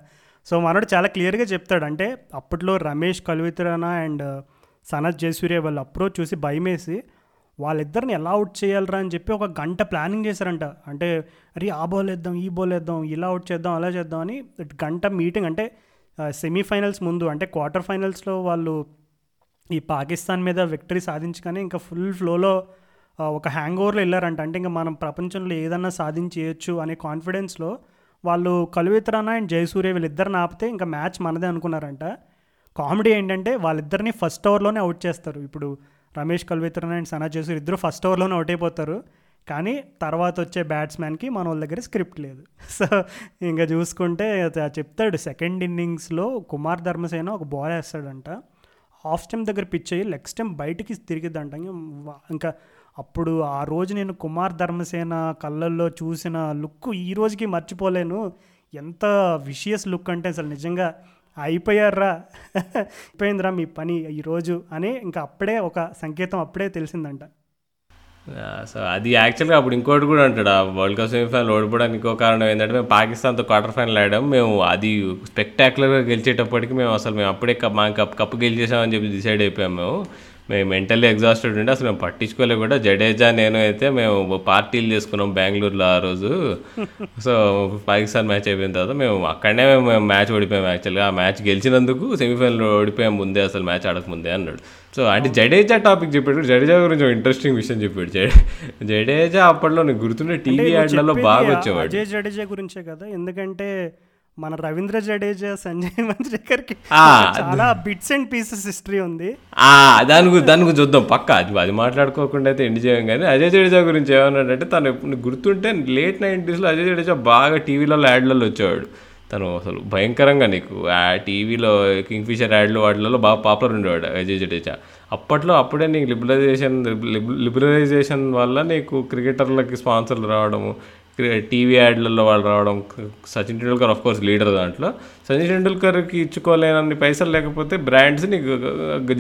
సో మనోడు చాలా క్లియర్గా చెప్తాడు. అంటే అప్పట్లో రమేష్ కల్వితరానా అండ్ సనత్ జయసూర్య వాళ్ళు అప్రోచ్ చూసి భయమేసి వాళ్ళిద్దరిని ఎలా అవుట్ చేయాలరా? అని చెప్పి ఒక గంట ప్లానింగ్ చేశారంట. అంటే అరే ఆ బాల్ వేద్దాం ఈ బాల్ వేద్దాం ఇలా అవుట్ చేద్దాం అలా చేద్దాం అని గంట మీటింగ్ అంటే సెమీఫైనల్స్ ముందు అంటే క్వార్టర్ ఫైనల్స్లో వాళ్ళు ఈ పాకిస్తాన్ మీద విక్టరీ సాధించగానే ఇంకా ఫుల్ ఫ్లోలో ఒక హ్యాంగ్ ఓవర్లో వెళ్ళారంట. అంటే ఇంకా మనం ప్రపంచంలో ఏదన్నా సాధించేయచ్చు అనే కాన్ఫిడెన్స్లో వాళ్ళు కలువితరానా అండ్ జయసూర్య వీళ్ళిద్దరిని ఆపితే ఇంకా మ్యాచ్ మనదే అనుకున్నారంట. కామెడీ ఏంటంటే వాళ్ళిద్దరిని ఫస్ట్ ఓవర్లోనే అవుట్ చేస్తారు. ఇప్పుడు రమేష్ కల్వితరానా అండ్ సనా జయసూర్ ఇద్దరు ఫస్ట్ ఓవర్లోనే అవుట్ అయిపోతారు. కానీ తర్వాత వచ్చే బ్యాట్స్మెన్కి మన వాళ్ళ దగ్గర స్క్రిప్ట్ లేదు. సో ఇంకా చూసుకుంటే చెప్తాడు. సెకండ్ ఇన్నింగ్స్లో కుమార్ ధర్మసేన ఒక బాల్ వేస్తాడంట. హాఫ్ స్టెమ్ దగ్గర పిచ్ అయ్యి లెగ్ స్టెమ్ బయటికి తిరిగిద్దంట. ఇంకా అప్పుడు ఆ రోజు నేను కుమార్ ధర్మసేన కళ్ళల్లో చూసిన లుక్ ఈ రోజుకి మర్చిపోలేను. ఎంత విషియస్ లుక్ అంటే అసలు నిజంగా అయిపోయారా అయిపోయిందిరా మీ పని ఈరోజు అని ఇంకా అప్పుడే ఒక సంకేతం అప్పుడే తెలిసిందంట. సో అది యాక్చువల్గా అప్పుడు ఇంకోటి కూడా అంటాడు ఆ వరల్డ్ కప్ సెమీఫైనల్ ఓడిపోవడానికి ఇంకో కారణం ఏంటంటే మేము పాకిస్తాన్తో క్వార్టర్ ఫైనల్ ఆడాం మేము అది స్పెక్టాక్యులర్గా గెలిచేటప్పటికి మేము అసలు మేము అప్పుడే కప్ మా కప్ కప్పు గెలిచేసామని చెప్పి డిసైడ్ అయిపోయాం మేము. మేము మెంటల్లీ ఎగ్జాస్టెడ్ ఉంటే అసలు మేము పట్టించుకోలే కూడా. జడేజా నేను అయితే మేము పార్టీలు చేసుకున్నాం బెంగళూరులో ఆ రోజు. సో పాకిస్తాన్ మ్యాచ్ అయిపోయిన తర్వాత మేము అక్కడనే మేము మ్యాచ్ ఓడిపోయాం యాక్చువల్గా. ఆ మ్యాచ్ గెలిచినందుకు సెమీఫైనల్ ఓడిపోయాం ముందే అసలు మ్యాచ్ ఆడకముందే అన్నాడు. సో అంటే జడేజా టాపిక్ చెప్పాడు. జడేజా గురించి ఇంట్రెస్టింగ్ విషయం చెప్పాడు. జడే జడేజా అప్పట్లో నీకు గుర్తుండే టీవీ యాడ్లలో బాగా వచ్చేవాడు. జడేజా గురించే కదా. ఎందుకంటే మన రవీంద్ర జడేజా సంజయ్ మంజ్రేకర్కి చాలా బిట్స్ అండ్ పీసెస్ హిస్టరీ ఉంది. దాని గురించి దాని గురించి చూద్దాం. పక్క అది అది మాట్లాడుకోకుండా అయితే ఎండ్ చేయం కానీ అజయ్ జడేజా గురించి ఏమన్నాడంటే తను గుర్తుంటే లేట్ నైంటీస్లో అజయ్ జడేజా బాగా టీవీలో యాడ్లలో వచ్చేవాడు. తను అసలు భయంకరంగా నీకు ఆ టీవీలో కింగ్ ఫిషర్ యాడ్లు వాటిలలో బాగా పాపులర్ ఉండేవాడు అజయ్ జడేజా. అప్పట్లో అప్పుడే నీకు లిబరలైజేషన్ లిబరలైజేషన్ వల్ల నీకు క్రికెటర్లకి స్పాన్సర్లు రావడము టీవీ యాడ్లలో వాళ్ళు రావడం Sachin Tendulkar of course leader దాంట్లో. సచిన్ టెండూల్కర్కి ఇచ్చుకోలేనన్ని పైసలు లేకపోతే బ్రాండ్స్ని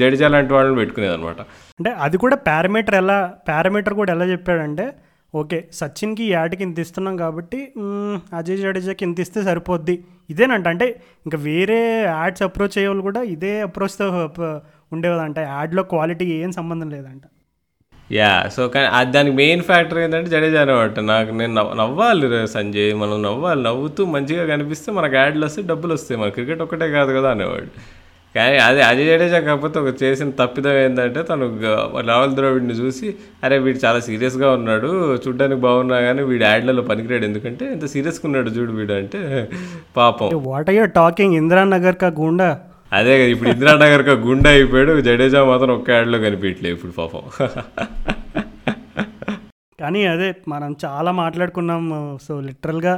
జడేజా లాంటి వాళ్ళని పెట్టుకునేది అనమాట అంటే అది కూడా పారామీటర్ ఎలా పారామీటర్ కూడా ఎలా చెప్పాడంటే ఓకే సచిన్కి ఈ యాడ్కి ఇంత ఇస్తున్నాం కాబట్టి అజయ్ జడేజాకి ఇంత ఇస్తే సరిపోద్ది. ఇదేనంట అంటే ఇంకా వేరే యాడ్స్ అప్రోచ్ అయ్యే వాళ్ళు కూడా ఇదే అప్రోచ్తో ఉండేవాదంట యాడ్లో క్వాలిటీ ఏం సంబంధం లేదంట. యా సో కానీ దానికి మెయిన్ ఫ్యాక్టర్ ఏంటంటే జడేజా అనమాట నాకు నేను నవ్ నవ్వాలి సంజయ్ మనం నవ్వాలి నవ్వుతూ మంచిగా కనిపిస్తే మనకు యాడ్లు వస్తే డబ్బులు వస్తాయి. మన క్రికెట్ ఒక్కటే కాదు కదా అనేవాడు. కానీ అదే అజయ్ జడేజా కాకపోతే ఒక చేసిన తప్పిదం ఏంటంటే తను రాహుల్ ద్రవిడ్ని చూసి అరే వీడు చాలా సీరియస్గా ఉన్నాడు చూడ్డానికి బాగున్నా కానీ వీడు యాడ్లలో పనికిరాడు. ఎందుకంటే ఇంత సీరియస్గా ఉన్నాడు చూడు వీడు అంటే పాపం. What are talking? ఇందిరానగర్ కా గుండా? అదే కదా ఇప్పుడు ఇందిరానగర్ కా గుండె అయిపోయాడు జడేజా మాత్రం ఒక్క యాడ్లో కనిపించలేదు ఇప్పుడు పాపం. కానీ అదే మనం చాలా మాట్లాడుకున్నాం సో లిటరల్గా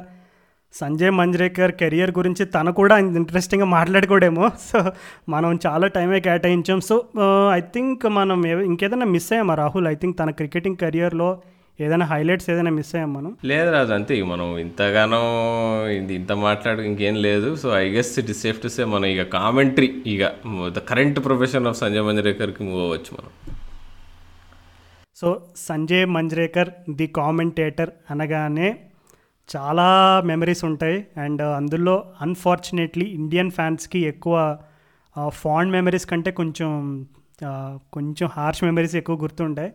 సంజయ్ మంజ్రేకర్ కెరియర్ గురించి తను కూడా ఇంట్రెస్టింగ్గా మాట్లాడుకోడేమో. సో మనం చాలా టైమే కేటాయించాం. సో ఐ థింక్ మనం ఇంకేదైనా మిస్ అయ్యామా రాహుల్? ఐ థింక్ తన క్రికెటింగ్ కెరియర్లో ఏదైనా హైలైట్స్ ఏదైనా మిస్ అయ్యాం మనం. లేదు రాజు అంతే. మనం ఇంతగానో ఇంత మాట్లాడు ఇంకేం లేదు. So I guess it is safe to say మనం ఇక కామెంట్రీ ఇక the current profession of Sanjay మంజ్రేకర్కి move అవ్వచ్చు మనం. So Sanjay Manjrekar the commentator అనగానే చాలా మెమరీస్ ఉంటాయి. అండ్ అందులో అన్ఫార్చునేట్లీ ఇండియన్ ఫ్యాన్స్కి ఎక్కువ ఫాండ్ మెమరీస్ కంటే కొంచెం ఆ, కొంచెం హార్ష్ మెమరీస్ ఎక్కువ గుర్తుంటాయి.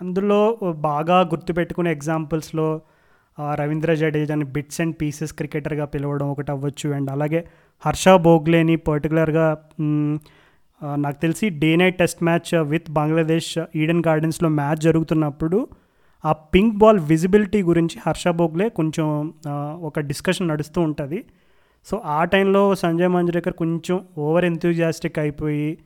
అందులో బాగా గుర్తుపెట్టుకునే ఎగ్జాంపుల్స్లో రవీంద్ర జడేజాని బిట్స్ అండ్ పీసెస్ క్రికెటర్గా పిలవడం ఒకటి అవ్వచ్చు. అండ్ అలాగే హర్ష బోగ్లేని పర్టికులర్గా నాకు తెలిసి day night test match with Bangladesh Eden గార్డెన్స్లో మ్యాచ్ జరుగుతున్నప్పుడు ఆ పింక్ బాల్ విజిబిలిటీ గురించి హర్ష బోగ్లే కొంచెం ఒక డిస్కషన్ నడుస్తూ ఉంటుంది. సో ఆ టైంలో సంజయ్ మంజ్రేకర్ కొంచెం ఓవర్ ఎంతూజియాస్టిక్ అయిపోయి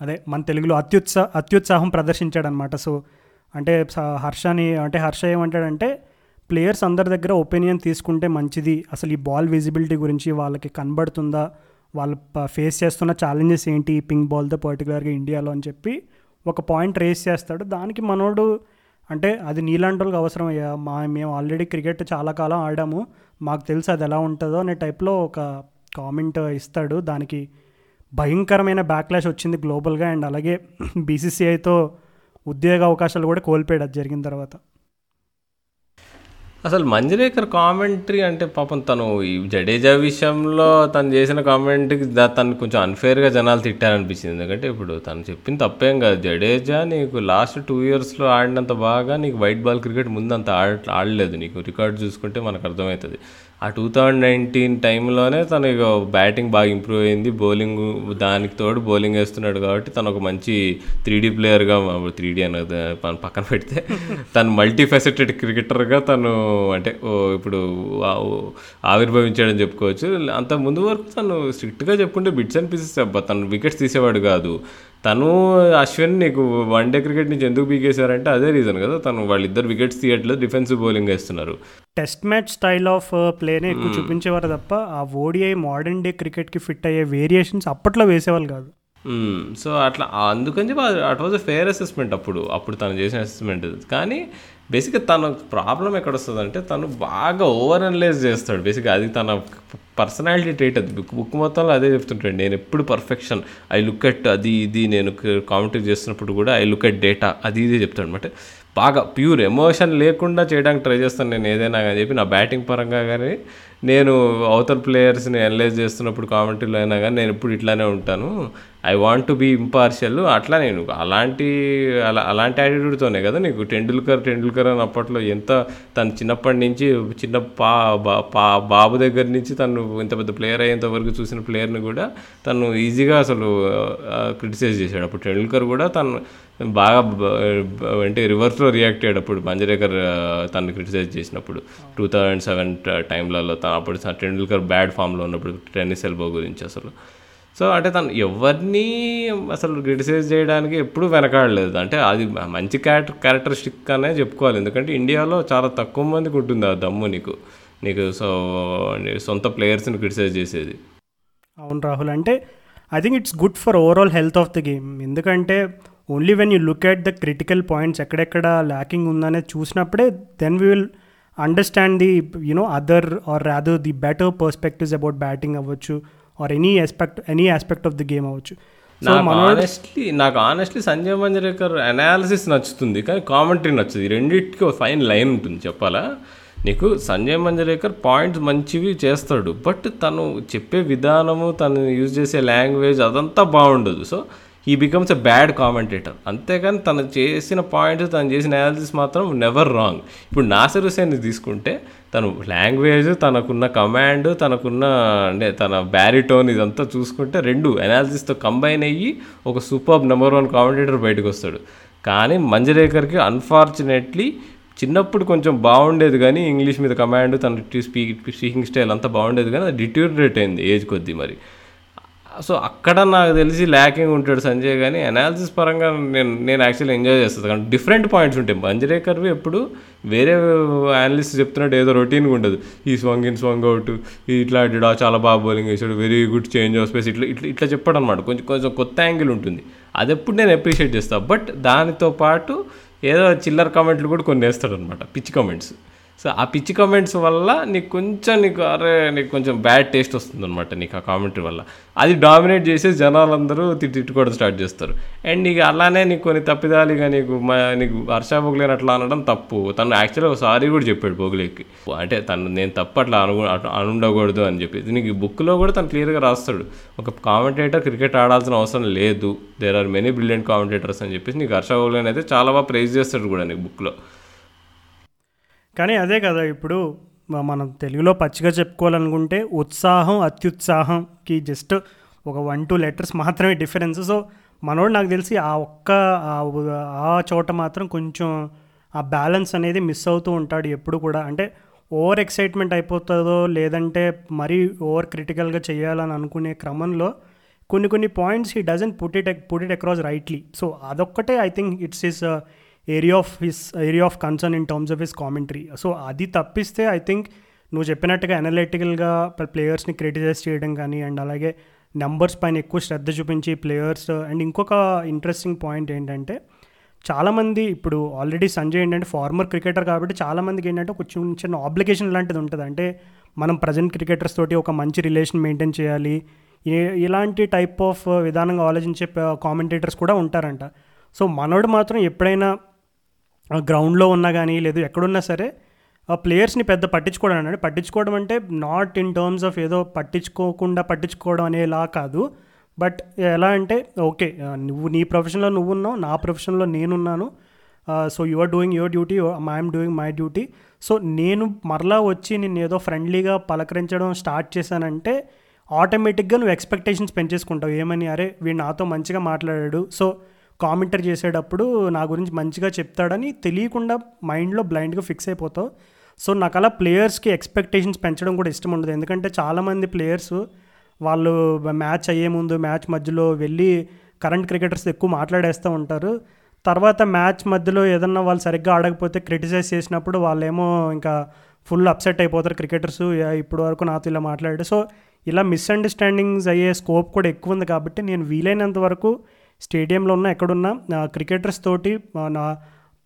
అదే మన తెలుగులో అత్యుత్సా అత్యుత్సాహం ప్రదర్శించాడనమాట సో అంటే స- హర్షని అంటే హర్ష ఏమంటాడంటే ప్లేయర్స్ అందరి దగ్గర ఒపీనియన్ తీసుకుంటే మంచిది. అసలు ఈ బాల్ విజిబిలిటీ గురించి వాళ్ళకి కనబడుతుందా? వాళ్ళు ఫేస్ చేస్తున్న ఛాలెంజెస్ ఏంటి? పింక్ బాల్తో పర్టికులర్గా ఇండియాలో అని చెప్పి ఒక పాయింట్ రేస్ చేస్తాడు. దానికి మనోడు అంటే అది నీలాంటి వాళ్ళకి అవసరం అయ్యా. మా మేము ఆల్రెడీ క్రికెట్ చాలా కాలం ఆడాము. మాకు తెలుసు అది ఎలా ఉంటుందో అనే టైప్లో ఒక కామెంట్ ఇస్తాడు. దానికి భయంకరమైన బ్యాక్లాష్ వచ్చింది గ్లోబల్గా అండ్ అలాగే బీసీసీఐతో ఉద్యోగ అవకాశాలు కూడా కోల్పోయాడు అది జరిగిన తర్వాత. అసలు మంజరేకర్ కామెంటరీ అంటే పాపం తను ఈ జడేజా విషయంలో తను చేసిన కామెంట్కి తను కొంచెం అన్ఫేర్గా జనాలు తిట్టారనిపించింది. ఎందుకంటే ఇప్పుడు తను చెప్పిన తప్పేం కాదు. జడేజా నీకు లాస్ట్ టూ ఇయర్స్లో ఆడినంత బాగా నీకు వైట్ బాల్ క్రికెట్ ముందు అంత ఆడ ఆడలేదు. నీకు రికార్డ్ చూసుకుంటే మనకు అర్థమవుతుంది. ఆ టూ థౌజండ్ నైన్టీన్ టైంలోనే తను ఇక బ్యాటింగ్ బాగా ఇంప్రూవ్ అయింది. బౌలింగ్ దానికి తోడు బౌలింగ్ వేస్తున్నాడు కాబట్టి తను ఒక మంచి త్రీ డీ ప్లేయర్గా త్రీ డీ అనేది పక్కన పెడితే తను మల్టీ ఫెసెటెడ్ క్రికెటర్గా తను అంటే ఓ ఇప్పుడు ఆవిర్భవించాడని చెప్పుకోవచ్చు. అంత ముందు వరకు తను స్ట్రిక్ట్గా చెప్పుకుంటే బిట్స్ అండ్ పీసెస్ తను వికెట్స్ తీసేవాడు కాదు. తను అశ్విన్ నీకు వన్ డే క్రికెట్ నుంచి ఎందుకు పీకేశారంటే అదే రీజన్ కదా. తను వాళ్ళిద్దరు వికెట్స్ తీయట్లేదు డిఫెన్సివ్ బౌలింగ్ వేస్తున్నారు. టెస్ట్ మ్యాచ్ స్టైల్ ఆఫ్ ప్లేనే ఎక్కువ చూపించేవారు తప్ప ఆ ఓడిఐ మోడర్న్ డే క్రికెట్కి ఫిట్ అయ్యే వేరియేషన్స్ అప్పట్లో వేసేవాళ్ళు కాదు. సో అట్లా అందుకని చెప్పి it was a fair assessment అప్పుడు అప్పుడు తను చేసిన అసెస్మెంట్. కానీ బేసిక్గా తన ప్రాబ్లం ఎక్కడ వస్తుందంటే తను బాగా ఓవర్ అనలైజ్ చేస్తాడు. బేసిక్గా అది తన పర్సనాలిటీ ట్రేట్ అది బుక్ బుక్ మొత్తంలో అదే చెప్తుంటాడు. నేను ఎప్పుడు పర్ఫెక్షన్ ఐ లుక్ ఎట్ అది ఇది నేను కామెంటరీ చేస్తున్నప్పుడు కూడా ఐ లుక్ అట్ డేటా అది ఇది చెప్తాడు అనమాట బాగా ప్యూర్ ఎమోషన్ లేకుండా చేయడానికి ట్రై చేస్తాను నేను ఏదైనా అని చెప్పి నా బ్యాటింగ్ పరంగా కానీ నేను అవతల ప్లేయర్స్ని అనలైజ్ చేస్తున్నప్పుడు కామెంటరీలో అయినా కానీ నేను ఎప్పుడు ఇట్లానే ఉంటాను. I want to be impartial అట్లా నేను అలాంటి అలా అలాంటి యాటిట్యూడ్తోనే కదా నీకు. టెండూల్కర్ టెండూల్కర్ అని అప్పట్లో ఎంత తను చిన్నప్పటి నుంచి చిన్న పా బా- పా బాబు దగ్గర నుంచి తను ఇంత పెద్ద ప్లేయర్ అయ్యేంత వరకు చూసిన ప్లేయర్ని కూడా తను ఈజీగా అసలు క్రిటిసైజ్ చేశాడు. అప్పుడు టెండూల్కర్ కూడా తను బాగా అంటే రివర్స్లో రియాక్ట్ అయ్యాడు అప్పుడు. మంజరేకర్ తను క్రిటిసైజ్ చేసినప్పుడు. టూ థౌజండ్ సెవెన్ టైంలలో తను అప్పుడు టెండూల్కర్ బ్యాడ్ ఫామ్లో ఉన్నప్పుడు టెన్నిస్ ఎల్బో గురించి అసలు. సో అంటే తను ఎవరిని అసలు క్రిటిసైజ్ చేయడానికి ఎప్పుడూ వెనకాడలేదు. అంటే అది మంచి క్యారెక్టర్ క్యారెక్టరిస్టిక్ అనే చెప్పుకోవాలి. ఎందుకంటే ఇండియాలో చాలా తక్కువ మందికి ఉంటుంది ఆ దమ్ము నీకు. నీకు సో సొంత ప్లేయర్స్ని క్రిటిసైజ్ చేసేది. అవును రాహుల్. అంటే I think it's good for overall health of the game. ఎందుకంటే only when you look at the critical points ఎక్కడెక్కడ ల్యాకింగ్ ఉందనేది చూసినప్పుడే then we will understand the you know other or rather the better perspectives about batting అవ్వచ్చు or any aspect any aspect of the game అవ్వచ్చు. Honestly నాకు honestly Sanjay Manjrekar analysis నచ్చుతుంది కానీ commentary నచ్చుతుంది రెండింటికి ఒక ఫైన్ లైన్ ఉంటుంది చెప్పాలా? నీకు సంజయ్ మంజరేకర్ పాయింట్స్ మంచివి చేస్తాడు బట్ తను చెప్పే విధానము తను యూజ్ చేసే లాంగ్వేజ్ అదంతా బాగుండదు. సో ఈ బికమ్స్ ఎ బ్యాడ్ కామెంటేటర్ అంతేకాని తను చేసిన పాయింట్స్ తను చేసిన అనాలిసిస్ మాత్రం నెవర్ రాంగ్ ఇప్పుడు నాసర్ హుసేన్ తీసుకుంటే తను లాంగ్వేజ్ తనకున్న కమాండ్ తనకున్న అంటే తన బ్యారిటోన్ ఇదంతా చూసుకుంటే రెండు అనాలిసిస్తో కంబైన్ అయ్యి ఒక సూపర్ నెంబర్ వన్ కామెంటేటర్ బయటకు వస్తాడు. కానీ మంజరేకర్కి అన్ఫార్చునేట్లీ చిన్నప్పుడు కొంచెం బాగుండేది కానీ ఇంగ్లీష్ మీద కమాండ్ తన స్పీక్ స్పీకింగ్ స్టైల్ అంతా బాగుండేది కానీ అది డిట్యూరేట్ అయింది ఏజ్ కొద్దీ మరి. సో అక్కడ నాకు తెలిసి ల్యాకింగ్ ఉంటాడు సంజయ్ కానీ అనాలిసిస్ పరంగా నేను నేను యాక్చువల్లీ ఎంజాయ్ చేస్తాను కానీ డిఫరెంట్ పాయింట్స్ ఉంటాయి. మంజరేకర్వి ఎప్పుడు వేరే అనలిస్ట్ చెప్తున్నట్టు ఏదో రొటీన్గా ఉండదు. ఈ స్వంగ్ ఇన్ స్వంగ్ అవుట్ ఇట్లా ఆడాడు చాలా బాగా బౌలింగ్ వేసాడు very good change of space ఇట్లా ఇట్లా ఇట్లా చెప్పాడు అనమాట కొంచెం కొంచెం కొత్త యాంగిల్ ఉంటుంది. అది ఎప్పుడు నేను అప్రిషియేట్ చేస్తాను బట్ దానితో పాటు ఏదో చిల్లర కామెంట్లు కూడా కొన్ని వేస్తాడు అనమాట పిచ్ కామెంట్స్ సో ఆ పిచ్చి కామెంట్స్ వల్ల నీకు కొంచెం నీకు అరే నీకు కొంచెం బ్యాడ్ టేస్ట్ వస్తుంది అనమాట నీకు ఆ కామెంటరీ వల్ల. అది డామినేట్ చేసి జనాలందరూ తిట్టి తిట్టుకోవడం స్టార్ట్ చేస్తారు. అండ్ నీకు అలానే నీకు కొన్ని తప్పిదాలు ఇక నీకు మా నీకు హర్ష బొగ్లేని అట్లా అనడం తప్పు. తను యాక్చువల్గా సారీ కూడా చెప్పాడు బొగ్లేకి. అంటే తను నేను తప్పు అట్లా అను అనుండకూడదు అని చెప్పి నీకు బుక్లో కూడా తను క్లియర్గా రాస్తాడు. ఒక కామెంటేటర్ క్రికెట్ ఆడాల్సిన అవసరం లేదు. There are many brilliant commentators అని చెప్పేసి నీకు హర్ష బొగ్లేని అయితే చాలా బాగా ప్రైజ్ చేస్తాడు కూడా నీకు బుక్లో కానీ అదే కదా ఇప్పుడు మనం తెలుగులో పచ్చిగా చెప్పుకోవాలనుకుంటే ఉత్సాహం అత్యుత్సాహంకి జస్ట్ ఒక వన్ టూ లెటర్స్ మాత్రమే డిఫరెన్స్. సో మనోడు నాకు తెలిసి ఆ ఒక్క ఆ ఆ చోట మాత్రం కొంచెం ఆ బ్యాలెన్స్ అనేది మిస్ అవుతూ ఉంటాడు ఎప్పుడు కూడా. అంటే ఓవర్ ఎక్సైట్మెంట్ అయిపోతుందో లేదంటే మరీ ఓవర్ క్రిటికల్గా చేయాలని అనుకునే క్రమంలో కొన్ని కొన్ని points he doesn't put it put it across rightly. So అదొక్కటే I think it's is area of his area of concern in terms of his commentary so అది తప్పిస్తే ఐ థింక్ నువ్వు చెప్పినట్టుగా అనలిటికల్గా ప్లేయర్స్ని క్రిటిసైజ్ చేయడం కానీ అండ్ అలాగే నెంబర్స్ పైన ఎక్కువ శ్రద్ధ చూపించి ప్లేయర్స్ అండ్ ఇంకొక ఇంట్రెస్టింగ్ పాయింట్ ఏంటంటే చాలామంది ఇప్పుడు ఆల్రెడీ సంజయ్ ఏంటంటే ఫార్మర్ క్రికెటర్ కాబట్టి చాలామందికి ఏంటంటే ఒక చిన్న చిన్న ఆబ్లికేషన్ లాంటిది ఉంటుంది. అంటే మనం ప్రజెంట్ క్రికెటర్స్ తోటి ఒక మంచి రిలేషన్ మెయింటైన్ చేయాలి. ఇలాంటి టైప్ ఆఫ్ విధానంగా ఆలోచించే కామెంటేటర్స్ కూడా ఉంటారంట. సో మనోడు మాత్రం ఎప్పుడైనా గ్రౌండ్లో ఉన్నా కానీ లేదు ఎక్కడున్నా సరే ఆ ప్లేయర్స్ని పెద్ద పట్టించుకోవడం అన్నాడు పట్టించుకోవడం అంటే నాట్ ఇన్ టర్మ్స్ ఆఫ్ ఏదో పట్టించుకోకుండా పట్టించుకోవడం అనేలా కాదు. బట్ ఎలా అంటే ఓకే నువ్వు నీ ప్రొఫెషన్లో నువ్వు ఉన్నావు నా ప్రొఫెషన్లో నేనున్నాను. So you are doing your duty I'm doing my duty. So నేను మరలా వచ్చి నేను ఏదో ఫ్రెండ్లీగా పలకరించడం స్టార్ట్ చేశానంటే ఆటోమేటిక్గా నువ్వు ఎక్స్పెక్టేషన్స్ పెంచేసుకుంటావు. ఏమని? అరే వీడు నాతో మంచిగా మాట్లాడాడు. సో కామెంటర్ చేసేటప్పుడు నా గురించి మంచిగా చెప్తాడని తెలియకుండా మైండ్లో బ్లైండ్గా ఫిక్స్ అయిపోతావు. సో నాకు అలా ప్లేయర్స్కి ఎక్స్పెక్టేషన్స్ పెంచడం కూడా ఇష్టం ఉండదు. ఎందుకంటే చాలామంది ప్లేయర్స్ వాళ్ళు మ్యాచ్ అయ్యే ముందు మ్యాచ్ మధ్యలో వెళ్ళి కరెంట్ క్రికెటర్స్ ఎక్కువ మాట్లాడేస్తూ ఉంటారు. తర్వాత మ్యాచ్ మధ్యలో ఏదన్నా వాళ్ళు సరిగ్గా ఆడకపోతే క్రిటిసైజ్ చేసినప్పుడు వాళ్ళేమో ఇంకా ఫుల్ అప్సెట్ అయిపోతారు క్రికెటర్స్. ఇప్పటి వరకు నాతో ఇలా మాట్లాడాడు సో ఇలా మిస్అండర్స్టాండింగ్స్ అయ్యే స్కోప్ కూడా ఎక్కువ ఉంది కాబట్టి నేను వీలైనంత వరకు స్టేడియంలో ఉన్న ఎక్కడున్నా క్రికెటర్స్ తోటి నా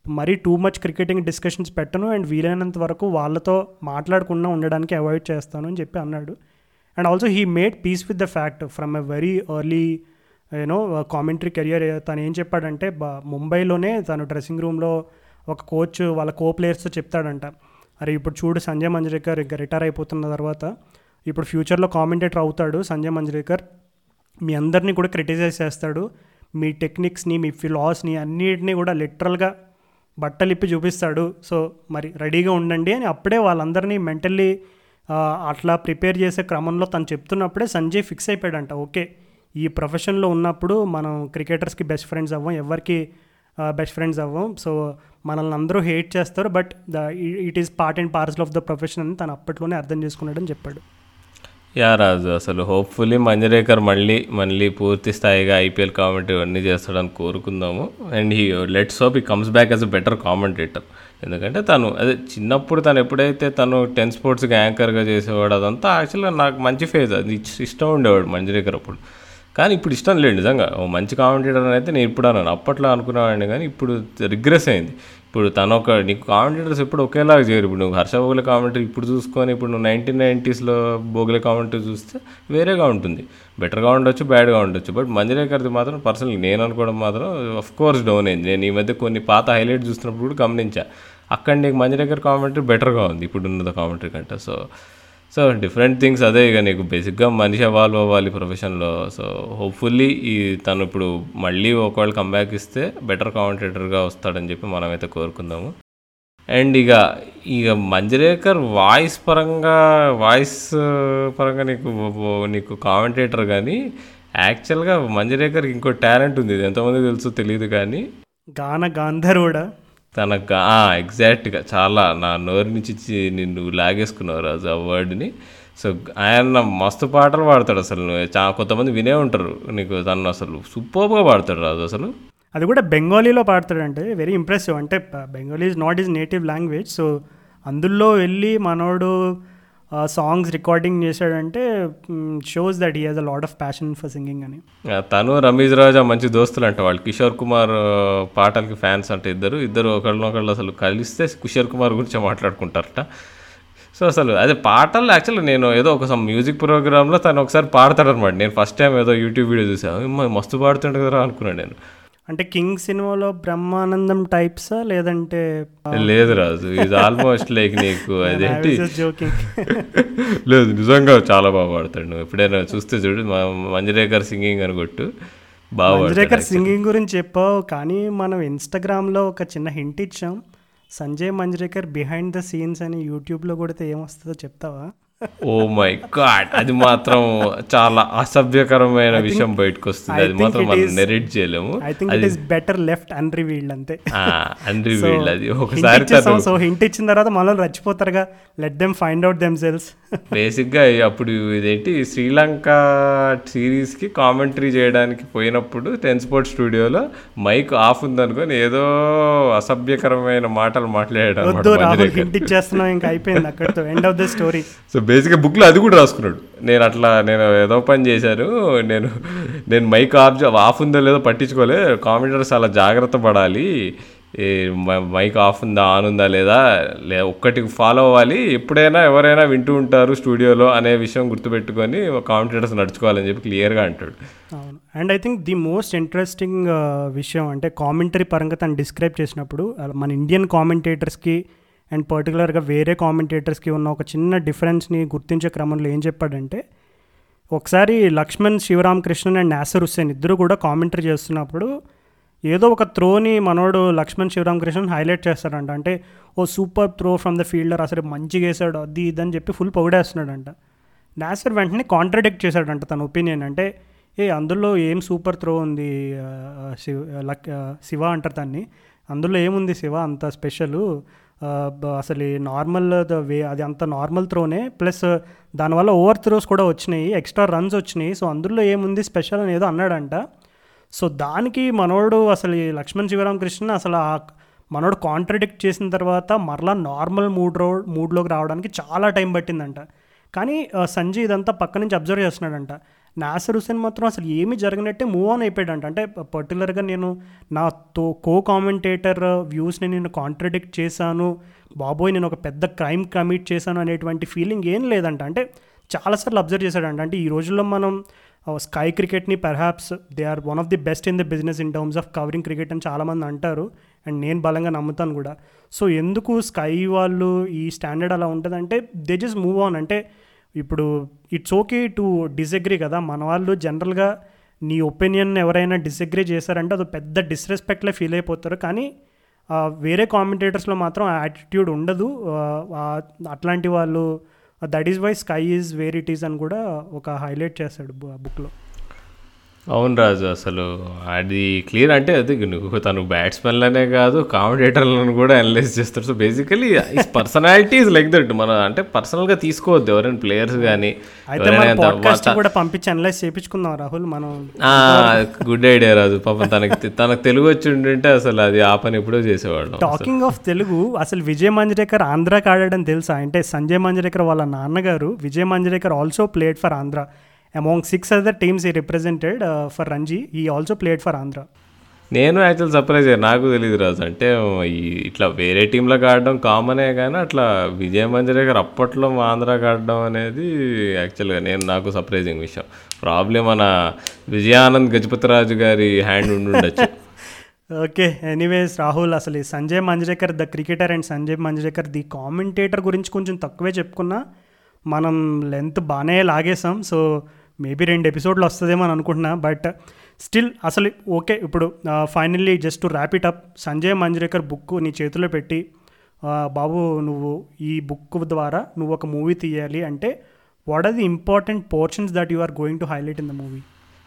మరీ టూ మచ్ క్రికెటింగ్ డిస్కషన్స్ పెట్టను అండ్ వీలైనంత వరకు వాళ్ళతో మాట్లాడకుండా ఉండడానికి అవాయిడ్ చేస్తాను అని చెప్పి అన్నాడు. And also he made peace with the fact from a very early you know commentary career. తను ఏం చెప్పాడంటే ముంబైలోనే తను డ్రెస్సింగ్ రూమ్లో ఒక కోచ్ వాళ్ళ కో ప్లేయర్స్తో చెప్తాడంట. అరే ఇప్పుడు చూడు సంజయ్ మంజ్రేకర్ ఇంకా రిటైర్ అయిపోతున్న తర్వాత ఇప్పుడు ఫ్యూచర్లో కామెంటేటర్ అవుతాడు సంజయ్ మంజ్రేకర్. మీ అందరినీ కూడా క్రిటిసైజ్ చేస్తాడు. మీ టెక్నిక్స్ని మీ ఫిలాస్ని అన్నిటినీ కూడా లిటరల్గా బట్టలిప్పి చూపిస్తాడు. సో మరి రెడీగా ఉండండి అని అప్పుడే వాళ్ళందరినీ మెంటల్లీ అట్లా ప్రిపేర్ చేసే క్రమంలో తను చెప్తున్నప్పుడే సంజయ్ ఫిక్స్ అయిపోయాడంట. ఓకే ఈ ప్రొఫెషన్లో ఉన్నప్పుడు మనం క్రికెటర్స్కి బెస్ట్ ఫ్రెండ్స్ అవ్వం ఎవరికి బెస్ట్ ఫ్రెండ్స్ అవ్వం. సో మనల్ని అందరూ హేట్ చేస్తారు. But the it is part and parcel of the profession అని తను అప్పట్లోనే అర్థం చేసుకున్నాడని చెప్పాడు. యా రాజు అసలు హోప్ఫుల్లీ మంజరేకర్ మళ్ళీ మళ్ళీ పూర్తి స్థాయిగా ఐపీఎల్ కామెంటరీ అన్నీ చేస్తాడని కోరుకుందాము. And he let's hope he comes back as a better commentator ఎందుకంటే తను అదే చిన్నప్పుడు తను ఎప్పుడైతే తను టెన్ స్పోర్ట్స్కి యాంకర్గా చేసేవాడు అదంతా యాక్చువల్గా నాకు మంచి ఫేజ్ అది ఇష్టం ఉండేవాడు మంజరేకర్ అప్పుడు. కానీ ఇప్పుడు ఇష్టం లేదు నిజంగా. ఓ మంచి కామెంటేటర్ అని అయితే నేను ఇప్పుడు అన్నాను అప్పట్లో అనుకునేవాడిని కానీ ఇప్పుడు రిగ్రెస్ అయింది. ఇప్పుడు తను ఒక నీకు కామెంటేటర్స్ ఇప్పుడు ఒకేలాగా చేయరు. ఇప్పుడు నువ్వు హర్ష బోగలే కామెంటరీ ఇప్పుడు చూసుకొని ఇప్పుడు నువ్వు నైన్టీన్ నైంటీస్లో బోగలే కామెంటరీ చూస్తే వేరేగా ఉంటుంది. బెటర్గా ఉండొచ్చు బ్యాడ్గా ఉండొచ్చు. బట్ మంజరేకర్ది మాత్రం పర్సనల్ నేను అనుకోవడం మాత్రం ఆఫ్ కోర్స్ డౌన్ అయింది. నేను ఈ మధ్య కొన్ని పాత హైలైట్ చూస్తున్నప్పుడు కూడా గమనించా. అక్కడ నీకు మంజరేకర్ కామెంటరీ బెటర్గా ఉంది. ఇప్పుడు ఉన్నది కామెంటరీ కంటే. సో సో డిఫరెంట్ థింగ్స్ అదే ఇక నీకు బేసిక్గా మనిషి ఎవాల్వ్ అవ్వాలి ప్రొఫెషన్లో సో హోప్ఫుల్లీ ఈ తను ఇప్పుడు మళ్ళీ ఒకవేళ కంబ్యాక్ ఇస్తే బెటర్ కామెంటేటర్గా వస్తాడని చెప్పి మనమైతే కోరుకుందాము. అండ్ ఇక ఇక మంజరేకర్ వాయిస్ పరంగా వాయిస్ పరంగా నీకు నీకు కామెంటేటర్ కానీ యాక్చువల్గా మంజరేకర్కి ఇంకో టాలెంట్ ఉంది. ఇది ఎంతమంది తెలుసో తెలియదు కానీ. గాన గాంధర్వుడా? తనకు ఎగ్జాక్ట్గా చాలా నా నోరు నుంచి నిన్ను లాగేసుకున్నావు రాజు ఆ వర్డ్ని సో ఆయన మస్తు పాటలు పాడతాడు అసలు. చా కొంతమంది వినే ఉంటారు. నీకు తను అసలు సూపర్గా పాడతాడు రాజు అసలు. అది కూడా బెంగాలీలో పాడతాడంటే వెరీ ఇంప్రెసివ్ అంటే Bengali is not is native language so అందులో వెళ్ళి మనోడు సాంగ్స్ రికార్డింగ్ చేశాడంటే shows that he has a lot of passion for singing అని. తను రమీజ్ రాజా మంచి దోస్తులు అంట వాళ్ళు. కిషోర్ కుమార్ పాటలకి ఫ్యాన్స్ అంటే ఇద్దరు. ఇద్దరు ఒకళ్ళనొకళ్ళు అసలు కలిస్తే కిషోర్ కుమార్ గురించి మాట్లాడుకుంటారట. సో అసలు అదే పాటలు యాక్చువల్లీ నేను ఏదో ఒక సమ్ మ్యూజిక్ ప్రోగ్రామ్లో తను ఒకసారి పాడతాడు అనమాట నేను ఫస్ట్ టైం ఏదో యూట్యూబ్ వీడియో చూసాను మస్తు పాడుతుండే కదా అనుకున్నాను నేను. అంటే కింగ్ సినిమాలో బ్రహ్మానందం టైప్సా? లేదంటే లేదు రాజు ఇది ఆల్మోస్ట్ లైక్ నీకు అదేంటి? జోకింగ్ లేదు నిజంగా చాలా బాగా పాడతాడు నువ్వు. ఎప్పుడైనా చూస్తే చూడు మంజరేకర్ సింగింగ్ అని కొట్టు బాగా మంజరేకర్ సింగింగ్ గురించి చెప్పావు కానీ మనం ఇన్స్టాగ్రామ్లో ఒక చిన్న హింట్ ఇచ్చాం. Sanjay Manjrekar behind the scenes అని యూట్యూబ్లో కొడితే ఏమొస్తుందో చెప్తావా? ఓ మై గాడ్ అది మాత్రం చాలా అసభ్యకరమైన విషయం బయటకు వస్తుంది అది మాత్రం మనం నెరెట్ చేయలేము. I think it is better left unrevealed అంతే. అండ్రీ వీల్డ్ అది ఒకసారి సో హింట్ ఇచ్చిన తర్వాత మళ్ళీ రచ్చిపోతారుగా. Let them find out themselves బేసిక్గా అప్పుడు ఇదేంటి? శ్రీలంక సిరీస్కి కామెంటరీ చేయడానికి పోయినప్పుడు టెన్ స్పోర్ట్స్ స్టూడియోలో మైక్ ఆఫ్ ఉందనుకొని ఏదో అసభ్యకరమైన మాటలు మాట్లాడాడు హింట్ ఇచ్చేస్తున్నాం ఇంకా అయిపోయింది అక్కడితో. End of the story so బేసిక్గా బుక్లో అది కూడా రాసుకున్నాడు. నేను అట్లా నేను ఏదో పని చేశాను నేను నేను మైక్ ఆఫ్ ఆఫ్ ఉందో లేదో పట్టించుకోలే కామెంటర్స్ అలా జాగ్రత్త పడాలి మైక్ ఆఫ్ ఉందా ఆన్ ఉందా లేదా లే ఒక్కటి ఫాలో అవ్వాలి ఎప్పుడైనా ఎవరైనా వింటూ ఉంటారు స్టూడియోలో అనే విషయం గుర్తుపెట్టుకొని కామెంటేటర్స్ నడుచుకోవాలని చెప్పి క్లియర్గా అంటాడు. అవును. And I think the most interesting విషయం అంటే కామెంటరీ పరంగా తను డిస్క్రైబ్ చేసినప్పుడు మన ఇండియన్ కామెంటేటర్స్కి అండ్ పర్టికులర్గా వేరే కామెంటేటర్స్కి ఉన్న ఒక చిన్న డిఫరెన్స్ని గుర్తించే క్రమంలో ఏం చెప్పాడంటే ఒకసారి Laxman Sivaramakrishnan and Nasser Hussain ఇద్దరు కూడా కామెంటరీ చేస్తున్నప్పుడు ఏదో ఒక త్రోని మనోడు లక్ష్మణ్ శివరామకృష్ణన్ హైలైట్ చేస్తాడంట అంటే ఓ super throw from the fielder అసలు మంచిగా వేసాడు అది ఇది అని చెప్పి ఫుల్ పొగిడేస్తున్నాడంట. నాసర్ వెంటనే కాంట్రడిక్ట్ చేశాడంట తన ఒపీనియన్. అంటే ఏ అందులో ఏం సూపర్ త్రో ఉంది శివ లక్ శివ అంటారు దాన్ని అందులో ఏముంది శివ అంత స్పెషల్? అసలు నార్మల్ వే అది అంత నార్మల్ త్రోనే ప్లస్ దానివల్ల ఓవర్ త్రోస్ కూడా వచ్చినాయి ఎక్స్ట్రా రన్స్ వచ్చినాయి సో అందులో ఏముంది స్పెషల్ అని ఏదో అన్నాడంట. సో దానికి మనోడు అసలు ఈ లక్ష్మణ్ శివరామకృష్ణ అసలు ఆ మనోడు కాంట్రడిక్ట్ చేసిన తర్వాత మరలా నార్మల్ మూడ్ రో మూడ్లోకి రావడానికి చాలా టైం పట్టిందంట. కానీ సంజయ్ ఇదంతా పక్క నుంచి అబ్జర్వ్ చేస్తున్నాడంట. నాసర్ హుసేన్ మాత్రం అసలు ఏమీ జరగనట్టే మూవ్ ఆన్ అయిపోయాడంట. అంటే పర్టికులర్గా నేను నా తో కో కామెంటేటర్ వ్యూస్ని నేను కాంట్రడిక్ట్ చేశాను. బాబోయ్ నేను ఒక పెద్ద క్రైమ్ కమిట్ చేశాను అనేటువంటి ఫీలింగ్ ఏం లేదంట. అంటే చాలాసార్లు అబ్జర్వ్ చేశాడంట. అంటే ఈ రోజుల్లో మనం Sky క్రికెట్ని perhaps they are one of the best in the business in terms of covering cricket అని చాలామంది అంటారు. అండ్ నేను బలంగా నమ్ముతాను కూడా. సో ఎందుకు స్కై వాళ్ళు ఈ స్టాండర్డ్ అలా ఉంటుందంటే దే జస్ట్ మూవ్ ఆన్ అంటే ఇప్పుడు ఇట్స్ ఓకే టు డిసగ్రీ కదా. మన వాళ్ళు జనరల్గా నీ ఒపీనియన్ ఎవరైనా డిసగ్రీ చేశారంటే అది పెద్ద డిస్రెస్పెక్ట్లే ఫీల్ అయిపోతారు. కానీ వేరే కామెంటేటర్స్లో మాత్రం ఆ యాటిట్యూడ్ ఉండదు. అట్లాంటి వాళ్ళు that is why Sky is where it అని కూడా ఒక హైలైట్ చేశాడు బుక్లో అవును రాజు అసలు అది క్లియర్ అంటే అది నువ్వు తను బ్యాట్స్మెన్లనే కాదు కామెంటేటర్లను కూడా అనలైజ్ చేస్తాడు so basically personality is like that మన అంటే పర్సనల్గా తీసుకోవద్దు ఎవరైనా ప్లేయర్స్ కానీ కూడా పంపించి అనలైజ్ చేయించుకుందాం రాహుల్ మనం గుడ్ ఐడియా రాజు. పాపం తనకి తనకు తెలుగు వచ్చి ఉండింటే అసలు అది ఆ పని ఎప్పుడో చేసేవాళ్ళం. టాకింగ్ ఆఫ్ తెలుగు అసలు విజయ్ మంజరేకర్ ఆంధ్రాకి ఆడాడని తెలుసా? అంటే సంజయ్ మంజరేకర్ వాళ్ళ నాన్నగారు Vijay Manjrekar also played for Andhra. Among six other teams he represented for Ranji he also played for Andhra నేను యాక్చువల్ సర్ప్రైజ్ అయ్యా నాకు తెలియదు రాజు. అంటే ఈ ఇట్లా వేరే టీంలోకి ఆడడం కామనే కానీ అట్లా విజయ మంజరేకర్ అప్పట్లో మా ఆంధ్రాకి ఆడడం అనేది యాక్చువల్గా నేను నాకు సర్ప్రైజింగ్ విషయం. ప్రాబ్లం మన విజయానంద్ గజపతిరాజు గారి హ్యాండ్ ఉండి ఉండొచ్చు. ఓకే ఎనీవేస్ రాహుల్ అసలు ఈ Sanjay Manjrekar the cricketer and Sanjay Manjrekar the commentator గురించి కొంచెం తక్కువే చెప్పుకున్నా మనం లెంత్ బాగానే లాగేసాం సో మేబీ రెండు ఎపిసోడ్లు వస్తుందేమో అని అనుకుంటున్నా బట్ స్టిల్ అసలు ఓకే ఇప్పుడు finally just to wrap it up Sanjay Manjrekar book నీ చేతిలో పెట్టి బాబు నువ్వు ఈ బుక్ ద్వారా నువ్వు ఒక మూవీ తీయాలి అంటే what are the important portions that you are going to highlight in the movie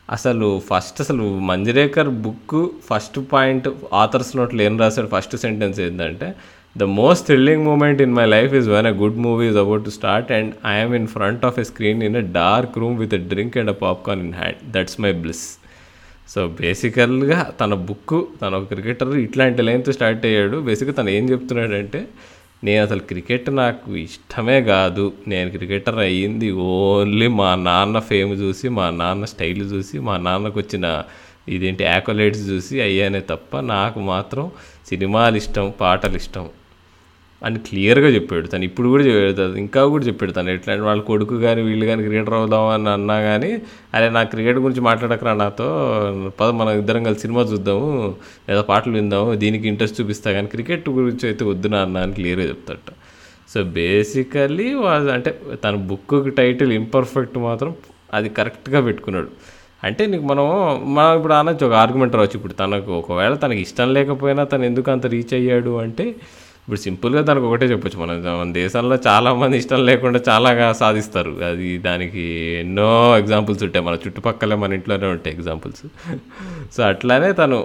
అసలు ఫస్ట్ అసలు Manjrekar book first point author's నోట్లో ఏం రాశాడు ఫస్ట్ సెంటెన్స్ ఏంటంటే the most thrilling moment in my life is when a good movie is about to start and I'm in front of a screen in a dark room with a drink and a popcorn in hand that's my bliss so బేసికల్గా తన book తన ఒక cricketer ఇట్లాంటి లైన్తో start అయ్యాడు. బేసిక్గా తను ఏం చెప్తున్నాడంటే నేను అసలు క్రికెట్ నాకు ఇష్టమే కాదు. నేను క్రికెటర్ అయ్యింది ఓన్లీ మా నాన్న ఫేమ్ చూసి మా నాన్న స్టైల్ చూసి మా నాన్నకు వచ్చిన ఇదేంటి యాకోలైట్స్ చూసి అయ్యానే తప్ప నాకు మాత్రం సినిమాలు ఇష్టం పాటలు ఇష్టం. అని క్లియర్గా చెప్పాడు. తను ఇప్పుడు కూడా చెప్పాడు ఇంకా కూడా చెప్పాడు. తను ఎట్లాంటి వాళ్ళ కొడుకు కానీ వీళ్ళు కానీ క్రికెటర్ అవుదాం అని అన్నా కానీ అరే నా క్రికెట్ గురించి మాట్లాడకరా నాతో పద మనం ఇద్దరం కలిసి సినిమా చూద్దాము లేదా పాటలు విందాము దీనికి ఇంట్రెస్ట్ చూపిస్తా కానీ క్రికెట్ గురించి అయితే వద్దు నా అన్న అని క్లియర్గా చెప్తాడట. సో బేసికలీ అంటే తన బుక్ టైటిల్ ఇంపర్ఫెక్ట్ మాత్రం అది కరెక్ట్గా పెట్టుకున్నాడు. అంటే నీకు మనం మనం ఇప్పుడు అనొచ్చు ఒక ఆర్గ్యుమెంట్ రావచ్చు. ఇప్పుడు తనకు ఒకవేళ తనకి ఇష్టం లేకపోయినా తను ఎందుకు అంత రీచ్ అయ్యాడు అంటే ఇప్పుడు సింపుల్గా దానికి ఒకటే చెప్పొచ్చు మన. మన దేశంలో చాలామంది ఇష్టం లేకుండా చాలాగా సాధిస్తారు. అది దానికి ఎన్నో ఎగ్జాంపుల్స్ ఉంటాయి. మన చుట్టుపక్కల మన ఇంట్లోనే ఉంటాయి ఎగ్జాంపుల్స్ సో అట్లానే తను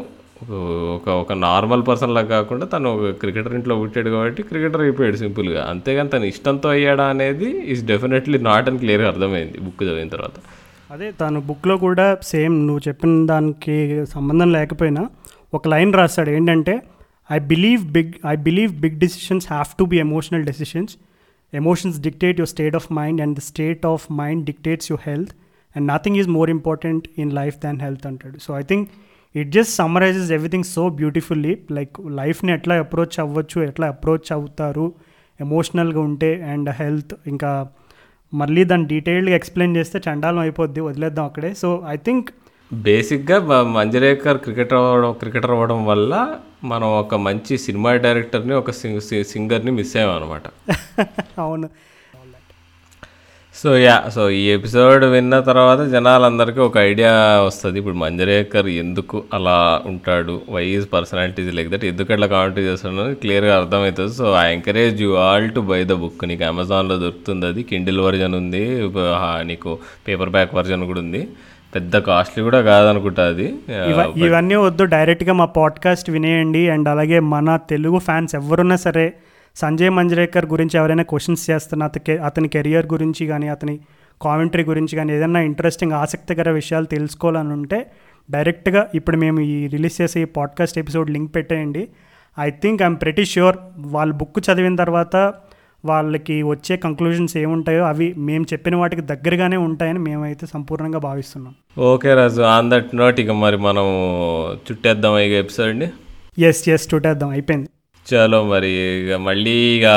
ఒక ఒక నార్మల్ పర్సన్లా కాకుండా తను ఒక క్రికెటర్ ఇంట్లో పుట్టాడు కాబట్టి క్రికెటర్ అయిపోయాడు సింపుల్గా అంతేగాని తను ఇష్టంతో అయ్యాడా అనేది ఈజ్ డెఫినెట్లీ నాట్ అని క్లియర్గా అర్థమైంది బుక్ చదివిన తర్వాత. అదే తను బుక్లో కూడా సేమ్ నువ్వు చెప్పిన దానికి సంబంధం లేకపోయినా ఒక లైన్ రాస్తాడు. ఏంటంటే I believe big I believe big decisions have to be emotional decisions emotions dictate your state of mind and the state of mind dictates your health and nothing is more important in life than health అంటాడు so I think it just summarises everything so beautifully like లైఫ్ని ఎట్లా approach అవ్వచ్చు ఎట్లా approach అవుతారు ఎమోషనల్గా ఉంటే and health ఇంకా మళ్ళీ దాన్ని డీటెయిల్డ్గా ఎక్స్ప్లెయిన్ చేస్తే చండాలం అయిపోద్ది వదిలేద్దాం అక్కడే. సో ఐ థింక్ బేసిక్గా మంజరేకర్ క్రికెటర్ అవ్వడం క్రికెటర్ అవ్వడం వల్ల మనం ఒక మంచి సినిమా డైరెక్టర్ని ఒక సింగర్ని మిస్ అయ్యాం అనమాట అవును. సో యా సో ఈ ఎపిసోడ్ విన్న తర్వాత జనాలందరికీ ఒక ఐడియా వస్తుంది. ఇప్పుడు మంజరేకర్ ఎందుకు అలా ఉంటాడు? Why is personalities like that ఎందుకు అట్లా కామెంట్ చేస్తున్నాడు క్లియర్గా అర్థమవుతుంది. So I encourage you all to buy the book నీకు అమెజాన్లో దొరుకుతుంది అది. కిండిల్ వర్జన్ ఉంది. నీకు పేపర్ బ్యాక్ వర్జన్ కూడా ఉంది. పెద్ద కాస్ట్లీ కూడా కాదనుకుంటా అది. ఇవన్నీ వద్దు డైరెక్ట్గా మా పాడ్కాస్ట్ వినేయండి. అండ్ అలాగే మన తెలుగు ఫ్యాన్స్ ఎవరున్నా సరే సంజయ్ మంజ్రేకర్ గురించి ఎవరైనా క్వశ్చన్స్ చేస్తున్నా అతని అతని కెరియర్ గురించి కానీ అతని కామెంటరీ గురించి కానీ ఏదైనా ఇంట్రెస్టింగ్ ఆసక్తికర విషయాలు తెలుసుకోవాలని ఉంటే డైరెక్ట్గా ఇప్పుడు మేము ఈ రిలీజ్ చేసే ఈ పాడ్కాస్ట్ ఎపిసోడ్ లింక్ పెట్టేయండి. I think I'm pretty sure వాళ్ళ బుక్ చదివిన తర్వాత వాళ్ళకి వచ్చే కంక్లూజన్స్ ఏముంటాయో అవి మేము చెప్పిన వాటికి దగ్గరగానే ఉంటాయని మేమైతే సంపూర్ణంగా భావిస్తున్నాం. Okay Raju on that note ఇక మరి మనం చుట్టేద్దాం ఇక ఎపిసోడ్ని ఎస్ ఎస్ చుట్టేద్దాం. అయిపోయింది. చలో మరి ఇక మళ్ళీ ఇక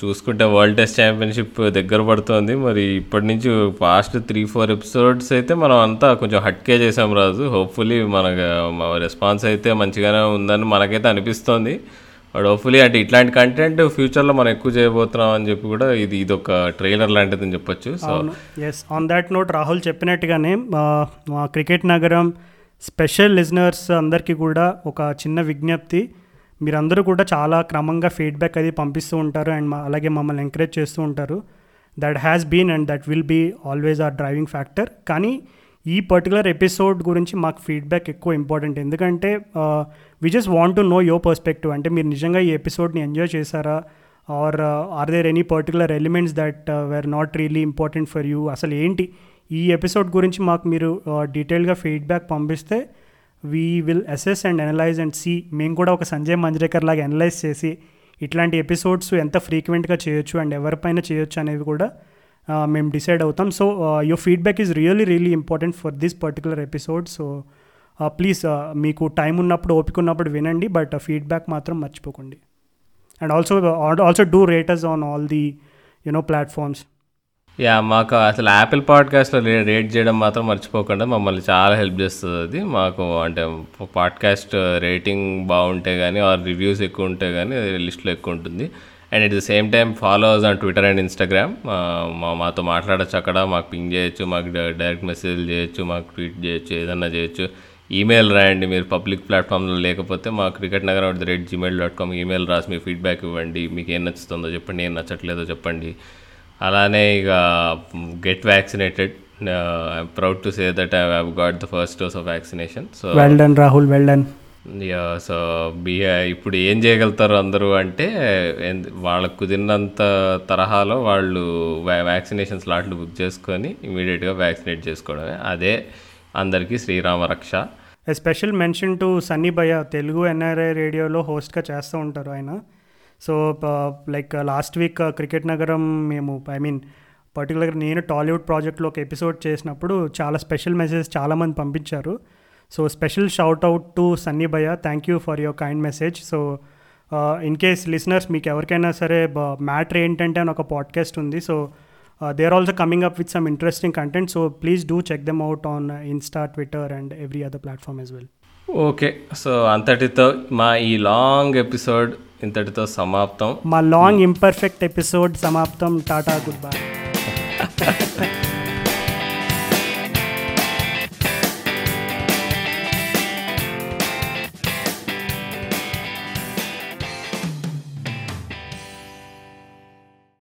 చూసుకుంటే వరల్డ్ టెస్ట్ ఛాంపియన్షిప్ దగ్గర పడుతుంది. మరి ఇప్పటి నుంచి పాస్ట్ త్రీ ఫోర్ ఎపిసోడ్స్ అయితే మనం అంతా కొంచెం హట్కే చేసాం రాజు. హోప్ఫుల్లీ మనకు రెస్పాన్స్ అయితే మంచిగానే ఉందని మనకైతే అనిపిస్తోంది. బట్ హోప్ఫుల్లీ అంటే ఇట్లాంటి కంటెంట్ ఫ్యూచర్లో మనం ఎక్కువ చేయబోతున్నాం అని చెప్పి కూడా ఇది ఇది ఒక ట్రైలర్ లాంటిది అని చెప్పొచ్చు. So yes on that note Rahul చెప్పినట్టుగానే మా క్రికెట్ నగరం స్పెషల్ లిజనర్స్ అందరికీ కూడా ఒక చిన్న విజ్ఞప్తి. మీరందరూ కూడా చాలా క్రమంగా ఫీడ్బ్యాక్ అది పంపిస్తూ ఉంటారు అండ్ అలాగే మమ్మల్ని ఎంకరేజ్ చేస్తూ ఉంటారు. That has been and that will be always our driving factor కానీ ఈ పర్టికులర్ ఎపిసోడ్ గురించి మాకు ఫీడ్బ్యాక్ ఎక్కువ ఇంపార్టెంట్ ఎందుకంటే we just want to know your perspective అంటే మీరు నిజంగా ఈ ఎపిసోడ్ని ఎంజాయ్ చేశారా? Or are there any particular elements that were not really important for you అసలు ఏంటి? ఈ ఎపిసోడ్ గురించి మాకు మీరు డీటెయిల్గా ఫీడ్బ్యాక్ పంపిస్తే we will assess and analyse and see మేము కూడా ఒక సంజయ్ మంజ్రేకర్ లాగా అనలైజ్ చేసి ఇట్లాంటి ఎపిసోడ్స్ ఎంత ఫ్రీక్వెంట్గా చేయొచ్చు అండ్ ఎవరిపైన చేయొచ్చు అనేవి కూడా మేము డిసైడ్ అవుతాం. So your feedback is really really important for this particular episode so please మీకు టైం ఉన్నప్పుడు ఓపిక ఉన్నప్పుడు వినండి బట్ ఫీడ్బ్యాక్ మాత్రం మర్చిపోకండి. And also also do rate us on all the you know platforms yeah మాకు అసలు యాపిల్ పాడ్కాస్ట్లో రేట్ చేయడం మాత్రం మర్చిపోకుండా మమ్మల్ని చాలా హెల్ప్ చేస్తుంది అది. మాకు అంటే పాడ్కాస్ట్ రేటింగ్ బాగుంటే కానీ ఆర్ రివ్యూస్ ఎక్కువ ఉంటే కానీ లిస్ట్లో ఎక్కువ ఉంటుంది. And it the same time followers on Twitter and Instagram మా మాతో మాట్లాడచ్చు అక్కడ మాకు పింగ్ చేయొచ్చు మాకు డైరెక్ట్ మెసేజ్ చేయొచ్చు మాకు ట్వీట్ చేయొచ్చు ఏదన్నా చేయొచ్చు. ఈమెయిల్ రాయండి మీరు పబ్లిక్ ప్లాట్ఫామ్లో లేకపోతే మా cricket Nagar at the rate Gmail dot com email రాసి మీ ఫీడ్బ్యాక్ ఇవ్వండి. మీకు ఏం నచ్చుతుందో చెప్పండి ఏం నచ్చట్లేదో చెప్పండి. అలానే ఇక get vaccinated I proud to say that I have got the first dose of vaccination so well done Rahul well done so B ఇప్పుడు ఏం చేయగలుగుతారు అందరూ అంటే వాళ్ళకు కుదిరినంత తరహాలో వాళ్ళు వ్యాక్సినేషన్ స్లాట్లు బుక్ చేసుకొని ఇమీడియట్గా వ్యాక్సినేట్ చేసుకోవడమే. అదే అందరికీ శ్రీరామ రక్ష. స్పెషల్ మెన్షన్ టు సన్నీ భయ తెలుగు ఎన్ఆర్ఐ రేడియోలో హోస్ట్గా చేస్తూ ఉంటారు ఆయన. So like last week cricket Nagaram మేము ఐ మీన్ పర్టికులర్గా నేను టాలీవుడ్ ప్రాజెక్ట్లో ఒక ఎపిసోడ్ చేసినప్పుడు చాలా స్పెషల్ మెసేజ్ చాలామంది పంపించారు. So special shout out to Sunny భయ్య thank you for your kind message so in case listeners మీకు ఎవరికైనా సరే మ్యాటర్ ఏంటంటే అని ఒక పాడ్కాస్ట్ ఉంది. So they are also coming up with some interesting content so please do check them out on Insta Twitter and every other platform as well okay so అంతటితో మా ఈ లాంగ్ ఎపిసోడ్ ఇంతటితో సమాప్తం. మా లాంగ్ ఇంపర్ఫెక్ట్ ఎపిసోడ్ సమాప్తం. Tata good bye